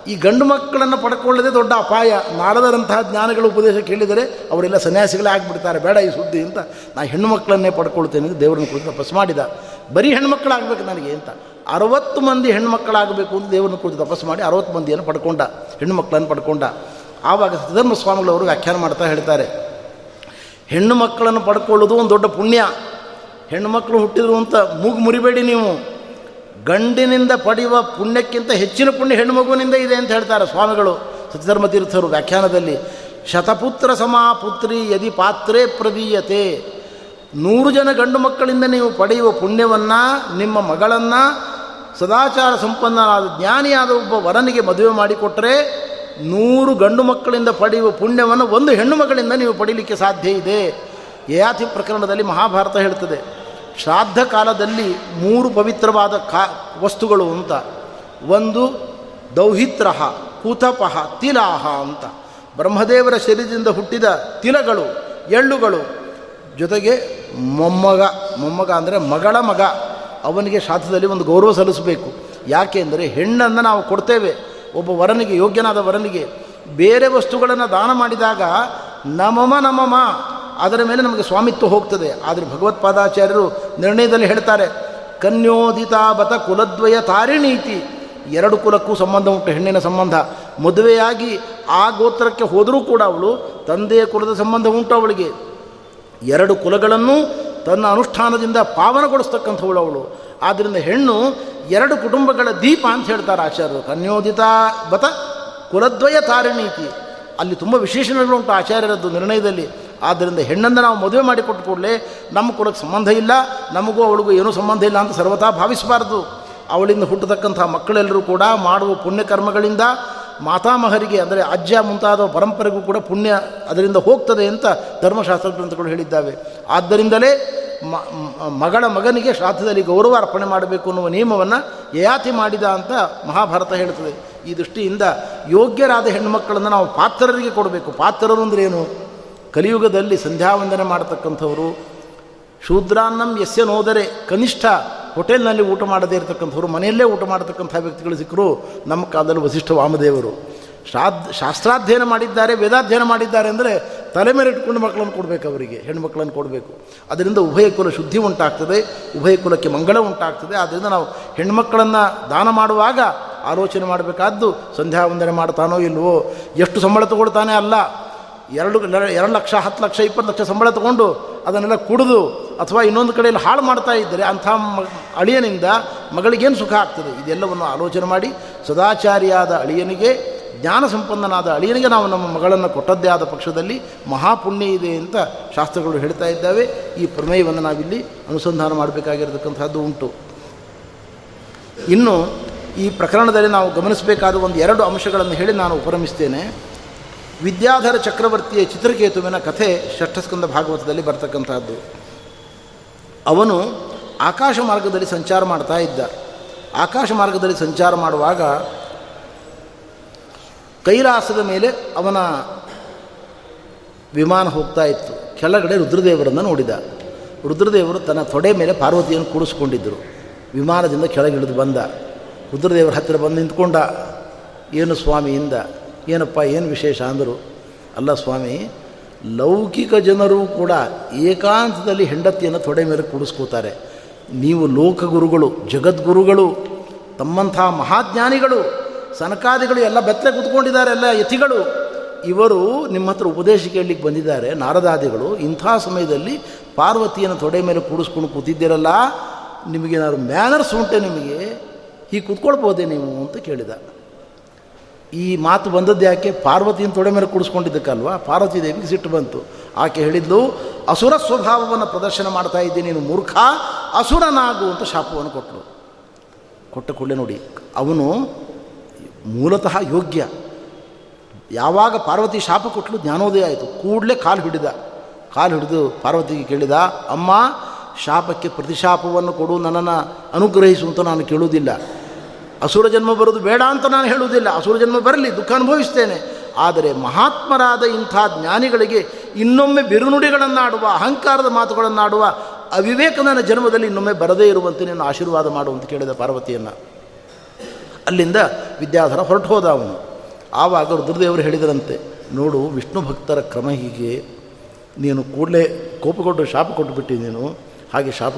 ಈ ಗಂಡು ಮಕ್ಕಳನ್ನು ಪಡ್ಕೊಳ್ಳದೆ ದೊಡ್ಡ ಅಪಾಯ. ನಾರದರಂತಹ ಜ್ಞಾನಗಳ ಉಪದೇಶ ಕೇಳಿದರೆ ಅವರೆಲ್ಲ ಸನ್ಯಾಸಿಗಳೇ ಆಗಿಬಿಡ್ತಾರೆ. ಬೇಡ ಈ ಸುದ್ದಿ ಅಂತ. ನಾ ಹೆಣ್ಣು ಮಕ್ಕಳನ್ನೇ ಪಡ್ಕೊಳ್ತೇನೆ ಅಂತ ದೇವರನ್ನು ಕುರಿತು ತಪಸ್ಸು ಮಾಡಿದ. ಬರೀ ಹೆಣ್ಮಕ್ಳಾಗಬೇಕು ನನಗೆ ಅಂತ. ಅರವತ್ತು ಮಂದಿ ಹೆಣ್ಮಕ್ಕಳಾಗಬೇಕು ಅಂತ ದೇವರನ್ನು ಕುರಿತು ತಪಸ್ಸು ಮಾಡಿ ಅರವತ್ತು ಮಂದಿಯನ್ನು ಪಡ್ಕೊಂಡ, ಹೆಣ್ಣು ಮಕ್ಕಳನ್ನು ಪಡ್ಕೊಂಡ. ಆವಾಗ ಸ್ವಾಮಿಗಳವರು ವ್ಯಾಖ್ಯಾನ ಮಾಡ್ತಾ ಹೇಳ್ತಾರೆ. ಹೆಣ್ಣು ಮಕ್ಕಳನ್ನು ಪಡ್ಕೊಳ್ಳೋದು ಒಂದು ದೊಡ್ಡ ಪುಣ್ಯ. ಹೆಣ್ಣು ಮಕ್ಕಳು ಹುಟ್ಟಿದ್ರು ಅಂತ ಮೂಗು ಮುರಿಬೇಡಿ ನೀವು. ಗಂಡಿನಿಂದ ಪಡೆಯುವ ಪುಣ್ಯಕ್ಕಿಂತ ಹೆಚ್ಚಿನ ಪುಣ್ಯ ಹೆಣ್ಣು ಮಗುವಿನಿಂದ ಇದೆ ಅಂತ ಹೇಳ್ತಾರೆ ಸ್ವಾಮಿಗಳು, ಸತ್ಯಧರ್ಮ ತೀರ್ಥರು ವ್ಯಾಖ್ಯಾನದಲ್ಲಿ. ಶತಪುತ್ರ ಸಮಾ ಪುತ್ರಿ ಯದಿ ಪಾತ್ರೇ ಪ್ರದೀಯತೆ. ನೂರು ಜನ ಗಂಡು ಮಕ್ಕಳಿಂದ ನೀವು ಪಡೆಯುವ ಪುಣ್ಯವನ್ನು, ನಿಮ್ಮ ಮಗಳನ್ನು ಸದಾಚಾರ ಸಂಪನ್ನನಾದ ಜ್ಞಾನಿಯಾದ ಒಬ್ಬ ವರನಿಗೆ ಮದುವೆ ಮಾಡಿಕೊಟ್ಟರೆ ನೂರು ಗಂಡು ಮಕ್ಕಳಿಂದ ಪಡೆಯುವ ಪುಣ್ಯವನ್ನು ಒಂದು ಹೆಣ್ಣು ಮಗಳಿಂದ ನೀವು ಪಡೀಲಿಕ್ಕೆ ಸಾಧ್ಯ ಇದೆ. ಯಯಾತಿ ಪ್ರಕರಣದಲ್ಲಿ ಮಹಾಭಾರತ ಹೇಳ್ತದೆ ಶ್ರಾದ್ದ ಕಾಲದಲ್ಲಿ ಮೂರು ಪವಿತ್ರವಾದ ಕಾ, ವಸ್ತುಗಳು ಅಂತ. ಒಂದು ದೌಹಿತ್ರಹ, ಕೂತಪಹ, ತಿಲಾಹ ಅಂತ. ಬ್ರಹ್ಮದೇವರ ಶರೀರದಿಂದ ಹುಟ್ಟಿದ ತಿಲಗಳು, ಎಳ್ಳುಗಳು, ಜೊತೆಗೆ ಮೊಮ್ಮಗ ಮೊಮ್ಮಗ ಅಂದರೆ ಮಗಳ ಮಗ, ಅವನಿಗೆ ಶ್ರಾದ್ದದಲ್ಲಿ ಒಂದು ಗೌರವ ಸಲ್ಲಿಸಬೇಕು. ಯಾಕೆ ಅಂದರೆ ಹೆಣ್ಣನ್ನು ನಾವು ಕೊಡ್ತೇವೆ ಒಬ್ಬ ವರನಿಗೆ, ಯೋಗ್ಯನಾದ ವರನಿಗೆ ಬೇರೆ ವಸ್ತುಗಳನ್ನು ದಾನ ಮಾಡಿದಾಗ, ನಮಮ ನಮಮ, ಅದರ ಮೇಲೆ ನಮಗೆ ಸ್ವಾಮಿತ್ವ ಹೋಗ್ತದೆ. ಆದರೆ ಭಗವತ್ಪಾದಾಚಾರ್ಯರು ನಿರ್ಣಯದಲ್ಲಿ ಹೇಳ್ತಾರೆ, ಕನ್ಯೋದಿತಾ ಬತ ಕುಲದ್ವಯ ತಾರಿಣೀತಿ. ಎರಡು ಕುಲಕ್ಕೂ ಸಂಬಂಧ ಉಂಟು, ಹೆಣ್ಣಿನ ಸಂಬಂಧ. ಮದುವೆಯಾಗಿ ಆ ಗೋತ್ರಕ್ಕೆ ಹೋದರೂ ಕೂಡ ಅವಳು ತಂದೆಯ ಕುಲದ ಸಂಬಂಧ ಉಂಟು ಅವಳಿಗೆ. ಎರಡು ಕುಲಗಳನ್ನು ತನ್ನ ಅನುಷ್ಠಾನದಿಂದ ಪಾವನಗೊಳಿಸ್ತಕ್ಕಂಥವಳು ಅವಳು. ಆದ್ದರಿಂದ ಹೆಣ್ಣು ಎರಡು ಕುಟುಂಬಗಳ ದೀಪ ಅಂತ ಹೇಳ್ತಾರೆ ಆಚಾರ್ಯರು. ಕನ್ಯೋದಿತ ಬತ ಕುಲದ್ವಯ ತಾರಿಣೀತಿ. ಅಲ್ಲಿ ತುಂಬ ವಿಶೇಷಣಗಳುಂಟು ಆಚಾರ್ಯರದ್ದು ನಿರ್ಣಯದಲ್ಲಿ. ಆದ್ದರಿಂದ ಹೆಣ್ಣನ್ನು ನಾವು ಮದುವೆ ಮಾಡಿಕೊಟ್ಟು ಕೂಡಲೇ ನಮ್ಮ ಕುಲಕ್ಕೆ ಸಂಬಂಧ ಇಲ್ಲ, ನಮಗೂ ಅವಳಿಗೂ ಏನೂ ಸಂಬಂಧ ಇಲ್ಲ ಅಂತ ಸರ್ವತಾ ಭಾವಿಸಬಾರ್ದು. ಅವಳಿಂದ ಹುಟ್ಟತಕ್ಕಂಥ ಮಕ್ಕಳೆಲ್ಲರೂ ಕೂಡ ಮಾಡುವ ಪುಣ್ಯಕರ್ಮಗಳಿಂದ ಮಾತಾಮಹರಿಗೆ, ಅಂದರೆ ಅಜ್ಜ ಮುಂತಾದ ಪರಂಪರೆಗೂ ಕೂಡ ಪುಣ್ಯ ಅದರಿಂದ ಹೋಗ್ತದೆ ಅಂತ ಧರ್ಮಶಾಸ್ತ್ರ ಗ್ರಂಥಗಳು ಹೇಳಿದ್ದಾವೆ. ಆದ್ದರಿಂದಲೇ ಮಗಳ ಮಗನಿಗೆ ಶ್ರಾದ್ದದಲ್ಲಿ ಗೌರವ ಅರ್ಪಣೆ ಮಾಡಬೇಕು ಅನ್ನುವ ನಿಯಮವನ್ನು ಯಯಾತಿ ಮಾಡಿದ ಅಂತ ಮಹಾಭಾರತ ಹೇಳ್ತದೆ ಈ ದೃಷ್ಟಿಯಿಂದ ಯೋಗ್ಯರಾದ ಹೆಣ್ಣುಮಕ್ಕಳನ್ನು ನಾವು ಪಾತ್ರರಿಗೆ ಕೊಡಬೇಕು. ಪಾತ್ರರು ಅಂದ್ರೇನು ಕಲಿಯುಗದಲ್ಲಿ ಸಂಧ್ಯಾವಂದನೆ ಮಾಡತಕ್ಕಂಥವರು, ಶೂದ್ರಾನ್ನಂ ಯಸ್ಯ ನೋದರೆ ಕನಿಷ್ಠ ಹೋಟೆಲ್ನಲ್ಲಿ ಊಟ ಮಾಡದೇ ಇರತಕ್ಕಂಥವ್ರು, ಮನೆಯಲ್ಲೇ ಊಟ ಮಾಡತಕ್ಕಂಥ ವ್ಯಕ್ತಿಗಳು ಸಿಕ್ಕರು ನಮ್ಮ ಕಾಲದಲ್ಲಿ ವಸಿಷ್ಠ ವಾಮದೇವರು. ಶ್ರಾದ್ ಶಾಸ್ತ್ರಾಧ್ಯಯನ ಮಾಡಿದ್ದಾರೆ, ವೇದಾಧ್ಯಯನ ಮಾಡಿದ್ದಾರೆ ಅಂದರೆ ತಲೆ ಮೇಲೆ ಇಟ್ಕೊಂಡು ಮಕ್ಕಳನ್ನು ಕೊಡಬೇಕು ಅವರಿಗೆ, ಹೆಣ್ಮಕ್ಳನ್ನು ಕೊಡಬೇಕು. ಅದರಿಂದ ಉಭಯ ಕುಲ ಶುದ್ಧಿ ಉಂಟಾಗ್ತದೆ, ಉಭಯ ಕುಲಕ್ಕೆ ಮಂಗಳ ಉಂಟಾಗ್ತದೆ. ಆದ್ದರಿಂದ ನಾವು ಹೆಣ್ಮಕ್ಕಳನ್ನು ದಾನ ಮಾಡುವಾಗ ಆಲೋಚನೆ ಮಾಡಬೇಕಾದ್ದು, ಸಂಧ್ಯಾ ವಂದನೆ ಮಾಡ್ತಾನೋ ಇಲ್ವೋ, ಎಷ್ಟು ಸಂಬಳ ತಗೊಳ್ತಾನೆ ಅಲ್ಲ, ಎರಡು ಎರಡು ಲಕ್ಷ, ಹತ್ತು ಲಕ್ಷ, ಇಪ್ಪತ್ತು ಲಕ್ಷ ಸಂಬಳ ತಗೊಂಡು ಅದನ್ನೆಲ್ಲ ಕುಡಿದು ಅಥವಾ ಇನ್ನೊಂದು ಕಡೆಯಲ್ಲಿ ಹಾಳು ಮಾಡ್ತಾ ಇದ್ದರೆ ಅಂಥ ಮ, ಅಳಿಯನಿಂದ ಮಗಳಿಗೇನು ಸುಖ ಆಗ್ತದೆ? ಇದೆಲ್ಲವನ್ನು ಆಲೋಚನೆ ಮಾಡಿ ಸದಾಚಾರಿಯಾದ ಅಳಿಯನಿಗೆ ಜ್ಞಾನ ಸಂಪನ್ನನಾದ ಅಳಿಯನಿಗೆ ನಾವು ನಮ್ಮ ಮಗಳನ್ನು ಕೊಟ್ಟದ್ದೇ ಆದ ಪಕ್ಷದಲ್ಲಿ ಮಹಾಪುಣ್ಯ ಇದೆ ಅಂತ ಶಾಸ್ತ್ರಗಳು ಹೇಳ್ತಾ ಇದ್ದಾವೆ. ಈ ಪ್ರಮೇಯವನ್ನು ನಾವಿಲ್ಲಿ ಅನುಸಂಧಾನ ಮಾಡಬೇಕಾಗಿರತಕ್ಕಂಥದ್ದು ಉಂಟು. ಇನ್ನು ಈ ಪ್ರಕರಣದಲ್ಲಿ ನಾವು ಗಮನಿಸಬೇಕಾದ ಒಂದು ಎರಡು ಅಂಶಗಳನ್ನು ಹೇಳಿ ನಾನು ಉಪರಮಿಸ್ತೇನೆ. ವಿದ್ಯಾಧರ ಚಕ್ರವರ್ತಿಯ ಚಿತ್ರಕೇತುವಿನ ಕಥೆ ಷಷ್ಠಸ್ಕಂದ ಭಾಗವತದಲ್ಲಿ ಬರ್ತಕ್ಕಂಥದ್ದು. ಅವನು ಆಕಾಶ ಮಾರ್ಗದಲ್ಲಿ ಸಂಚಾರ ಮಾಡ್ತಾ ಇದ್ದ. ಆಕಾಶ ಮಾರ್ಗದಲ್ಲಿ ಸಂಚಾರ ಮಾಡುವಾಗ ಕೈಲಾಸದ ಮೇಲೆ ಅವನ ವಿಮಾನ ಹೋಗ್ತಾ ಇತ್ತು. ಕೆಳಗಡೆ ರುದ್ರದೇವರನ್ನು ನೋಡಿದ. ರುದ್ರದೇವರು ತನ್ನ ತೊಡೆ ಮೇಲೆ ಪಾರ್ವತಿಯನ್ನು ಕೂಡಿಸ್ಕೊಂಡಿದ್ದರು. ವಿಮಾನದಿಂದ ಕೆಳಗಿಳಿದು ಬಂದ. ರುದ್ರದೇವರ ಹತ್ತಿರ ಬಂದು ನಿಂತ್ಕೊಂಡ. ಏನು ಸ್ವಾಮಿಯಿಂದ? ಏನಪ್ಪ, ಏನು ವಿಶೇಷ ಅಂದರು. ಅಲ್ಲ ಸ್ವಾಮಿ, ಲೌಕಿಕ ಜನರು ಕೂಡ ಏಕಾಂತದಲ್ಲಿ ಹೆಂಡತಿಯನ್ನು ತೊಡೆ ಮೇಲೆ ಕೂಡಿಸ್ಕೋತಾರೆ. ನೀವು ಲೋಕಗುರುಗಳು, ಜಗದ್ಗುರುಗಳು, ತಮ್ಮಂಥ ಮಹಾಜ್ಞಾನಿಗಳು ಸನಕಾದಿಗಳು ಎಲ್ಲ ಬೆತ್ತಲೆ ಕೂತ್ಕೊಂಡಿದ್ದಾರೆ ಎಲ್ಲ ಯತಿಗಳು. ಇವರು ನಿಮ್ಮ ಹತ್ರ ಉಪದೇಶ ಕೇಳಲಿಕ್ಕೆ ಬಂದಿದ್ದಾರೆ. ನಾರದಾದಿಗಳು, ಇಂಥ ಸಮಯದಲ್ಲಿ ಪಾರ್ವತಿಯನ್ನು ತೊಡೆ ಮೇಲೆ ಕೂಡಿಸ್ಕೊಂಡು ಕೂತಿದ್ದೀರಲ್ಲ, ನಿಮಗೇನಾದ್ರು ಮ್ಯಾನರ್ಸ್ ಉಂಟೆ ನಿಮಗೆ? ಹೀಗೆ ಕೂತ್ಕೊಳ್ಬೋದೇ ನೀವು ಅಂತ ಕೇಳಿದ. ಈ ಮಾತು ಬಂದದ್ದು ಯಾಕೆ? ಪಾರ್ವತಿಯನ್ನು ತೊಡೆ ಮೇಲೆ ಕೂಡಿಸ್ಕೊಂಡಿದ್ದಕ್ಕಲ್ವಾ? ಪಾರ್ವತಿ ದೇವಿಗೆ ಸಿಟ್ಟು ಬಂತು. ಆಕೆ ಹೇಳಿದ್ಲು, ಅಸುರ ಸ್ವಭಾವವನ್ನು ಪ್ರದರ್ಶನ ಮಾಡ್ತಾ ಇದ್ದೀನಿ, ನೀನು ಮೂರ್ಖ, ಅಸುರನಾಗು ಅಂತ ಶಾಪವನ್ನು ಕೊಟ್ಟರು ಕೊಟ್ಟ ಕೂಡಲೇ ನೋಡಿ, ಅವನು ಮೂಲತಃ ಯೋಗ್ಯ. ಯಾವಾಗ ಪಾರ್ವತಿ ಶಾಪ ಕೊಟ್ಟಲು ಜ್ಞಾನೋದಯ ಆಯಿತು. ಕೂಡಲೇ ಕಾಲು ಹಿಡಿದ. ಕಾಲು ಹಿಡಿದು ಪಾರ್ವತಿಗೆ ಕೇಳಿದ, ಅಮ್ಮ, ಶಾಪಕ್ಕೆ ಪ್ರತಿಶಾಪವನ್ನು ಕೊಡು, ನನ್ನನ್ನು ಅನುಗ್ರಹಿಸು ಅಂತ ನಾನು ಕೇಳುವುದಿಲ್ಲ. ಅಸುರ ಜನ್ಮ ಬರೋದು ಬೇಡ ಅಂತ ನಾನು ಹೇಳುವುದಿಲ್ಲ. ಅಸುರ ಜನ್ಮ ಬರಲಿ, ದುಃಖ ಅನುಭವಿಸ್ತೇನೆ. ಆದರೆ ಮಹಾತ್ಮರಾದ ಇಂಥ ಜ್ಞಾನಿಗಳಿಗೆ ಇನ್ನೊಮ್ಮೆ ಬಿರುನುಡಿಗಳನ್ನಾಡುವ, ಅಹಂಕಾರದ ಮಾತುಗಳನ್ನಾಡುವ ಅವಿವೇಕನ ಜನ್ಮದಲ್ಲಿ ಇನ್ನೊಮ್ಮೆ ಬರದೇ ಇರುವಂತೆ ನೀನು ಆಶೀರ್ವಾದ ಮಾಡುವಂತ ಕೇಳಿದ ಪಾರ್ವತಿಯನ್ನು. ಅಲ್ಲಿಂದ ವಿದ್ಯಾಧರ ಹೊರಟು ಹೋದ ಅವನು. ಆವಾಗ ರುದ್ರದೇವರು ಹೇಳಿದರಂತೆ, ನೋಡು, ವಿಷ್ಣು ಭಕ್ತರ ಕ್ರಮ ಹೀಗೆ. ನೀನು ಕೂಡಲೇ ಕೋಪಗೊಂಡು ಶಾಪ ಕೊಟ್ಟುಬಿಟ್ಟಿ ನೀನು. ಹಾಗೆ ಶಾಪ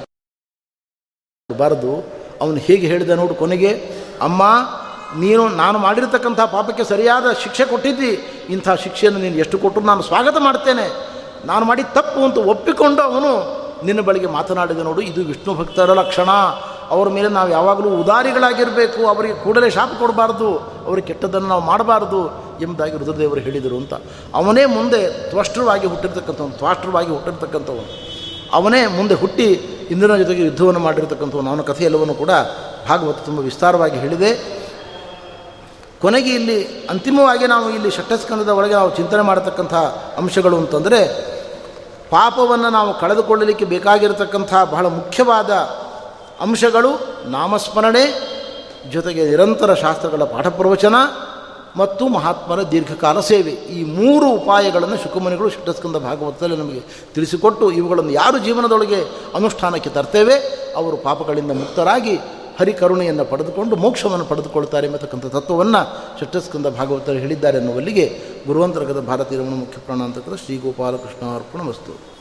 ಬಾರದು. ಅವನು ಹೇಗೆ ಹೇಳಿದ ನೋಡು ಕೊನೆಗೆ, ಅಮ್ಮ, ನೀನು, ನಾನು ಮಾಡಿರ್ತಕ್ಕಂಥ ಪಾಪಕ್ಕೆ ಸರಿಯಾದ ಶಿಕ್ಷೆ ಕೊಟ್ಟಿದ್ದಿ. ಇಂಥ ಶಿಕ್ಷೆಯನ್ನು ನೀನು ಎಷ್ಟು ಕೊಟ್ಟರು ನಾನು ಸ್ವಾಗತ ಮಾಡ್ತೇನೆ. ನಾನು ಮಾಡಿ ತಪ್ಪು ಅಂತ ಒಪ್ಪಿಕೊಂಡು ಅವನು ನಿನ್ನ ಬಳಿಗೆ ಮಾತನಾಡಿದ ನೋಡು, ಇದು ವಿಷ್ಣು ಭಕ್ತರ ಲಕ್ಷಣ. ಅವರ ಮೇಲೆ ನಾವು ಯಾವಾಗಲೂ ಉದಾರಿಗಳಾಗಿರಬೇಕು, ಅವರಿಗೆ ಕೂಡಲೇ ಶಾಪ ಕೊಡಬಾರ್ದು, ಅವ್ರಿಗೆ ಕೆಟ್ಟದ್ದನ್ನು ನಾವು ಮಾಡಬಾರ್ದು ಎಂಬುದಾಗಿ ರುದ್ರದೇವರು ಹೇಳಿದರು ಅಂತ. ಅವನೇ ಮುಂದೆ ತ್ವಷ್ಟೃವಾಗಿ ಹುಟ್ಟಿರ್ತಕ್ಕಂಥವನು ತ್ವಾಷ್ಟ್ರವಾಗಿ ಹುಟ್ಟಿರ್ತಕ್ಕಂಥವನು. ಅವನೇ ಮುಂದೆ ಹುಟ್ಟಿ ಇಂದ್ರನ ಜೊತೆಗೆ ಯುದ್ಧವನ್ನು ಮಾಡಿರ್ತಕ್ಕಂಥವನು. ಅವನ ಕಥೆ ಎಲ್ಲವನ್ನು ಕೂಡ ಭಾಗವತ ತುಂಬ ವಿಸ್ತಾರವಾಗಿ ಹೇಳಿದೆ. ಕೊನೆಗೆ ಇಲ್ಲಿ ಅಂತಿಮವಾಗಿ ನಾವು ಇಲ್ಲಿ ಷಟ್ಟಸ್ಕಂದದ ಒಳಗೆ ನಾವು ಚಿಂತನೆ ಮಾಡತಕ್ಕಂಥ ಅಂಶಗಳು ಅಂತಂದರೆ, ಪಾಪವನ್ನು ನಾವು ಕಳೆದುಕೊಳ್ಳಲಿಕ್ಕೆ ಬೇಕಾಗಿರತಕ್ಕಂಥ ಬಹಳ ಮುಖ್ಯವಾದ ಅಂಶಗಳು ನಾಮಸ್ಮರಣೆ, ಜೊತೆಗೆ ನಿರಂತರ ಶಾಸ್ತ್ರಗಳ ಪಾಠ ಪ್ರವಚನ ಮತ್ತು ಮಹಾತ್ಮರ ದೀರ್ಘಕಾಲ ಸೇವೆ. ಈ ಮೂರು ಉಪಾಯಗಳನ್ನು ಶುಕಮುನಿಗಳು ಶಿಷ್ಟಸ್ಕಂದ ಭಾಗವತದಲ್ಲಿ ನಮಗೆ ತಿಳಿಸಿಕೊಟ್ಟು ಇವುಗಳನ್ನು ಯಾರು ಜೀವನದೊಳಗೆ ಅನುಷ್ಠಾನಕ್ಕೆ ತರ್ತೇವೆ, ಅವರು ಪಾಪಗಳಿಂದ ಮುಕ್ತರಾಗಿ ಹರಿಕರುಣೆಯನ್ನು ಪಡೆದುಕೊಂಡು ಮೋಕ್ಷವನ್ನು ಪಡೆದುಕೊಳ್ತಾರೆ ಎಂಬತಕ್ಕಂಥ ತತ್ವವನ್ನು ಷಟ್ಟಸ್ಕಂದ ಭಾಗವತರು ಹೇಳಿದ್ದಾರೆ ಎನ್ನುವಲ್ಲಿಗೆ ಗುರುವಂತರ್ಗದ ಭಾರತೀಯ ಮುಖ್ಯ ಪ್ರಾಣಾಂತಕದ ಶ್ರೀ ಗೋಪಾಲಕೃಷ್ಣ ಅರ್ಪಣ ವಸ್ತು